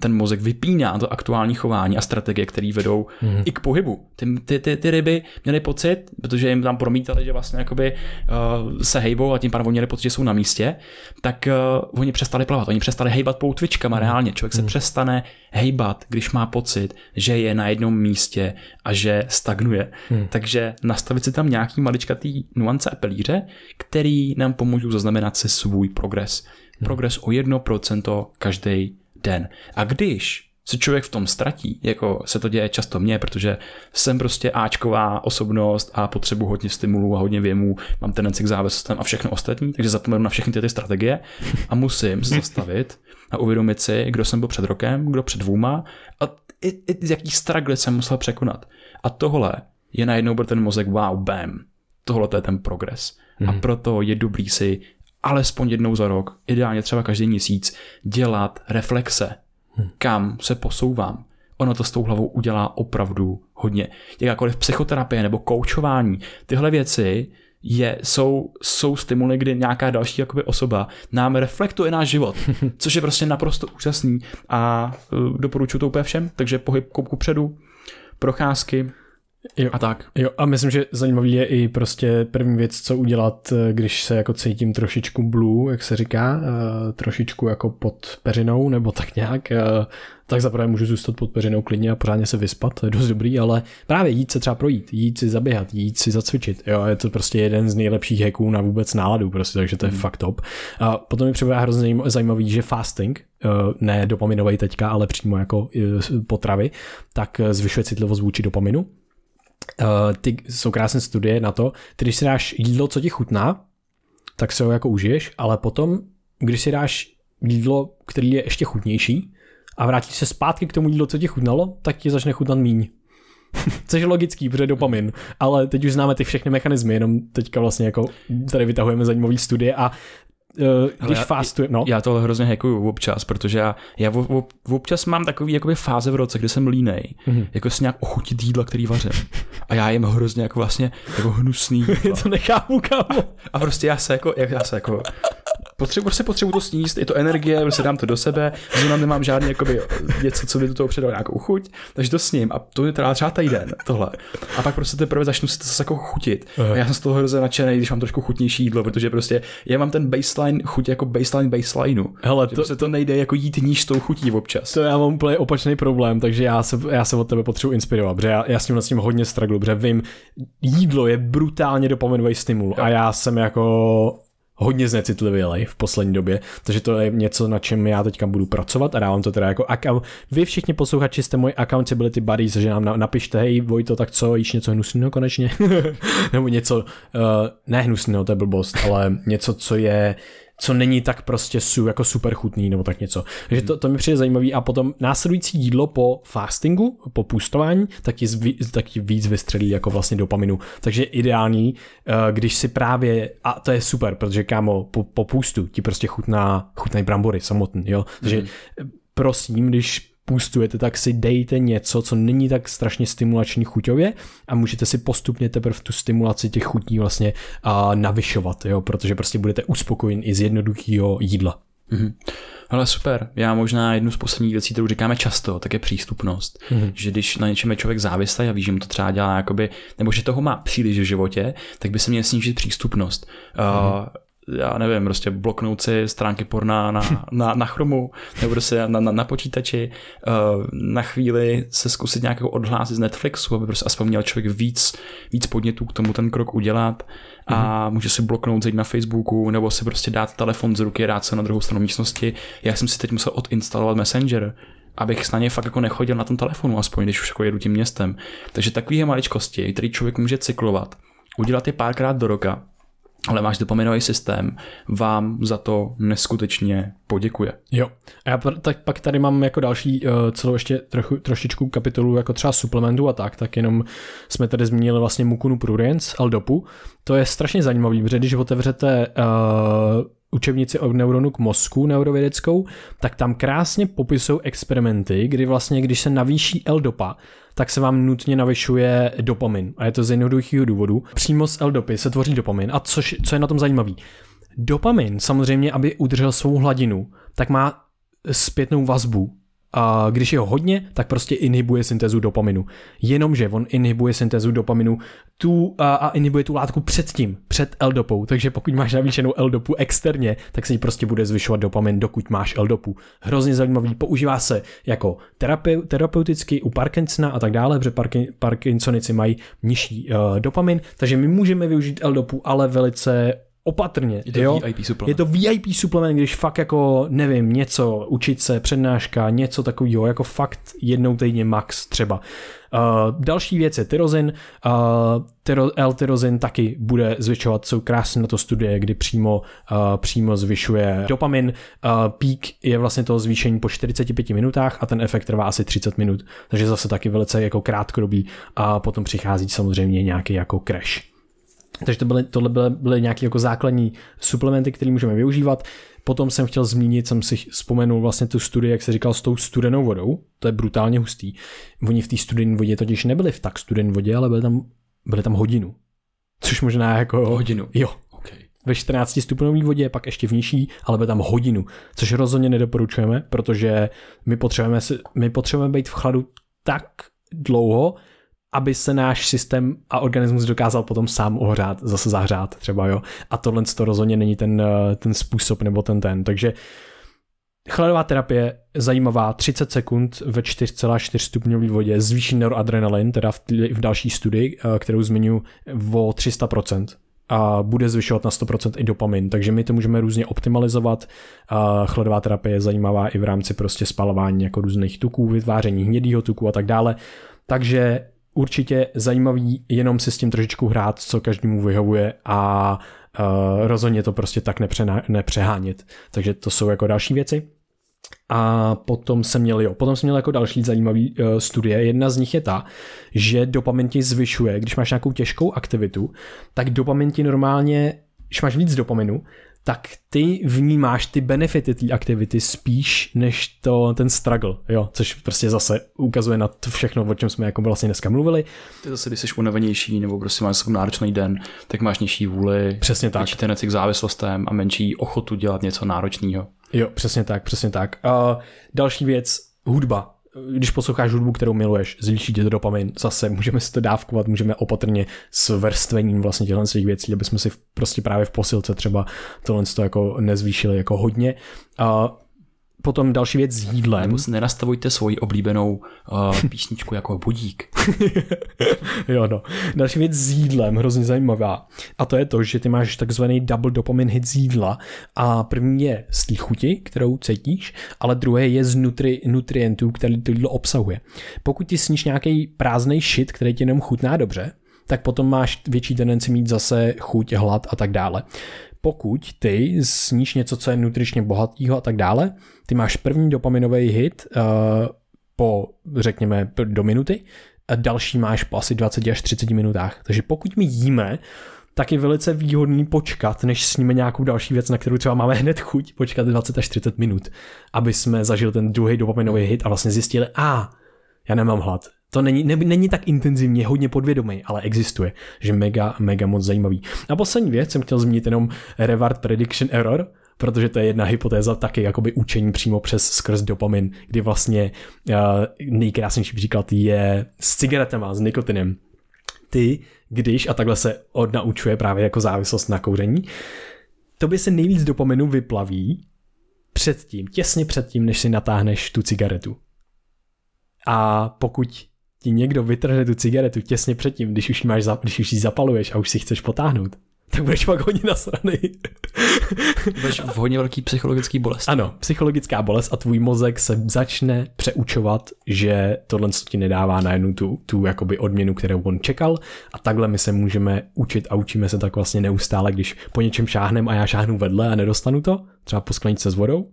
B: ten mozek vypíná to aktuální chování a strategie, které vedou mm. i k pohybu. Ty, ty, ty, ty ryby měly pocit, protože jim tam promítali, že vlastně jakoby, uh, se hejbou a tím pádem oni měli pocit, že jsou na místě, tak uh, oni přestali plavat, oni přestali hejbat poutvičkama mm. reálně. Člověk mm. se mhm. přestane hejbat, když má pocit, že je na jednom místě a že stagnuje. Mm. Takže nastavit si tam nějaký maličkatý nuance a pelíře, který nám pomůžou zaznamenat si svůj progres. Mm. Progres o 1% každý den. A když se člověk v tom ztratí, jako se to děje často mně, protože jsem prostě Ačková osobnost a potřebuji hodně stimulů a hodně věmů, mám tendenci k závislostem a všechno ostatní, takže zapomenu na všechny ty, ty strategie a musím se zastavit a uvědomit si, kdo jsem byl před rokem, kdo před dvouma a i, i jaký struggle jsem musel překonat. A tohle je najednou pro ten mozek wow, bam, tohle to je ten progres. Mm. A proto je dobrý si alespoň jednou za rok, ideálně třeba každý měsíc, dělat reflexe kam se posouvám. Ono to s tou hlavou udělá opravdu hodně. Jakákoliv psychoterapie nebo koučování, tyhle věci je, jsou, jsou stimuly, kdy nějaká další jakoby, osoba nám reflektuje náš život, (laughs) což je prostě naprosto úžasný a uh, doporučuji to úplně všem, takže pohyb kopku předu, procházky,
A: Jo.
B: A tak.
A: Jo, a myslím, že zajímavý je i prostě první věc, co udělat, eh, když se jako cítím trošičku blue, jak se říká, uh, trošičku jako pod peřinou, nebo tak nějak, uh, tak zaprvé můžu zůstat pod peřinou klidně a pořádně se vyspat, to je dost dobrý, ale právě jít se třeba projít, jít si zaběhat, jít si zacvičit, jo, je to prostě jeden z nejlepších hacků na vůbec náladu, prostě, takže to je mm. fakt top. A potom mi připadá hrozně zajímavý, že fasting, ne dopaminový teďka, ale přímo jako potravy, tak zvyšuje citlivost vůči dopaminu, ty jsou krásné studie na to, ty když si dáš jídlo, co ti chutná, tak se ho jako užiješ, ale potom, když si dáš jídlo, který je ještě chutnější a vrátíš se zpátky k tomu jídlu, co ti chutnalo, tak ti začne chutnat míň. (laughs) Což je logický, protože dopamin. Ale teď už známe ty všechny mechanismy, jenom teďka vlastně jako tady vytahujeme zajímavé studie a když
B: já,
A: fastuje, no.
B: Já tohle hrozně hackuju občas, protože já, já v, v, občas mám takový jakoby fáze v roce, kde jsem línej, mm-hmm. jako si nějak ochutit jídla, který vařím. A já jim hrozně jako vlastně jako hnusný. (laughs)
A: to nechápu, kámo.
B: A prostě já se jako, já se jako potřebuji, prostě potřebuji to sníst, je to energie, prostě dám to do sebe, zrovna nemám žádný jakoby, něco, co by do toho předalo nějakou chuť, takže to sním a to je teda třeba týden, tohle. A pak prostě teprve začnu si to zase jako chutit. A já jsem z toho hrozně nadšený, když mám trošku chutnější jídlo, protože prostě já mám ten baseline chuť jako baseline baselineu. Hele, to, prostě to nejde jako jít níž s tou chutí občas.
A: To já mám úplně opačný problém, takže já se, já se od tebe potřebuji inspirovat, protože já, já s tím, s tím hodně straglu, protože vím, jídlo je brutálně dopaminový stimul jo. a já jsem jako hodně znecitlivělej v poslední době, takže to je něco, na čem já teďka budu pracovat a dávám to teda jako account. Vy všichni posluchači jste můj accountability buddies, že nám napište, hej Vojto, tak co, jíš něco hnusného konečně? (laughs) Nebo něco, uh, ne hnusného, to je blbost, ale něco, co je co není tak prostě su, jako super chutný nebo tak něco. Takže to, to mi přijde zajímavý a potom následující jídlo po fastingu, po půstování, tak, je zví, tak víc vystřelí jako vlastně dopaminu. Takže ideální, eh, když si právě, a to je super, protože kámo, po, po půstu ti prostě chutná, chutnají brambory samotný, jo. Takže mm. prosím, když půstujete, tak si dejte něco, co není tak strašně stimulační chuťově a můžete si postupně teprve tu stimulaci těch chutí vlastně uh, navyšovat, jo, protože prostě budete uspokojen i z jednoduchého jídla.
B: Mm-hmm. Ale super, já možná jednu z posledních věcí, kterou říkáme často, tak je přístupnost. Mm-hmm. Že když na něčem je člověk závislý a ví, že mu to třeba dělá jakoby, nebo že toho má příliš v životě, tak by se měl snížit přístupnost. Mm-hmm. Uh, já nevím, prostě bloknout si stránky porna na, (laughs) na, na chromu nebo prostě na, na, na počítači, uh, na chvíli se zkusit nějakou odhlásit z Netflixu, aby prostě aspoň měl člověk víc, víc podnětů k tomu ten krok udělat a mm-hmm. může si bloknout, zajít na Facebooku nebo si prostě dát telefon z ruky, dát se na druhou stranu místnosti. Já jsem si teď musel odinstalovat Messenger, abych na ně fakt jako nechodil na tom telefonu, aspoň když už jako jedu tím městem. Takže takové maličkosti, který člověk může cyklovat, udělat je párkrát do roka, ale váš dopaminový systém vám za to neskutečně poděkuje.
A: Jo. A já tak pak tady mám jako další uh, celou ještě trochu, trošičku kapitolu jako třeba suplementů a tak, tak jenom jsme tady zmínili vlastně Mukunu Prudence, Aldopu. To je strašně zajímavý, protože když otevřete uh, učebnici od neuronu k mozku neurovědeckou, tak tam krásně popisují experimenty, kdy vlastně, když se navýší L-dopa, tak se vám nutně navyšuje dopamin. A je to z jednoduchého důvodu. Přímo z L-dopy se tvoří dopamin. A což, co je na tom zajímavé? Dopamin samozřejmě, aby udržel svou hladinu, tak má zpětnou vazbu a když je ho hodně, tak prostě inhibuje syntézu dopaminu. Jenomže on inhibuje syntézu dopaminu tu, a, a inhibuje tu látku předtím, před L-dopou. Takže pokud máš navýšenou L-dopu externě, tak se jí prostě bude zvyšovat dopamin, dokud máš L-dopu. Hrozně zajímavý, používá se jako terape, terapeuticky u Parkinsona a tak dále, protože Parkin, Parkinsonici mají nižší uh, dopamin, takže my můžeme využít L-dopu, ale velice opatrně.
B: Je to
A: jo?
B: VIP suplement.
A: Je to VIP suplement, když fakt jako, nevím, něco, učit se, přednáška, něco takového, jako fakt jednou týdně max třeba. Uh, další věc je tyrozin. Uh, tyro, L-tyrozin taky bude zvyšovat, jsou krásné na to studie, kdy přímo, uh, přímo zvyšuje dopamin. Uh, peak je vlastně to zvýšení po 45 minutách a ten efekt trvá asi 30 minut, takže zase taky velice jako krátkodobý a potom přichází samozřejmě nějaký jako crash. Takže to byly, tohle byly, byly nějaké jako základní suplementy, které můžeme využívat. Potom jsem chtěl zmínit, jsem si vzpomenul vlastně tu studii, jak se říkal, s tou studenou vodou. To je brutálně hustý. Oni v té studené vodě totiž nebyli v tak studené vodě, ale byli tam, byli tam hodinu. Což možná jako...
B: Hodinu.
A: Jo.
B: Okay.
A: Ve 14 stupňové vodě, pak ještě v nižší, ale byli tam hodinu. Což rozhodně nedoporučujeme, protože my potřebujeme, my potřebujeme být v chladu tak dlouho, aby se náš systém a organismus dokázal potom sám ohřát, zase zahřát třeba, jo. A tohle to rozhodně není ten, eh, ten způsob nebo ten ten. Takže chladová terapie zajímavá, 30 sekund ve 4,4 stupňové vodě, zvýší neuroadrenalin, teda v, v další studii, eh, kterou zmiňu, o 300% a bude zvyšovat na 100% i dopamin, takže my to můžeme různě optimalizovat. A chladová terapie je zajímavá i v rámci prostě spalování jako různých tuků, vytváření hnědého tuku a tak dále. Takže určitě zajímavý jenom si s tím trošičku hrát, co každému vyhovuje a uh, rozhodně to prostě tak nepřena- nepřehánět. Takže to jsou jako další věci. A potom jsem měl, jo, potom jsem měl jako další zajímavý uh, studie. Jedna z nich je ta, že dopamin ti zvyšuje, když máš nějakou těžkou aktivitu, tak dopamin ti normálně, když máš víc dopaminu, tak ty vnímáš ty benefity té aktivity spíš než to, ten struggle, jo, což prostě zase ukazuje na to všechno, o čem jsme jako vlastně dneska mluvili.
B: Ty zase, když jsi unavenější nebo prostě máš náročný den, tak máš nižší vůli,
A: Přesně tak.
B: větší tendenci k závislostem a menší ochotu dělat něco náročného.
A: Jo, přesně tak, přesně tak. Uh, další věc, hudba. Když posloucháš hudbu, kterou miluješ, zvýší tě to dopamin. Zase můžeme si to dávkovat, můžeme opatrně s vrstvením vlastně těchto svých věcí, aby jsme si prostě právě v posilce třeba tohle to jako nezvýšili jako hodně. Uh, potom další věc s jídlem.
B: Nebo si nenastavujte svoji oblíbenou uh, (laughs) písničku jako budík. (laughs)
A: jo, no. Další věc s jídlem, hrozně zajímavá. A to je to, že ty máš takzvaný double dopamine hit z jídla. A první je z té chuti, kterou cítíš, ale druhé je z nutri, nutrientů, který to jídlo obsahuje. Pokud ty sníš nějaký prázdný shit, který ti jenom chutná dobře, tak potom máš větší tendenci mít zase chuť, hlad a tak dále pokud ty sníš něco, co je nutričně bohatýho a tak dále, ty máš první dopaminový hit uh, po, řekněme, do minuty, a další máš po asi 20 až 30 minutách. Takže pokud my jíme, tak je velice výhodný počkat, než sníme nějakou další věc, na kterou třeba máme hned chuť, počkat 20 až 30 minut, aby jsme zažili ten druhý dopaminový hit a vlastně zjistili, a ah, já nemám hlad, to není, ne, není tak intenzivně, hodně podvědomý, ale existuje, že mega, mega moc zajímavý. A poslední věc jsem chtěl zmínit jenom reward prediction error, protože to je jedna hypotéza taky jakoby učení přímo přes skrz dopamin, kdy vlastně uh, nejkrásnější příklad je s cigaretama, s nikotinem. Ty, když, a takhle se odnaučuje právě jako závislost na kouření, to by se nejvíc dopaminu vyplaví předtím, těsně předtím, než si natáhneš tu cigaretu. A pokud ti někdo vytrhne tu cigaretu těsně předtím, když už, máš, když už ji zapaluješ a už si chceš potáhnout, tak budeš pak hodně nasraný.
B: budeš v hodně velký psychologický bolest.
A: Ano, psychologická bolest a tvůj mozek se začne přeučovat, že tohle ti nedává najednou tu, tu jakoby odměnu, kterou on čekal a takhle my se můžeme učit a učíme se tak vlastně neustále, když po něčem šáhnem a já šáhnu vedle a nedostanu to, třeba po skleničce s vodou,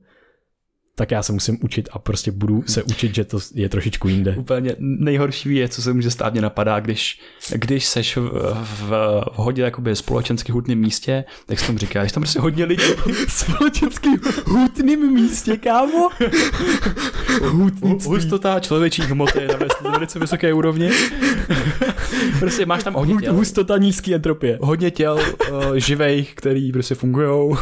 A: tak já se musím učit a prostě budu se učit, že to je trošičku jinde.
B: Úplně nejhorší je, co se může stát, mě napadá, když, když seš v, v, v hodně jakoby společensky hutném místě, tak se tomu říká, že tam prostě hodně lidí. (laughs)
A: společensky hutným místě, kámo?
B: Hutnictví. Hustota člověčí hmoty je na velice vysoké úrovni. prostě máš tam hodně těl.
A: Hustota nízký entropie.
B: Hodně těl uh, živejch, který prostě fungují.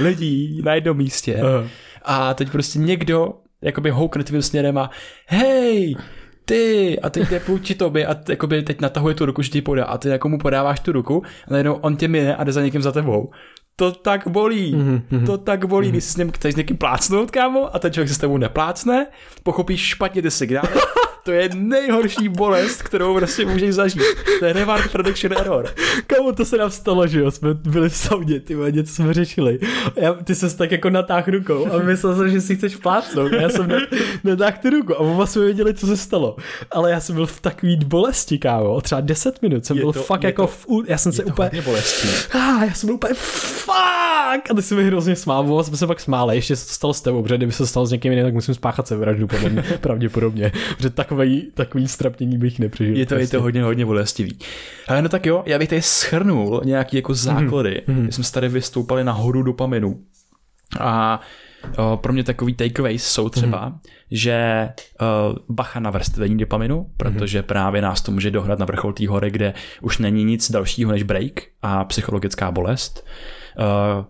B: lidí na jednom místě. Uh a teď prostě někdo jakoby houkne tvým směrem a hej, ty, a teď jde půjčí tobě a t, jakoby teď natahuje tu ruku, že ti podá a ty jako mu podáváš tu ruku a najednou on tě mine a jde za někým za tebou. To tak bolí, mm-hmm. to tak bolí, mm-hmm. když si s ním chceš s někým plácnout, kámo, a ten člověk se s tebou neplácne, pochopíš špatně ty signály, (laughs) to je nejhorší bolest, kterou prostě můžeš zažít. To je reward prediction error.
A: Kamu to se nám stalo, že jo? Jsme byli v sauně, ty něco jsme řešili. Já, ty ses tak jako natáh rukou a myslel jsem, že si chceš plácnout. A já jsem natáhl tu ruku a oba jsme věděli, co se stalo. Ale já jsem byl v takový bolesti, kámo. Třeba 10 minut jsem
B: Je
A: byl
B: to-
A: fakt jako
B: to-
A: v, já jsem se úplně,
B: bolestný.
A: ah, já jsem byl úplně fuck! A ty se mi hrozně smál, jsme se pak smáli, ještě se to stalo s tebou, protože kdyby se to stalo s někým jiným, tak musím spáchat sebevraždu, podle mě, (laughs) pravděpodobně. Protože takový, takový strapnění bych nepřežil.
B: Je to, je to hodně, hodně bolestivý. Ale no tak jo, já bych tady schrnul nějaký jako základy. Mm-hmm. My jsme se tady vystoupali na horu dopaminu. A o, pro mě takový takeaways jsou třeba, mm-hmm. že o, bacha na vrstvení dopaminu, protože mm-hmm. právě nás to může dohnat na vrchol té hory, kde už není nic dalšího než break a psychologická bolest. O,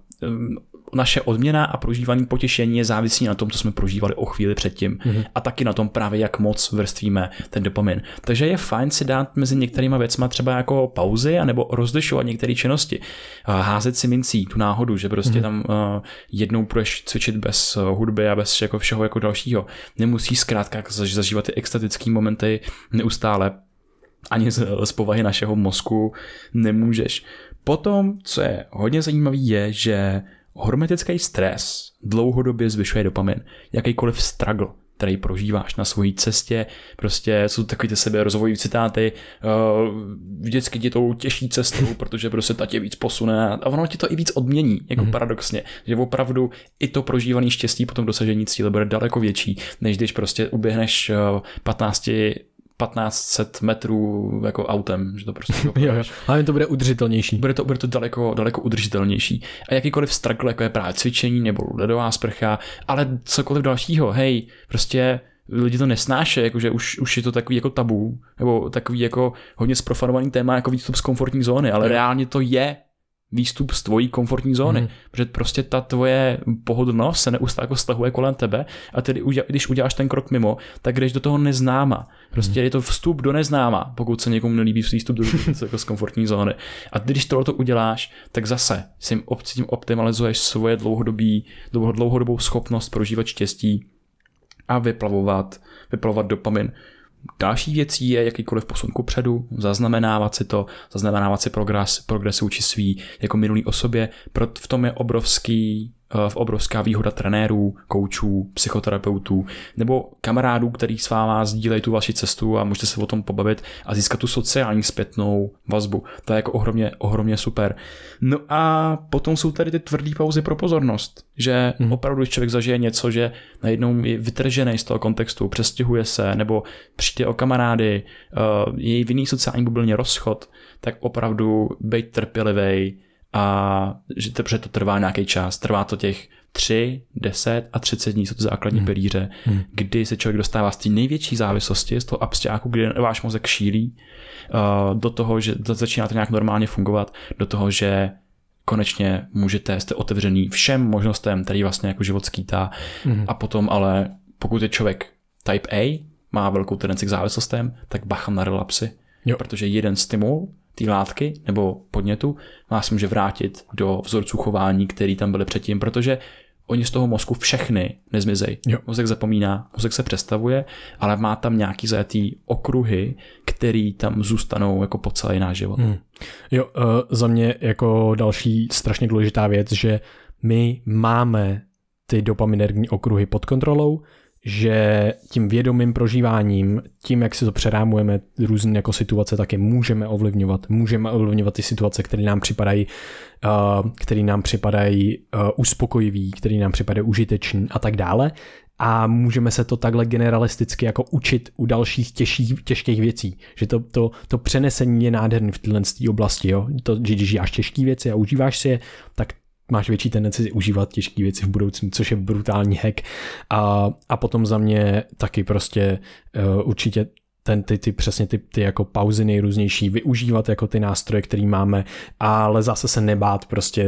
B: naše odměna a prožívání potěšení je závisí na tom, co jsme prožívali o chvíli předtím mm-hmm. a taky na tom právě, jak moc vrstvíme ten dopamin. Takže je fajn si dát mezi některýma věcma třeba jako pauzy anebo rozlišovat některé činnosti. Házet si mincí tu náhodu, že prostě mm-hmm. tam uh, jednou budeš cvičit bez uh, hudby a bez jako všeho jako dalšího. Nemusíš zkrátka zaž- zažívat ty extatické momenty neustále ani z, z povahy našeho mozku nemůžeš. Potom, co je hodně zajímavý, je, že hormetický stres dlouhodobě zvyšuje dopamin. Jakýkoliv struggle, který prožíváš na svojí cestě, prostě jsou takový ty sebe rozvojové citáty, uh, vždycky tě tou těžší cestou, (laughs) protože prostě ta tě víc posune a ono ti to i víc odmění, jako mm. paradoxně, že opravdu i to prožívaný štěstí po tom dosažení cíle bude daleko větší, než když prostě uběhneš uh, 15 1500 metrů jako autem, že to prostě (laughs)
A: Jo, jo. Ale to bude udržitelnější.
B: bude to, bude to daleko, daleko udržitelnější. A jakýkoliv struggle, jako je právě cvičení nebo ledová sprcha, ale cokoliv dalšího, hej, prostě lidi to nesnáše, jakože už, už je to takový jako tabu, nebo takový jako hodně sprofanovaný téma, jako výstup z komfortní zóny, ale reálně to je výstup z tvojí komfortní zóny, mm. protože prostě ta tvoje pohodlnost se neustále jako stahuje kolem tebe a tedy když uděláš ten krok mimo, tak jdeš do toho neznáma. Prostě mm. je to vstup do neznáma, pokud se někomu nelíbí výstup do (laughs) jako z komfortní zóny. A když tohle uděláš, tak zase si tím op- tím optimalizuješ svoje dlouhodobý, dlouho- dlouhodobou schopnost prožívat štěstí a vyplavovat, vyplavovat dopamin. Další věcí je jakýkoliv posun předu, zaznamenávat si to, zaznamenávat si progres, progres vůči svý jako minulý osobě. Proto v tom je obrovský, v obrovská výhoda trenérů, koučů, psychoterapeutů nebo kamarádů, který s váma sdílejí tu vaši cestu a můžete se o tom pobavit a získat tu sociální zpětnou vazbu. To je jako ohromně, ohromně super. No a potom jsou tady ty tvrdé pauzy pro pozornost, že hmm. opravdu, když člověk zažije něco, že najednou je vytržený z toho kontextu, přestěhuje se nebo přijde o kamarády, uh, je v jiný sociální bublině rozchod, tak opravdu být trpělivý a že to, že to trvá nějaký čas. Trvá to těch 3, 10 a 30 dní, jsou to základní hmm. pilíře, hmm. kdy se člověk dostává z té největší závislosti, z toho absťáku, kdy váš mozek šílí, uh, do toho, že začíná to nějak normálně fungovat, do toho, že konečně můžete, jste otevřený všem možnostem, který vlastně jako život skýtá mm. a potom ale pokud je člověk type A, má velkou tendenci k závislostem, tak bacha na relapsy,
A: Jo.
B: protože jeden stimul té látky nebo podnětu vás může vrátit do vzorců chování, který tam byly předtím, protože oni z toho mozku všechny nezmizejí.
A: Jo.
B: Mozek zapomíná, mozek se přestavuje, ale má tam nějaký zajetý okruhy, který tam zůstanou jako po celý náš život.
A: Hmm. Jo, uh, za mě jako další strašně důležitá věc, že my máme ty dopaminergní okruhy pod kontrolou, že tím vědomým prožíváním, tím, jak si to přerámujeme různé jako situace, taky můžeme ovlivňovat, můžeme ovlivňovat ty situace, které nám připadají, uh, které nám připadají uh, uspokojivý, které nám připadají užiteční a tak dále. A můžeme se to takhle generalisticky jako učit u dalších těžší, těžkých věcí. Že to, to, to přenesení je nádherný v téhle oblasti. Jo? To, že když děláš těžké věci a užíváš si je, tak máš větší tendenci užívat těžké věci v budoucnu, což je brutální hack. A, a potom za mě taky prostě uh, určitě ten, ty, ty přesně ty, ty jako pauzy nejrůznější, využívat jako ty nástroje, který máme, ale zase se nebát prostě,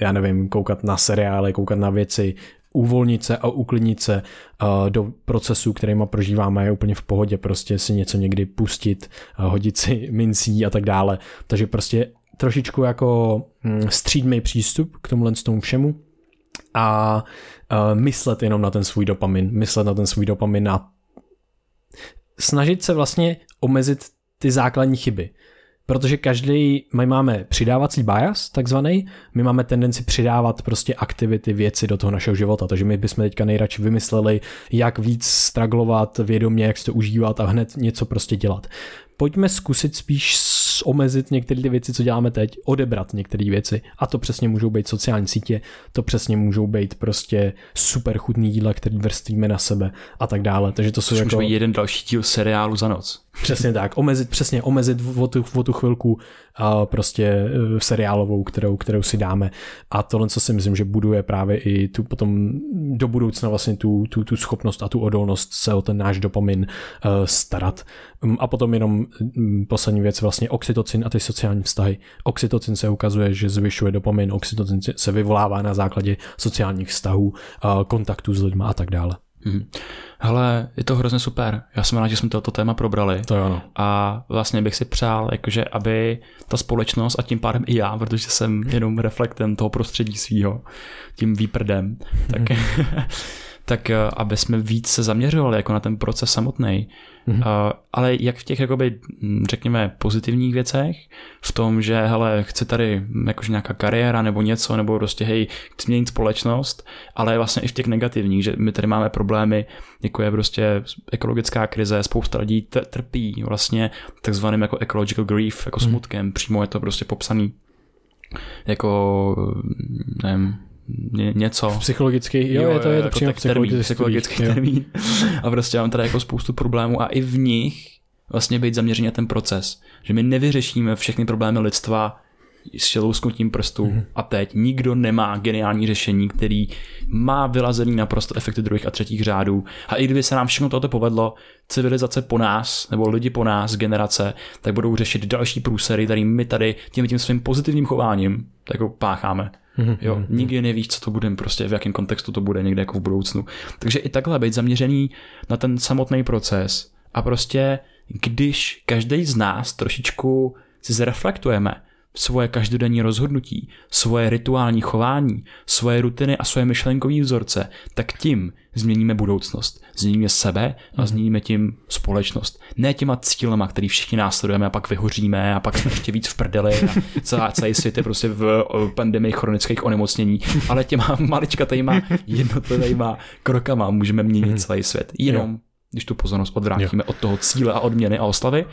A: já nevím, koukat na seriály, koukat na věci, uvolnit se a uklidnit se uh, do procesu, kterýma prožíváme, je úplně v pohodě, prostě si něco někdy pustit, uh, hodit si (laughs) mincí a tak dále. Takže prostě trošičku jako mm, střídmý přístup k tomuhle tomu všemu a uh, myslet jenom na ten svůj dopamin, myslet na ten svůj dopamin a snažit se vlastně omezit ty základní chyby. Protože každý, my máme přidávací bias, takzvaný, my máme tendenci přidávat prostě aktivity, věci do toho našeho života, takže my bychom teďka nejradši vymysleli, jak víc straglovat vědomě, jak si to užívat a hned něco prostě dělat. Pojďme zkusit spíš omezit některé ty věci, co děláme teď, odebrat některé věci. A to přesně můžou být sociální sítě, to přesně můžou být prostě super chutný jídla, který vrstvíme na sebe a tak dále. Takže to jsou
B: Což
A: jako...
B: může být jeden další díl seriálu za noc.
A: Přesně tak, omezit, přesně omezit o tu, o tu chvilku prostě eh, seriálovou, kterou, kterou si dáme. A tohle, co si myslím, že buduje právě i tu potom do budoucna vlastně tu, tu, tu schopnost a tu odolnost se o ten náš dopamin uh, starat. Um, a potom jenom um, poslední věc, vlastně oxytocin a ty sociální vztahy. Oxytocin se ukazuje, že zvyšuje dopamin, oxytocin se vyvolává na základě sociálních vztahů, uh, kontaktů s lidmi a tak dále.
B: Mhm. Hele, je to hrozně super. Já jsem rád, že jsme toto téma probrali.
A: To je ono.
B: A vlastně bych si přál, jakože aby ta společnost a tím pádem i já, protože jsem jenom reflektem toho prostředí svýho, tím výprdem, tak, (laughs) (laughs) tak eh, aby jsme víc se zaměřovali jako na ten proces samotný. Mm-hmm. Uh, ale jak v těch, jakoby, hm, řekněme, pozitivních věcech, v tom, že hele, chci tady jakože nějaká kariéra nebo něco, nebo prostě hej, chci změnit společnost, ale vlastně i v těch negativních, že my tady máme problémy, jako je prostě ekologická krize, spousta lidí t- trpí vlastně takzvaným jako ecological grief, jako smutkem, mm. přímo je to prostě popsaný jako, nevím, ně, něco.
A: Psychologický, jo, jo, je to, je to
B: jako
A: psychologický,
B: psychologický termín. (laughs) A prostě mám tady jako spoustu problémů a i v nich vlastně být zaměřený na ten proces. Že my nevyřešíme všechny problémy lidstva s šelousknutím prstů mm-hmm. a teď nikdo nemá geniální řešení, který má vylazený naprosto efekty druhých a třetích řádů. A i kdyby se nám všechno toto povedlo, civilizace po nás, nebo lidi po nás, generace, tak budou řešit další průsery, který my tady tím, tím svým pozitivním chováním tak jako pácháme.
A: Mhm,
B: Jo, nikdy nevíš, co to bude, prostě v jakém kontextu to bude někde jako v budoucnu. Takže i takhle být zaměřený na ten samotný proces a prostě když každý z nás trošičku si zreflektujeme svoje každodenní rozhodnutí, svoje rituální chování, svoje rutiny a svoje myšlenkové vzorce, tak tím změníme budoucnost. Změníme sebe a změníme tím společnost. Ne těma cílema, který všichni následujeme a pak vyhoříme a pak jsme ještě víc v prdeli a celá, celý svět je prostě v pandemii chronických onemocnění, ale těma maličkatejma jednotlivýma krokama můžeme měnit celý svět. Jenom když tu pozornost odvrátíme od toho cíle a odměny a oslavy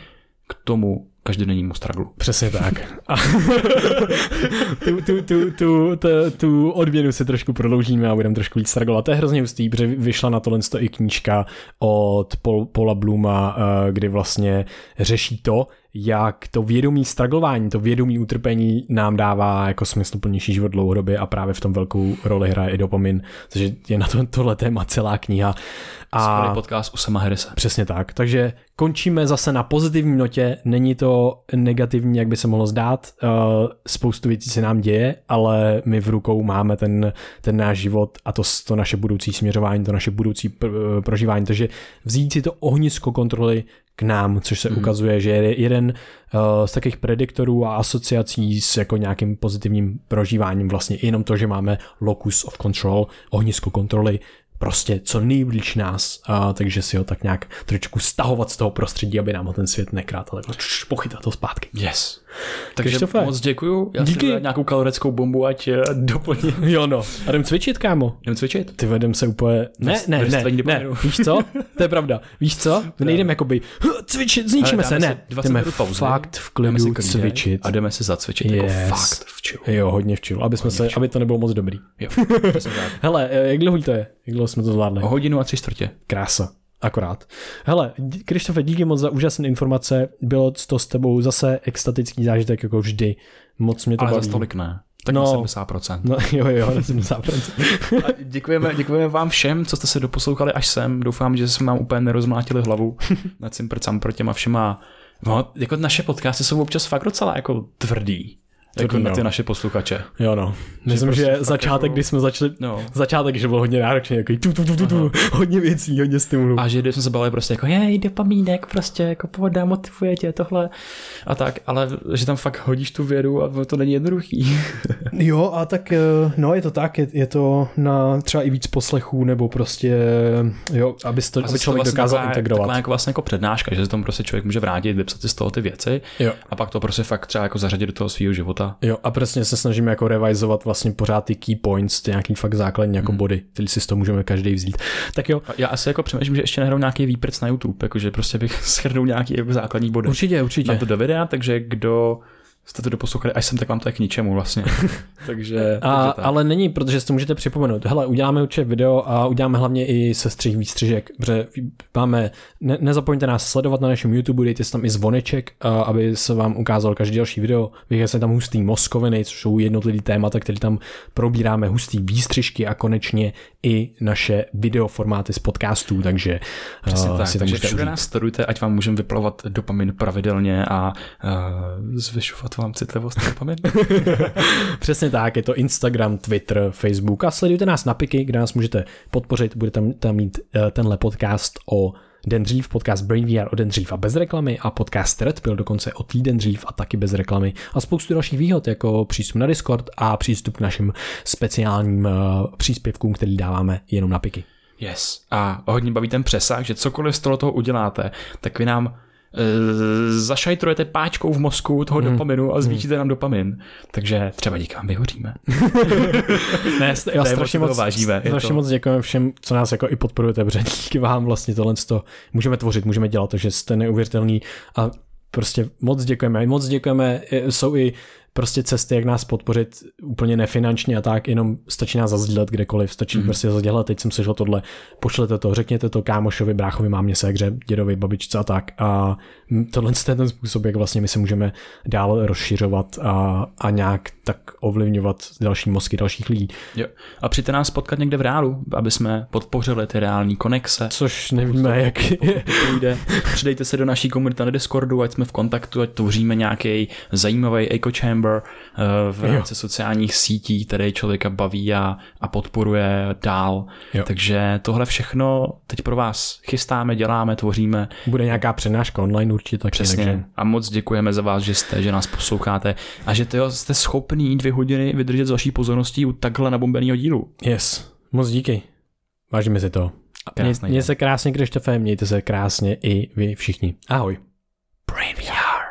B: k tomu každodennímu straglu.
A: Přesně tak. A (laughs) tu, tu, tu, tu, tu, tu odměnu si trošku prodloužíme a budeme trošku víc stragovat. To je hrozně hustý, protože vyšla na tohle i knížka od Paul, Paula Bluma, eh, kdy vlastně řeší to, jak to vědomí straglování, to vědomí utrpení nám dává jako smysluplnější život dlouhodobě a právě v tom velkou roli hraje i dopamin, takže je na to, tohle téma celá kniha.
B: A Skvělý podcast u Sama Harrise.
A: Přesně tak. Takže končíme zase na pozitivní notě. Není to negativní, jak by se mohlo zdát. Uh, spoustu věcí se nám děje, ale my v rukou máme ten, ten náš život a to, to naše budoucí směřování, to naše budoucí pr- prožívání. Takže vzít si to ohnisko kontroly k nám, což se mm. ukazuje, že je jeden uh, z takových prediktorů a asociací s jako nějakým pozitivním prožíváním vlastně jenom to, že máme locus of control, ohnisko kontroly, prostě co nejblíž nás, uh, takže si ho tak nějak trošku stahovat z toho prostředí, aby nám ho ten svět nekrát, ale pochytat to zpátky.
B: Yes. Takže
A: Krištofe,
B: moc děkuju. Já
A: díky.
B: si nějakou kaloreckou bombu, ať eh, doplním. (laughs)
A: Jo no, a jdem cvičit, kámo.
B: Jdem cvičit?
A: Ty vedem se úplně... Ne, ne, ne, ne,
B: dopaminu. (laughs)
A: víš co? To je pravda. Víš co? (laughs) My nejdeme jakoby " cvičit, zničíme se, ne.
B: si 20
A: Jdeme
B: pauzy,
A: fakt v klidu cvičit.
B: A jdeme se zacvičit yes.
A: Yes.
B: jako fakt v chill.
A: Jo, hodně včil, aby, jsme se, aby to nebylo moc dobrý.
B: Jo.
A: Hele, eh, jak dlouho to je? Jak dlouho jsme to zvládli?
B: O hodinu a tři čtvrtě.
A: Krása. Akorát. Hele, Krištofe, díky moc za úžasné informace. Bylo to s tebou zase extatický zážitek jako vždy. Moc mě to
B: Ale
A: baví.
B: za tolik ne. Tak
A: No.
B: na 70%.
A: No (laughs) jo, jo, na 70%.
B: A děkujeme, děkujeme vám všem, co jste se doposlouchali až sem. Doufám, že jsme vám úplně nerozmlátili hlavu (laughs) nad tím pro těma všema. No, jako naše podcasty jsou občas fakt docela jako tvrdý. Jako na
A: no.
B: ty naše posluchače.
A: Jo no. Myslím,
B: prostě
A: že, začátek,
B: jako-
A: když jsme začali,
B: No.
A: začátek, že byl hodně náročný, jako tu, tu, tu, tu, tu, hodně věcí, hodně stimulů.
B: A že když jsme se bavili prostě jako, jej, dopamínek, prostě jako pohoda, motivuje tě tohle a tak, ale že tam fakt hodíš tu věru a to není jednoduchý. (laughs)
A: Jo, a tak eh, no je to tak, je, je to na třeba i víc poslechů, nebo prostě, jo, aby, to, aby člověk
B: vlastně
A: dokázal
B: taková,
A: integrovat.
B: Taková jako vlastně jako přednáška, že se tam prostě člověk může vrátit, vypsat si z toho ty věci
A: Jo.
B: a pak to prostě fakt třeba jako zařadit do toho svého života.
A: Jo, a přesně se snažíme jako revizovat vlastně pořád ty key points, ty nějaký fakt základní jako body, který si z toho můžeme každý vzít. Tak jo,
B: Já asi jako přemýšlím, že ještě nehraju nějaký výprc na YouTube, jakože prostě bych (laughs) shrnul nějaký jako základní body.
A: určitě, určitě.
B: Dám to do videa, takže kdo jste to doposlouchali, až jsem, tak vám to je k ničemu vlastně. (laughs) takže,
A: A,
B: takže tak.
A: ale není, protože si to můžete připomenout. Hele, uděláme určitě video a uděláme hlavně i sestřih výstřižek, protože máme, ne, nezapomeňte nás sledovat na našem YouTube, dejte si tam i zvoneček, a, aby se vám ukázal každý další video. Vychází se tam hustý mozkoviny, což jsou jednotlivý témata, které tam probíráme, hustý výstřižky a konečně i naše videoformáty z podcastů, takže
B: Přesně
A: uh,
B: tak,
A: si to
B: takže všude nás sledujte, ať vám můžeme vyplavovat dopamin pravidelně a uh, zvyšovat vám citlivost na dopamin. (laughs)
A: Přesně tak, je to Instagram, Twitter, Facebook a sledujte nás na Piky, kde nás můžete podpořit, bude tam, tam mít uh, tenhle podcast o den dřív, podcast Brain VR o den dřív a bez reklamy a podcast Red Pill dokonce o týden dřív a taky bez reklamy a spoustu dalších výhod jako přístup na Discord a přístup k našim speciálním uh, příspěvkům, který dáváme jenom na Piky.
B: Yes. A hodně baví ten přesah, že cokoliv z toho, toho uděláte, tak vy nám zašajtrujete páčkou v mozku toho
A: Hmm.
B: dopaminu a zvýšíte nám dopamin. Takže třeba díky vám vyhoříme. (laughs)
A: Ne, já strašně
B: moc, vážíme,
A: strašně
B: to-
A: moc děkujeme všem, co nás jako i podporujete, protože díky vám vlastně tohle to můžeme tvořit, můžeme dělat, takže jste neuvěřitelný a prostě moc děkujeme. Moc děkujeme, e, jsou i prostě cesty, jak nás podpořit úplně nefinančně a tak, jenom stačí nás zazdílet kdekoliv, stačí mm. prostě zazdílet, teď jsem slyšel tohle, pošlete to, řekněte to kámošovi, bráchovi, mámě, segře, dědovi, babičce a tak a tohle je ten způsob, jak vlastně my se můžeme dál rozšiřovat a, a nějak tak ovlivňovat další mozky dalších lidí.
B: Jo. A přijďte nás potkat někde v reálu, aby jsme podpořili ty reální konexe.
A: Což nevíme, jak
B: půjde. Přidejte se do naší komunity na Discordu, ať jsme v kontaktu, ať tvoříme nějaký zajímavý echo chamber v rámci sociálních sítí, který člověka baví a, a podporuje dál.
A: Jo.
B: Takže tohle všechno teď pro vás chystáme, děláme, tvoříme.
A: bude nějaká přednáška online určitě taky,
B: Přesně.
A: takže
B: A moc děkujeme za vás, že jste, že nás posloucháte a že tyjo, jste schopný dvě hodiny vydržet s vaší pozorností u takhle nabombeného dílu.
A: yes, moc díky. Vážíme si to.
B: Krásný
A: Mě, mě
B: den.
A: se krásně, Krištofe, mějte se krásně i vy všichni. Ahoj.
B: Brain VR.